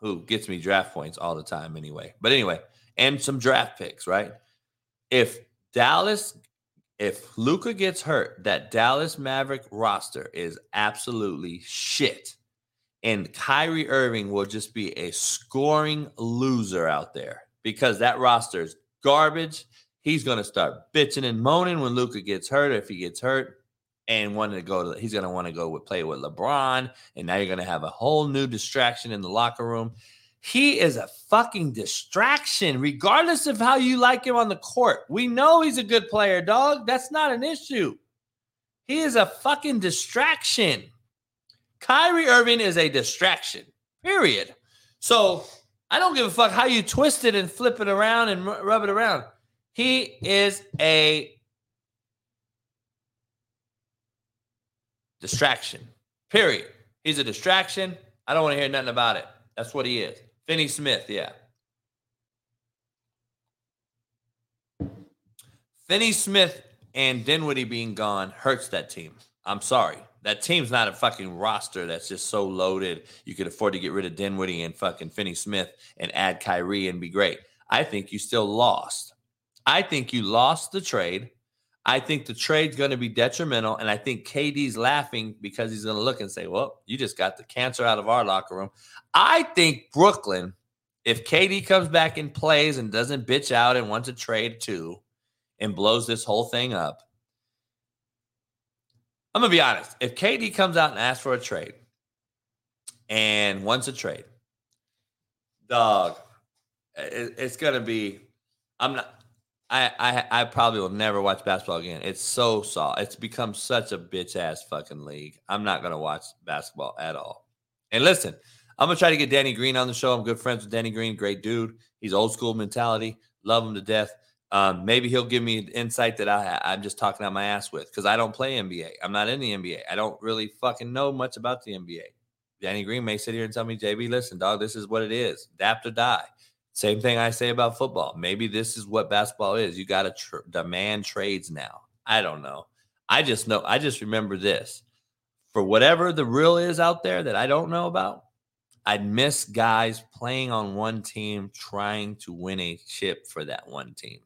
who gets me draft points all the time anyway. But anyway, and some draft picks, right? If Dallas if Luka gets hurt, that Dallas Maverick roster is absolutely shit. And Kyrie Irving will just be a scoring loser out there because that roster is garbage. He's going to start bitching and moaning when Luka gets hurt. Or if he gets hurt and wanting to go to, he's going to want to go with play with LeBron. And now you're going to have a whole new distraction in the locker room. He is a fucking distraction, regardless of how you like him on the court. We know he's a good player, dog. That's not an issue. He is a fucking distraction. Kyrie Irving is a distraction, period. So I don't give a fuck how you twist it and flip it around and rub it around. He is a distraction, period. He's a distraction. I don't want to hear nothing about it. That's what he is. Finney Smith, yeah. Finney Smith and Dinwiddie being gone hurts that team. I'm sorry. That team's not a fucking roster that's just so loaded. You could afford to get rid of Dinwiddie and fucking Finney Smith and add Kyrie and be great. I think you still lost. I think you lost the trade. I think the trade's going to be detrimental. And I think KD's laughing because he's going to look and say, well, you just got the cancer out of our locker room. I think Brooklyn, if KD comes back and plays and doesn't bitch out and wants to trade too and blows this whole thing up, I'm to be honest. If KD comes out and asks for a trade and wants a trade, dog, it, it's to be, I'm not. I, I I probably will never watch basketball again. It's so soft. It's become such a bitch ass fucking league. I'm not gonna watch basketball at all. And listen, I'm gonna try to get Danny Green on the show. I'm good friends with Danny Green, great dude. He's old school mentality. Love him to death. Um, maybe he'll give me an insight that I I'm just talking out my ass with because I don't play NBA. I'm not in the NBA. I don't really fucking know much about the NBA. Danny Green may sit here and tell me, JB, listen, dog, this is what it is. Adapt or die. Same thing I say about football. Maybe this is what basketball is. You got to tr- demand trades now. I don't know. I just know. I just remember this. For whatever the real is out there that I don't know about, I'd miss guys playing on one team trying to win a chip for that one team.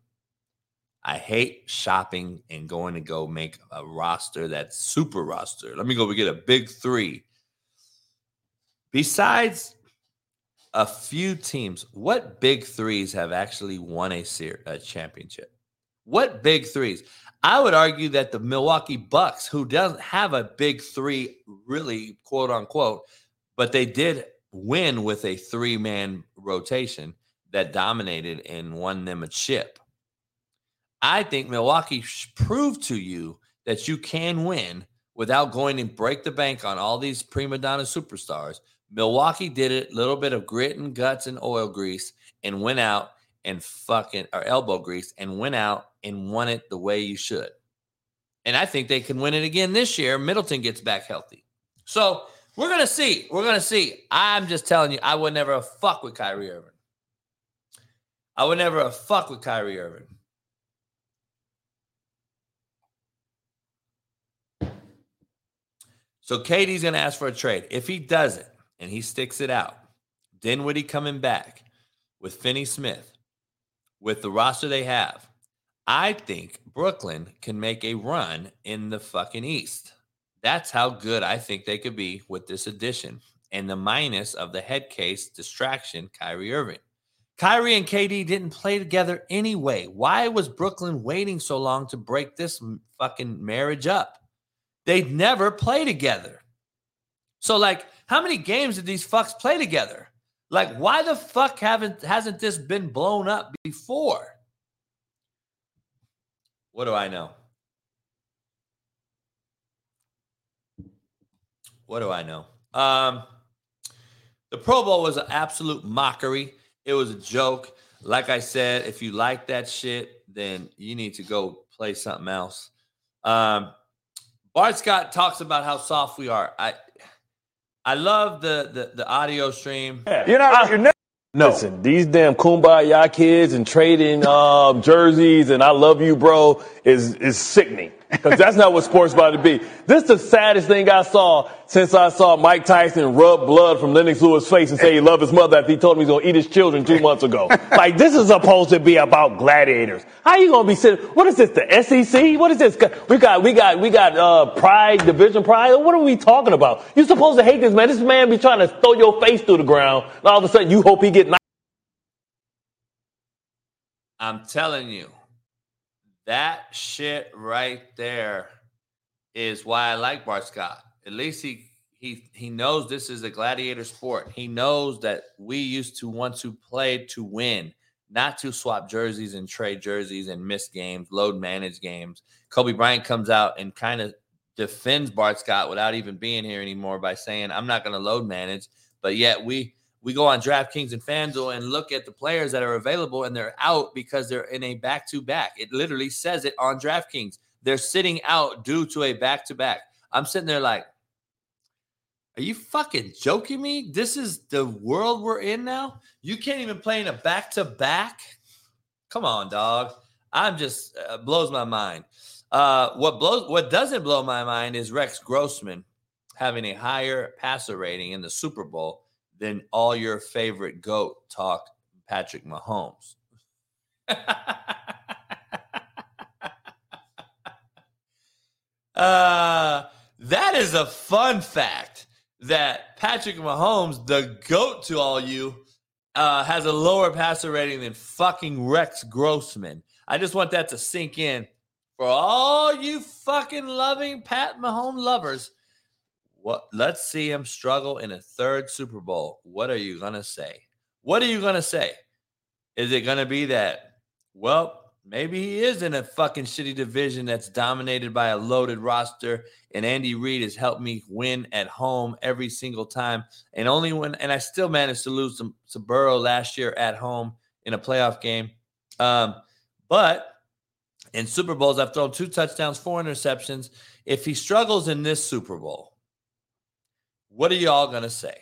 I hate shopping and going to go make a roster that's super roster. Let me go get a big three. Besides a few teams, what big threes have actually won a, ser- a championship? What big threes? I would argue that the Milwaukee Bucks, who doesn't have a big three, really quote unquote, but they did win with a three man rotation that dominated and won them a chip. I think Milwaukee proved to you that you can win without going and break the bank on all these prima donna superstars. Milwaukee did it, little bit of grit and guts and oil grease, and went out and fucking or elbow grease and went out and won it the way you should. And I think they can win it again this year. Middleton gets back healthy. So we're gonna see. We're gonna see. I'm just telling you, I would never fuck with Kyrie Irving. I would never fuck with Kyrie Irving. So KD's gonna ask for a trade. If he doesn't, and he sticks it out, Dinwiddie coming back with Finney Smith, with the roster they have, I think Brooklyn can make a run in the fucking East. That's how good I think they could be with this addition and the minus of the head case distraction, Kyrie Irving. Kyrie and KD didn't play together anyway. Why was Brooklyn waiting so long to break this fucking marriage up? They'd never play together. So, like, how many games did these fucks play together? Like, why the fuck haven't hasn't this been blown up before? What do I know? What do I know? Um, the Pro Bowl was an absolute mockery. It was a joke. Like I said, if you like that shit, then you need to go play something else. Um, Bart Scott talks about how soft we are. I I love the the, the audio stream. You're not. You're never. No. Listen, these damn kumbaya kids and trading um, jerseys and I love you, bro, is is sickening. Because that's not what sports about to be. This is the saddest thing I saw since I saw Mike Tyson rub blood from Lennox Lewis' face and say he loved his mother after he told him he's gonna eat his children two months ago. (laughs) like this is supposed to be about gladiators. How you gonna be sitting? What is this? The SEC? What is this? We got we got we got uh, pride, division pride. What are we talking about? You supposed to hate this man. This man be trying to throw your face through the ground. And all of a sudden you hope he get. I'm telling you, that shit right there is why I like Bart Scott. At least he he he knows this is a gladiator sport. He knows that we used to want to play to win, not to swap jerseys and trade jerseys and miss games, load manage games. Kobe Bryant comes out and kind of defends Bart Scott without even being here anymore by saying, "I'm not going to load manage," but yet we we go on DraftKings and FanDuel and look at the players that are available and they're out because they're in a back to back. It literally says it on DraftKings. They're sitting out due to a back to back. I'm sitting there like, are you fucking joking me? This is the world we're in now. You can't even play in a back to back. Come on, dog. I'm just uh, blows my mind. Uh, what blows what doesn't blow my mind is Rex Grossman having a higher passer rating in the Super Bowl than all your favorite goat talk, Patrick Mahomes. (laughs) uh, that is a fun fact that Patrick Mahomes, the goat to all you, uh, has a lower passer rating than fucking Rex Grossman. I just want that to sink in for all you fucking loving Pat Mahomes lovers. What? Let's see him struggle in a third Super Bowl. What are you gonna say? What are you gonna say? Is it gonna be that? Well, maybe he is in a fucking shitty division that's dominated by a loaded roster, and Andy Reid has helped me win at home every single time, and only when and I still managed to lose to Burrow last year at home in a playoff game. Um, but in Super Bowls, I've thrown two touchdowns, four interceptions. If he struggles in this Super Bowl, what are y'all going to say?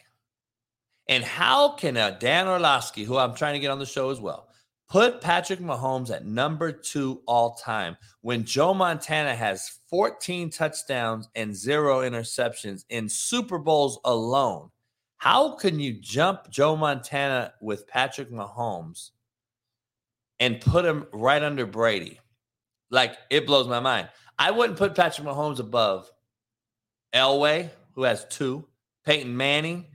And how can a Dan Orlovsky, who I'm trying to get on the show as well, put Patrick Mahomes at number two all time when Joe Montana has 14 touchdowns and zero interceptions in Super Bowls alone? How can you jump Joe Montana with Patrick Mahomes and put him right under Brady? Like, it blows my mind. I wouldn't put Patrick Mahomes above Elway, who has two, Peyton Manning,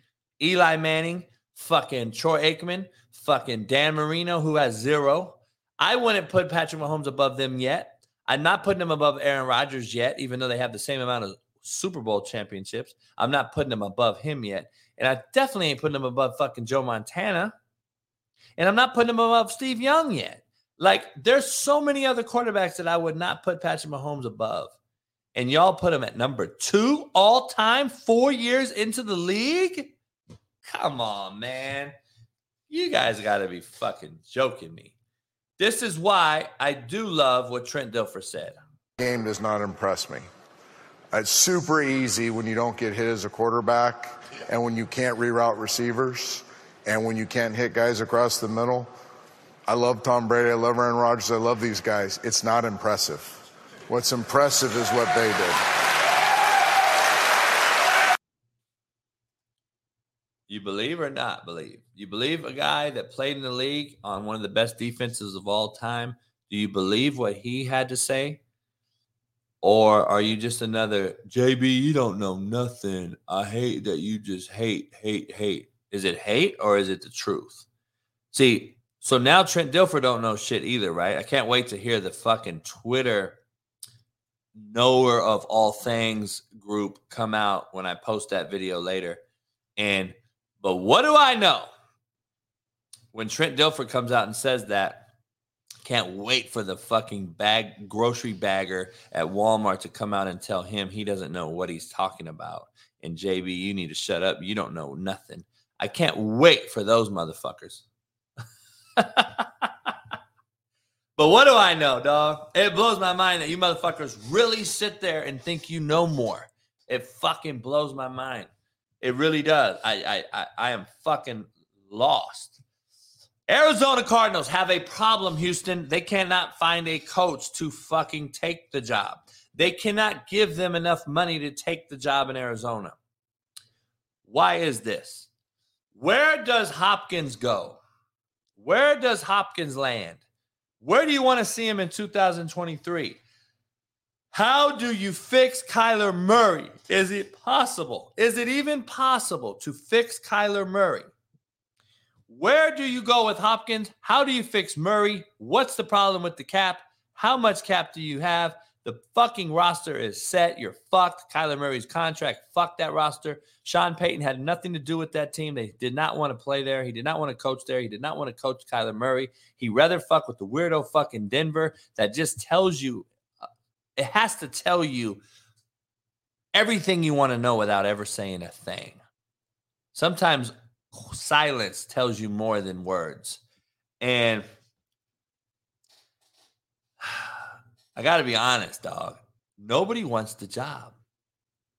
Eli Manning, fucking Troy Aikman, fucking Dan Marino, who has zero. I wouldn't put Patrick Mahomes above them yet. I'm not putting him above Aaron Rodgers yet, even though they have the same amount of Super Bowl championships. I'm not putting him above him yet. And I definitely ain't putting him above fucking Joe Montana. And I'm not putting him above Steve Young yet. Like, there's so many other quarterbacks that I would not put Patrick Mahomes above and y'all put him at number two all time, four years into the league? Come on, man. You guys got to be fucking joking me. This is why I do love what Trent Dilfer said. Game does not impress me. It's super easy when you don't get hit as a quarterback and when you can't reroute receivers and when you can't hit guys across the middle. I love Tom Brady. I love Aaron Rodgers. I love these guys. It's not impressive. What's impressive is what they did. You believe or not believe? You believe a guy that played in the league on one of the best defenses of all time? Do you believe what he had to say? Or are you just another JB? You don't know nothing. I hate that you just hate, hate, hate. Is it hate or is it the truth? See, so now Trent Dilfer don't know shit either, right? I can't wait to hear the fucking Twitter knower of all things group come out when I post that video later. And but what do I know? When Trent Dilfer comes out and says that, can't wait for the fucking bag grocery bagger at Walmart to come out and tell him he doesn't know what he's talking about. And JB, you need to shut up. You don't know nothing. I can't wait for those motherfuckers. (laughs) But what do I know, dog? It blows my mind that you motherfuckers really sit there and think you know more. It fucking blows my mind. It really does. I I I, I am fucking lost. Arizona Cardinals have a problem, Houston. They cannot find a coach to fucking take the job. They cannot give them enough money to take the job in Arizona. Why is this? Where does Hopkins go? Where does Hopkins land? Where do you want to see him in 2023? How do you fix Kyler Murray? Is it possible? Is it even possible to fix Kyler Murray? Where do you go with Hopkins? How do you fix Murray? What's the problem with the cap? How much cap do you have? The fucking roster is set. You're fucked. Kyler Murray's contract, fuck that roster. Sean Payton had nothing to do with that team. They did not want to play there. He did not want to coach there. He did not want to coach Kyler Murray. He rather fuck with the weirdo fucking Denver that just tells you, uh, it has to tell you everything you want to know without ever saying a thing. Sometimes silence tells you more than words. And (sighs) I got to be honest, dog. Nobody wants the job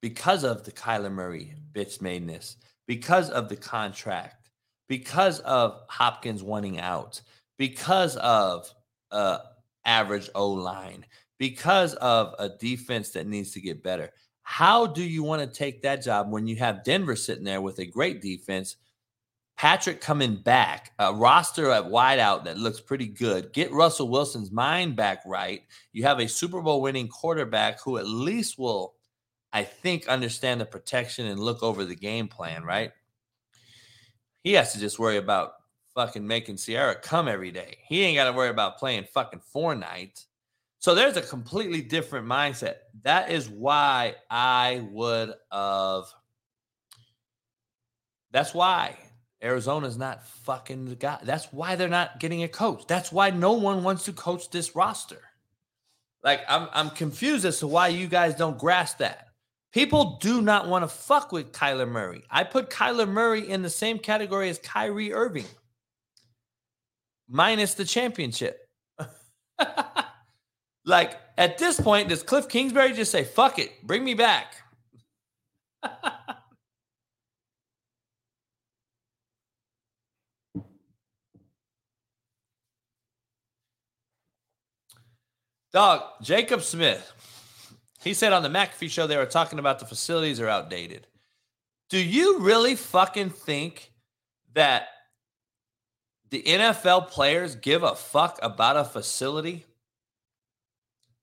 because of the Kyler Murray bitch madeness, because of the contract, because of Hopkins wanting out, because of uh, average O line because of a defense that needs to get better. How do you want to take that job when you have Denver sitting there with a great defense? Patrick coming back, a roster at wideout that looks pretty good. Get Russell Wilson's mind back right. You have a Super Bowl winning quarterback who at least will, I think, understand the protection and look over the game plan, right? He has to just worry about fucking making Sierra come every day. He ain't got to worry about playing fucking Fortnite. So there's a completely different mindset. That is why I would have. That's why Arizona's not fucking the guy. That's why they're not getting a coach. That's why no one wants to coach this roster. Like I'm I'm confused as to why you guys don't grasp that. People do not want to fuck with Kyler Murray. I put Kyler Murray in the same category as Kyrie Irving. Minus the championship. (laughs) like at this point, does Cliff Kingsbury just say, fuck it, bring me back? (laughs) Dog, Jacob Smith. He said on the McAfee show they were talking about the facilities are outdated. Do you really fucking think that the NFL players give a fuck about a facility?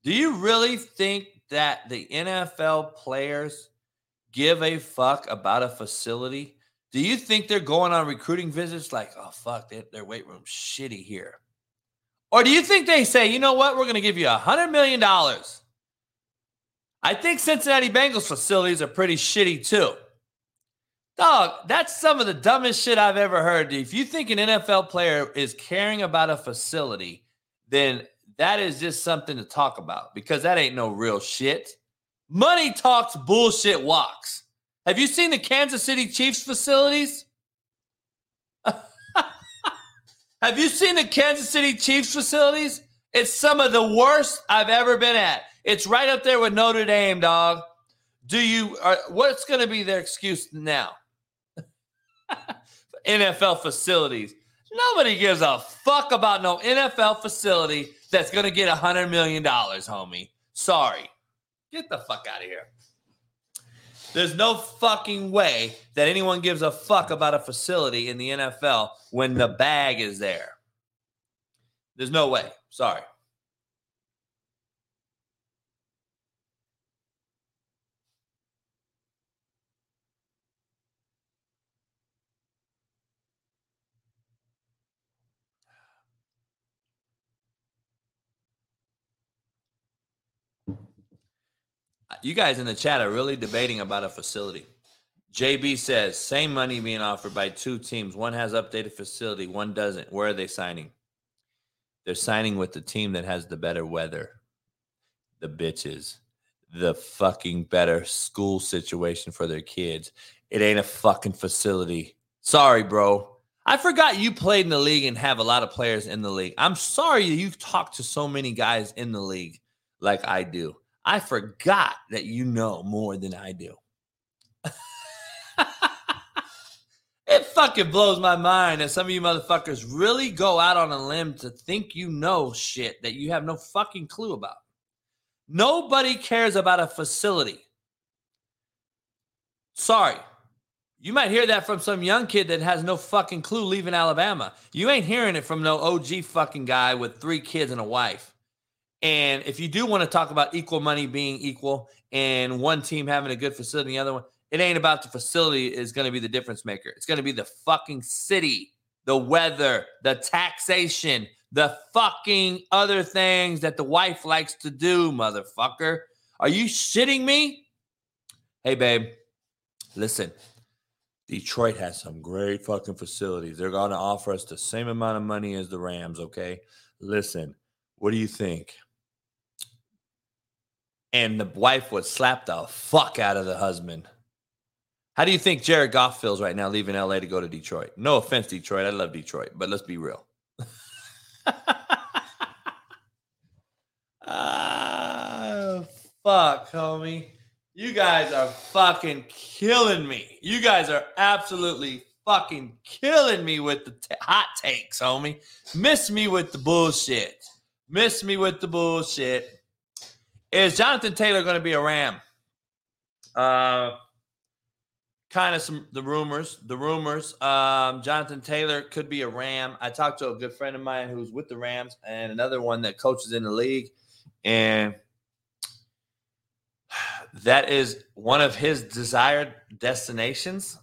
Do you really think that the NFL players give a fuck about a facility? Do you think they're going on recruiting visits like, oh, fuck, they, their weight room's shitty here? Or do you think they say, you know what, we're going to give you a $100 million? I think Cincinnati Bengals facilities are pretty shitty too. Dog, that's some of the dumbest shit I've ever heard. If you think an NFL player is caring about a facility, then that is just something to talk about because that ain't no real shit. Money talks, bullshit walks. Have you seen the Kansas City Chiefs facilities? Have you seen the Kansas City Chiefs facilities? It's some of the worst I've ever been at. It's right up there with Notre Dame, dog. Do you? Are, what's going to be their excuse now? (laughs) NFL facilities. Nobody gives a fuck about no NFL facility that's going to get a hundred million dollars, homie. Sorry, get the fuck out of here. There's no fucking way that anyone gives a fuck about a facility in the NFL when the bag is there. There's no way. Sorry. You guys in the chat are really debating about a facility. JB says same money being offered by two teams. One has updated facility, one doesn't. Where are they signing? They're signing with the team that has the better weather, the bitches, the fucking better school situation for their kids. It ain't a fucking facility. Sorry, bro. I forgot you played in the league and have a lot of players in the league. I'm sorry you've talked to so many guys in the league like I do. I forgot that you know more than I do. (laughs) it fucking blows my mind that some of you motherfuckers really go out on a limb to think you know shit that you have no fucking clue about. Nobody cares about a facility. Sorry. You might hear that from some young kid that has no fucking clue leaving Alabama. You ain't hearing it from no OG fucking guy with three kids and a wife. And if you do want to talk about equal money being equal and one team having a good facility, and the other one, it ain't about the facility is going to be the difference maker. It's going to be the fucking city, the weather, the taxation, the fucking other things that the wife likes to do, motherfucker. Are you shitting me? Hey, babe, listen. Detroit has some great fucking facilities. They're going to offer us the same amount of money as the Rams, okay? Listen, what do you think? And the wife would slap the fuck out of the husband. How do you think Jared Goff feels right now leaving LA to go to Detroit? No offense, Detroit. I love Detroit, but let's be real. ah, fuck, homie. You guys are fucking killing me. You guys are absolutely fucking killing me with the t- hot takes, homie. Miss me with the bullshit. Miss me with the bullshit. Is Jonathan Taylor going to be a Ram? Uh, kind of some the rumors. The rumors. Um, Jonathan Taylor could be a Ram. I talked to a good friend of mine who's with the Rams and another one that coaches in the league, and that is one of his desired destinations.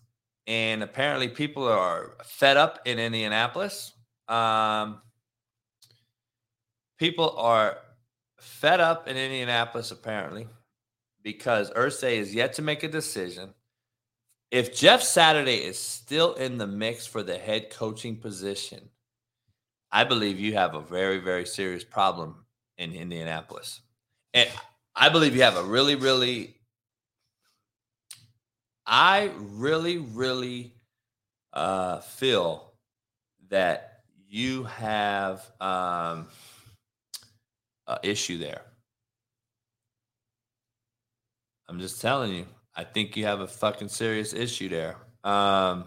And apparently, people are fed up in Indianapolis. Um, people are fed up in Indianapolis, apparently, because Irsay is yet to make a decision. If Jeff Saturday is still in the mix for the head coaching position, I believe you have a very, very serious problem in Indianapolis. And I believe you have a really, really, I really, really uh, feel that you have um, an issue there. I'm just telling you. I think you have a fucking serious issue there. Um,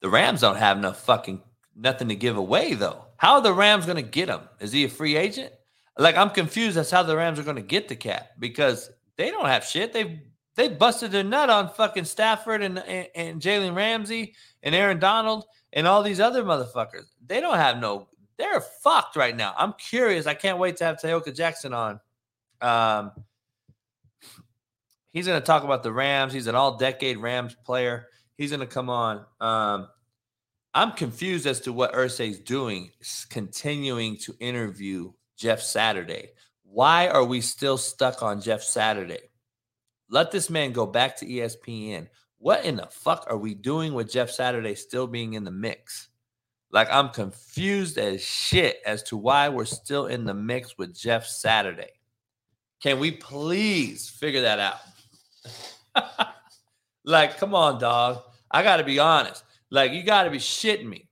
the Rams don't have no fucking nothing to give away though. How are the Rams going to get him? Is he a free agent? Like I'm confused That's how the Rams are going to get the cat because they don't have shit. They they busted their nut on fucking Stafford and and, and Jalen Ramsey and Aaron Donald and all these other motherfuckers. They don't have no. They're fucked right now. I'm curious. I can't wait to have Tayoka Jackson on. Um, he's going to talk about the Rams. He's an all-decade Rams player. He's going to come on. Um, I'm confused as to what Irsay's doing, continuing to interview Jeff Saturday. Why are we still stuck on Jeff Saturday? Let this man go back to ESPN. What in the fuck are we doing with Jeff Saturday still being in the mix? Like, I'm confused as shit as to why we're still in the mix with Jeff Saturday. Can we please figure that out? (laughs) like, come on, dog. I got to be honest. Like, you got to be shitting me.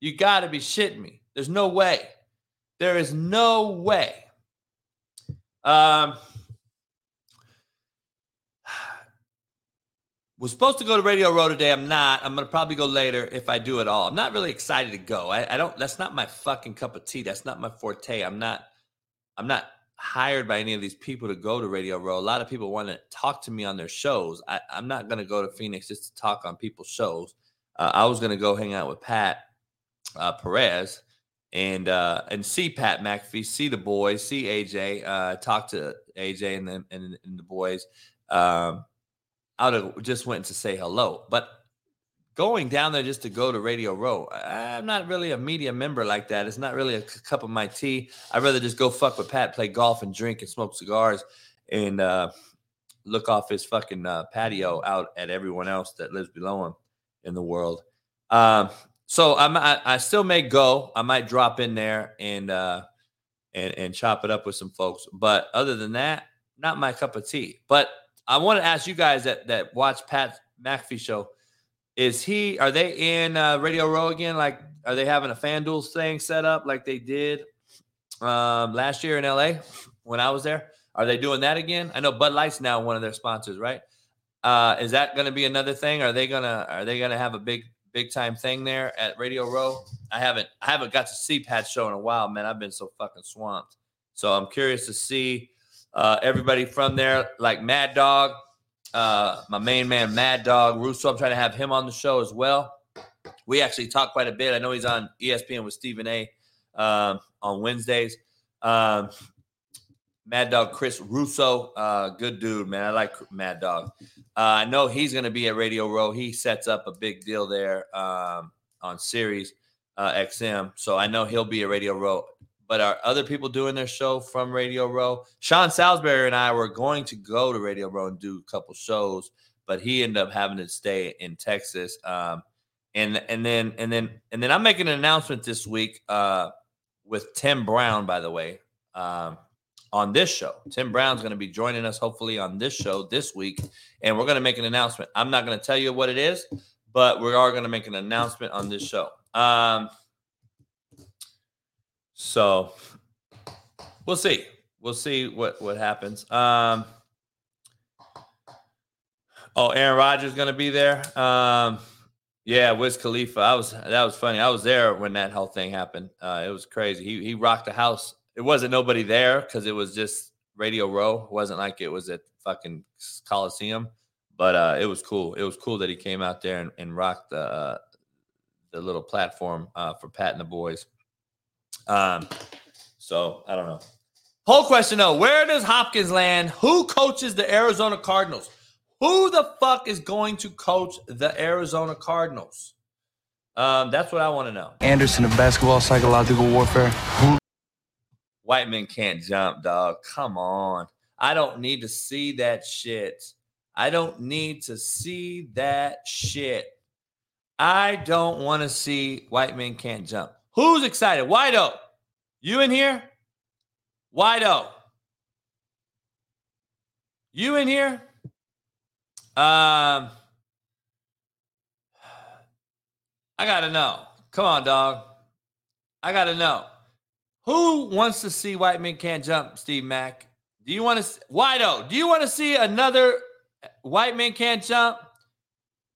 You got to be shitting me. There's no way. There is no way. Um, was supposed to go to Radio Row today. I'm not. I'm gonna probably go later if I do at all. I'm not really excited to go. I, I don't. That's not my fucking cup of tea. That's not my forte. I'm not. I'm not hired by any of these people to go to Radio Row. A lot of people want to talk to me on their shows. I, am not to go to Phoenix just to talk on people's shows. Uh, I was to go hang out with Pat uh, Perez and uh, and see Pat McAfee, see the boys, see AJ, uh, talk to AJ and the, and, and the boys. Um, I would have just went to say hello, but going down there just to go to Radio Row, I'm not really a media member like that. It's not really a cup of my tea. I'd rather just go fuck with Pat, play golf and drink and smoke cigars and uh, look off his fucking uh, patio out at everyone else that lives below him in the world. Um, so I'm, I, I still may go. I might drop in there and uh, and and chop it up with some folks. But other than that, not my cup of tea. But I want to ask you guys that that watch Pat McAfee show. Is he? Are they in uh, Radio Row again? Like, are they having a FanDuel thing set up like they did um, last year in LA when I was there? Are they doing that again? I know Bud Light's now one of their sponsors, right? Uh, is that going to be another thing? Are they gonna Are they gonna have a big big time thing there at Radio Row? I haven't I haven't got to see Pat's show in a while, man. I've been so fucking swamped. So I'm curious to see uh, everybody from there, like Mad Dog, uh, my main man, Mad Dog Russo. I'm trying to have him on the show as well. We actually talk quite a bit. I know he's on ESPN with Stephen A. Um, on Wednesdays. Um, Mad Dog Chris Russo, uh, good dude, man. I like Mad Dog. Uh, I know he's going to be at Radio Row. He sets up a big deal there um, on Sirius uh, XM, so I know he'll be at Radio Row but are other people doing their show from Radio Row? Sean Salisbury and I were going to go to Radio Row and do a couple shows, but he ended up having to stay in Texas. Um, and and then and then and then I'm making an announcement this week uh, with Tim Brown, by the way, um, on this show. Tim Brown's going to be joining us hopefully on this show this week, and we're going to make an announcement. I'm not going to tell you what it is, but we are going to make an announcement on this show. Um, so we'll see. We'll see what what happens. Um, oh, Aaron Rodgers going to be there. Um, Yeah, Wiz Khalifa. I was that was funny. I was there when that whole thing happened. Uh, it was crazy. He he rocked the house. It wasn't nobody there because it was just Radio Row. It wasn't like it was at fucking Coliseum, but uh, it was cool. It was cool that he came out there and, and rocked the uh, the little platform uh, for Pat and the boys. Um, so I don't know. Whole question though: Where does Hopkins land? Who coaches the Arizona Cardinals? Who the fuck is going to coach the Arizona Cardinals? Um, that's what I want to know. Anderson of basketball psychological warfare. White men can't jump, dog. Come on. I don't need to see that shit. I don't need to see that shit. I don't want to see white men can't jump. Who's excited? Wido. You in here? Wido. You in here? Um, I gotta know. Come on, dog. I gotta know. Who wants to see white men can't jump, Steve Mack? Do you want to Wido? Do you want to see another white men can't jump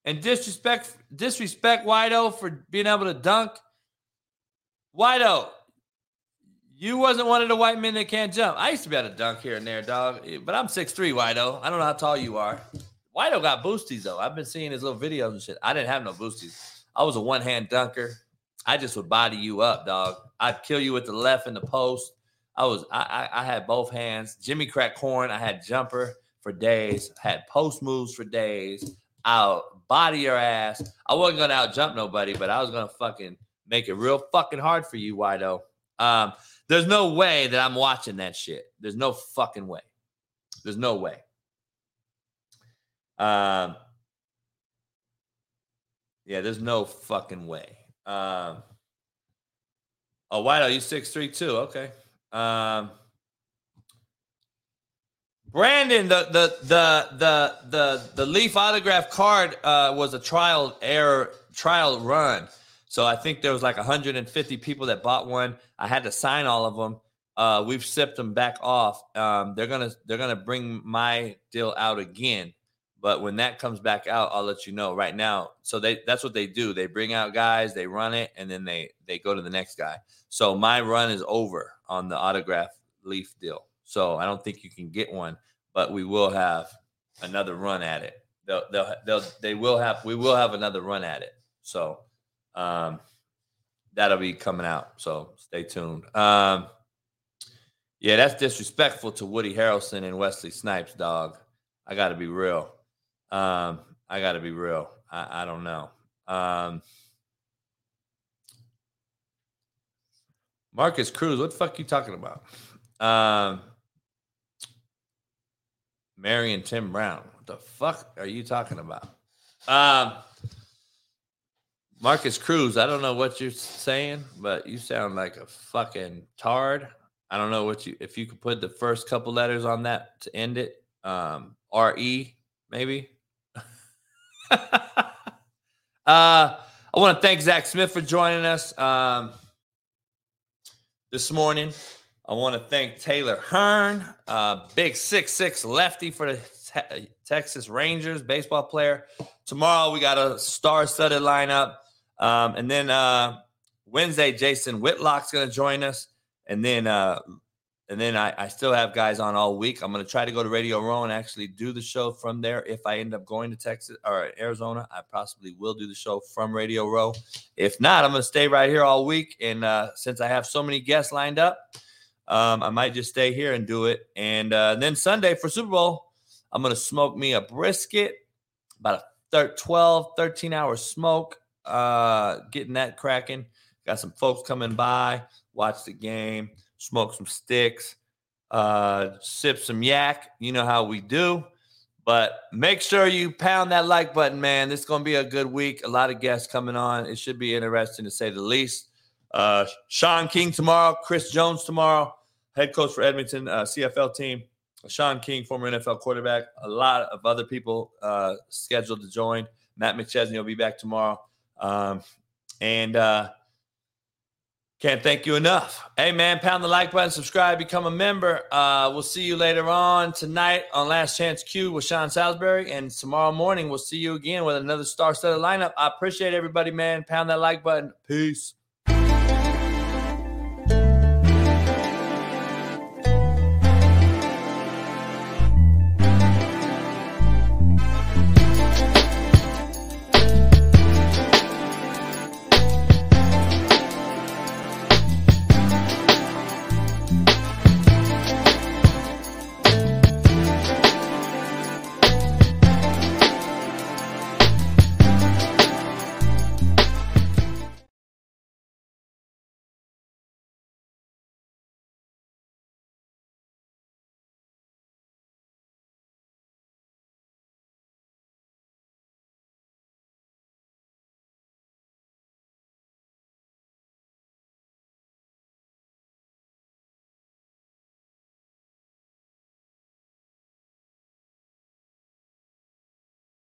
and disrespect disrespect Wido for being able to dunk? Wido, you wasn't one of the white men that can't jump. I used to be able to dunk here and there, dog. Eh, but I'm 6'3, Wido. I don't know how tall you are. Wido got boosties though. I've been seeing his little videos and shit. I didn't have no boosties. I was a one hand dunker. I just would body you up, dog. I'd kill you with the left in the post. I was I I, I had both hands. Jimmy crack corn. I had jumper for days. Had post moves for days. I'll body your ass. I wasn't gonna out jump nobody, but I was gonna fucking make it real fucking hard for you, Wido. Um, there's no way that I'm watching that shit. There's no fucking way. There's no way. Um, yeah, there's no fucking way. Um, oh, are you six three two? Okay. Um, Brandon, the the the the the the Leaf autograph card uh, was a trial error trial run. So I think there was like 150 people that bought one. I had to sign all of them. Uh, we've sipped them back off. Um, they're gonna they're gonna bring my deal out again. But when that comes back out, I'll let you know right now. So they that's what they do. They bring out guys, they run it, and then they they go to the next guy. So my run is over on the autograph leaf deal. So I don't think you can get one, but we will have another run at it. They'll they'll, they'll they will have we will have another run at it. So um that'll be coming out. So stay tuned. Um yeah, that's disrespectful to Woody Harrelson and Wesley Snipes, dog. I got to be real. Um, I got to be real. I, I don't know. Um, Marcus Cruz, what the fuck you talking about? Um, Marion Tim Brown, what the fuck are you talking about? Um, Marcus Cruz, I don't know what you're saying, but you sound like a fucking tard. I don't know what you if you could put the first couple letters on that to end it. Um, R E maybe. (laughs) uh, I want to thank Zach Smith for joining us um, this morning. I want to thank Taylor Hearn, uh, big six six lefty for the te- Texas Rangers baseball player. Tomorrow we got a star-studded lineup, um, and then uh, Wednesday Jason Whitlock's going to join us, and then uh, and then I, I still have guys on all week. I'm going to try to go to Radio Row and actually do the show from there. If I end up going to Texas or Arizona, I possibly will do the show from Radio Row. If not, I'm going to stay right here all week. And uh, since I have so many guests lined up, um, I might just stay here and do it. And uh, then Sunday for Super Bowl, I'm going to smoke me a brisket, about a 12, 13 hour smoke, uh, getting that cracking. Got some folks coming by, watch the game smoke some sticks, uh, sip some yak. You know how we do. But make sure you pound that like button, man. This is going to be a good week. A lot of guests coming on. It should be interesting to say the least. Uh, Shaun King tomorrow, Chris Jones tomorrow, head coach for Edmonton uh, CFL team. Shaun King, former NFL quarterback. A lot of other people uh, scheduled to join. Matt McChesney will be back tomorrow. Um, and uh, Can't thank you enough. Hey, man, pound the like button, subscribe, become a member. Uh, we'll see you later on tonight on Last Chance Q with Sean Salisbury. And tomorrow morning, we'll see you again with another star studded lineup. I appreciate everybody, man. Pound that like button. Peace.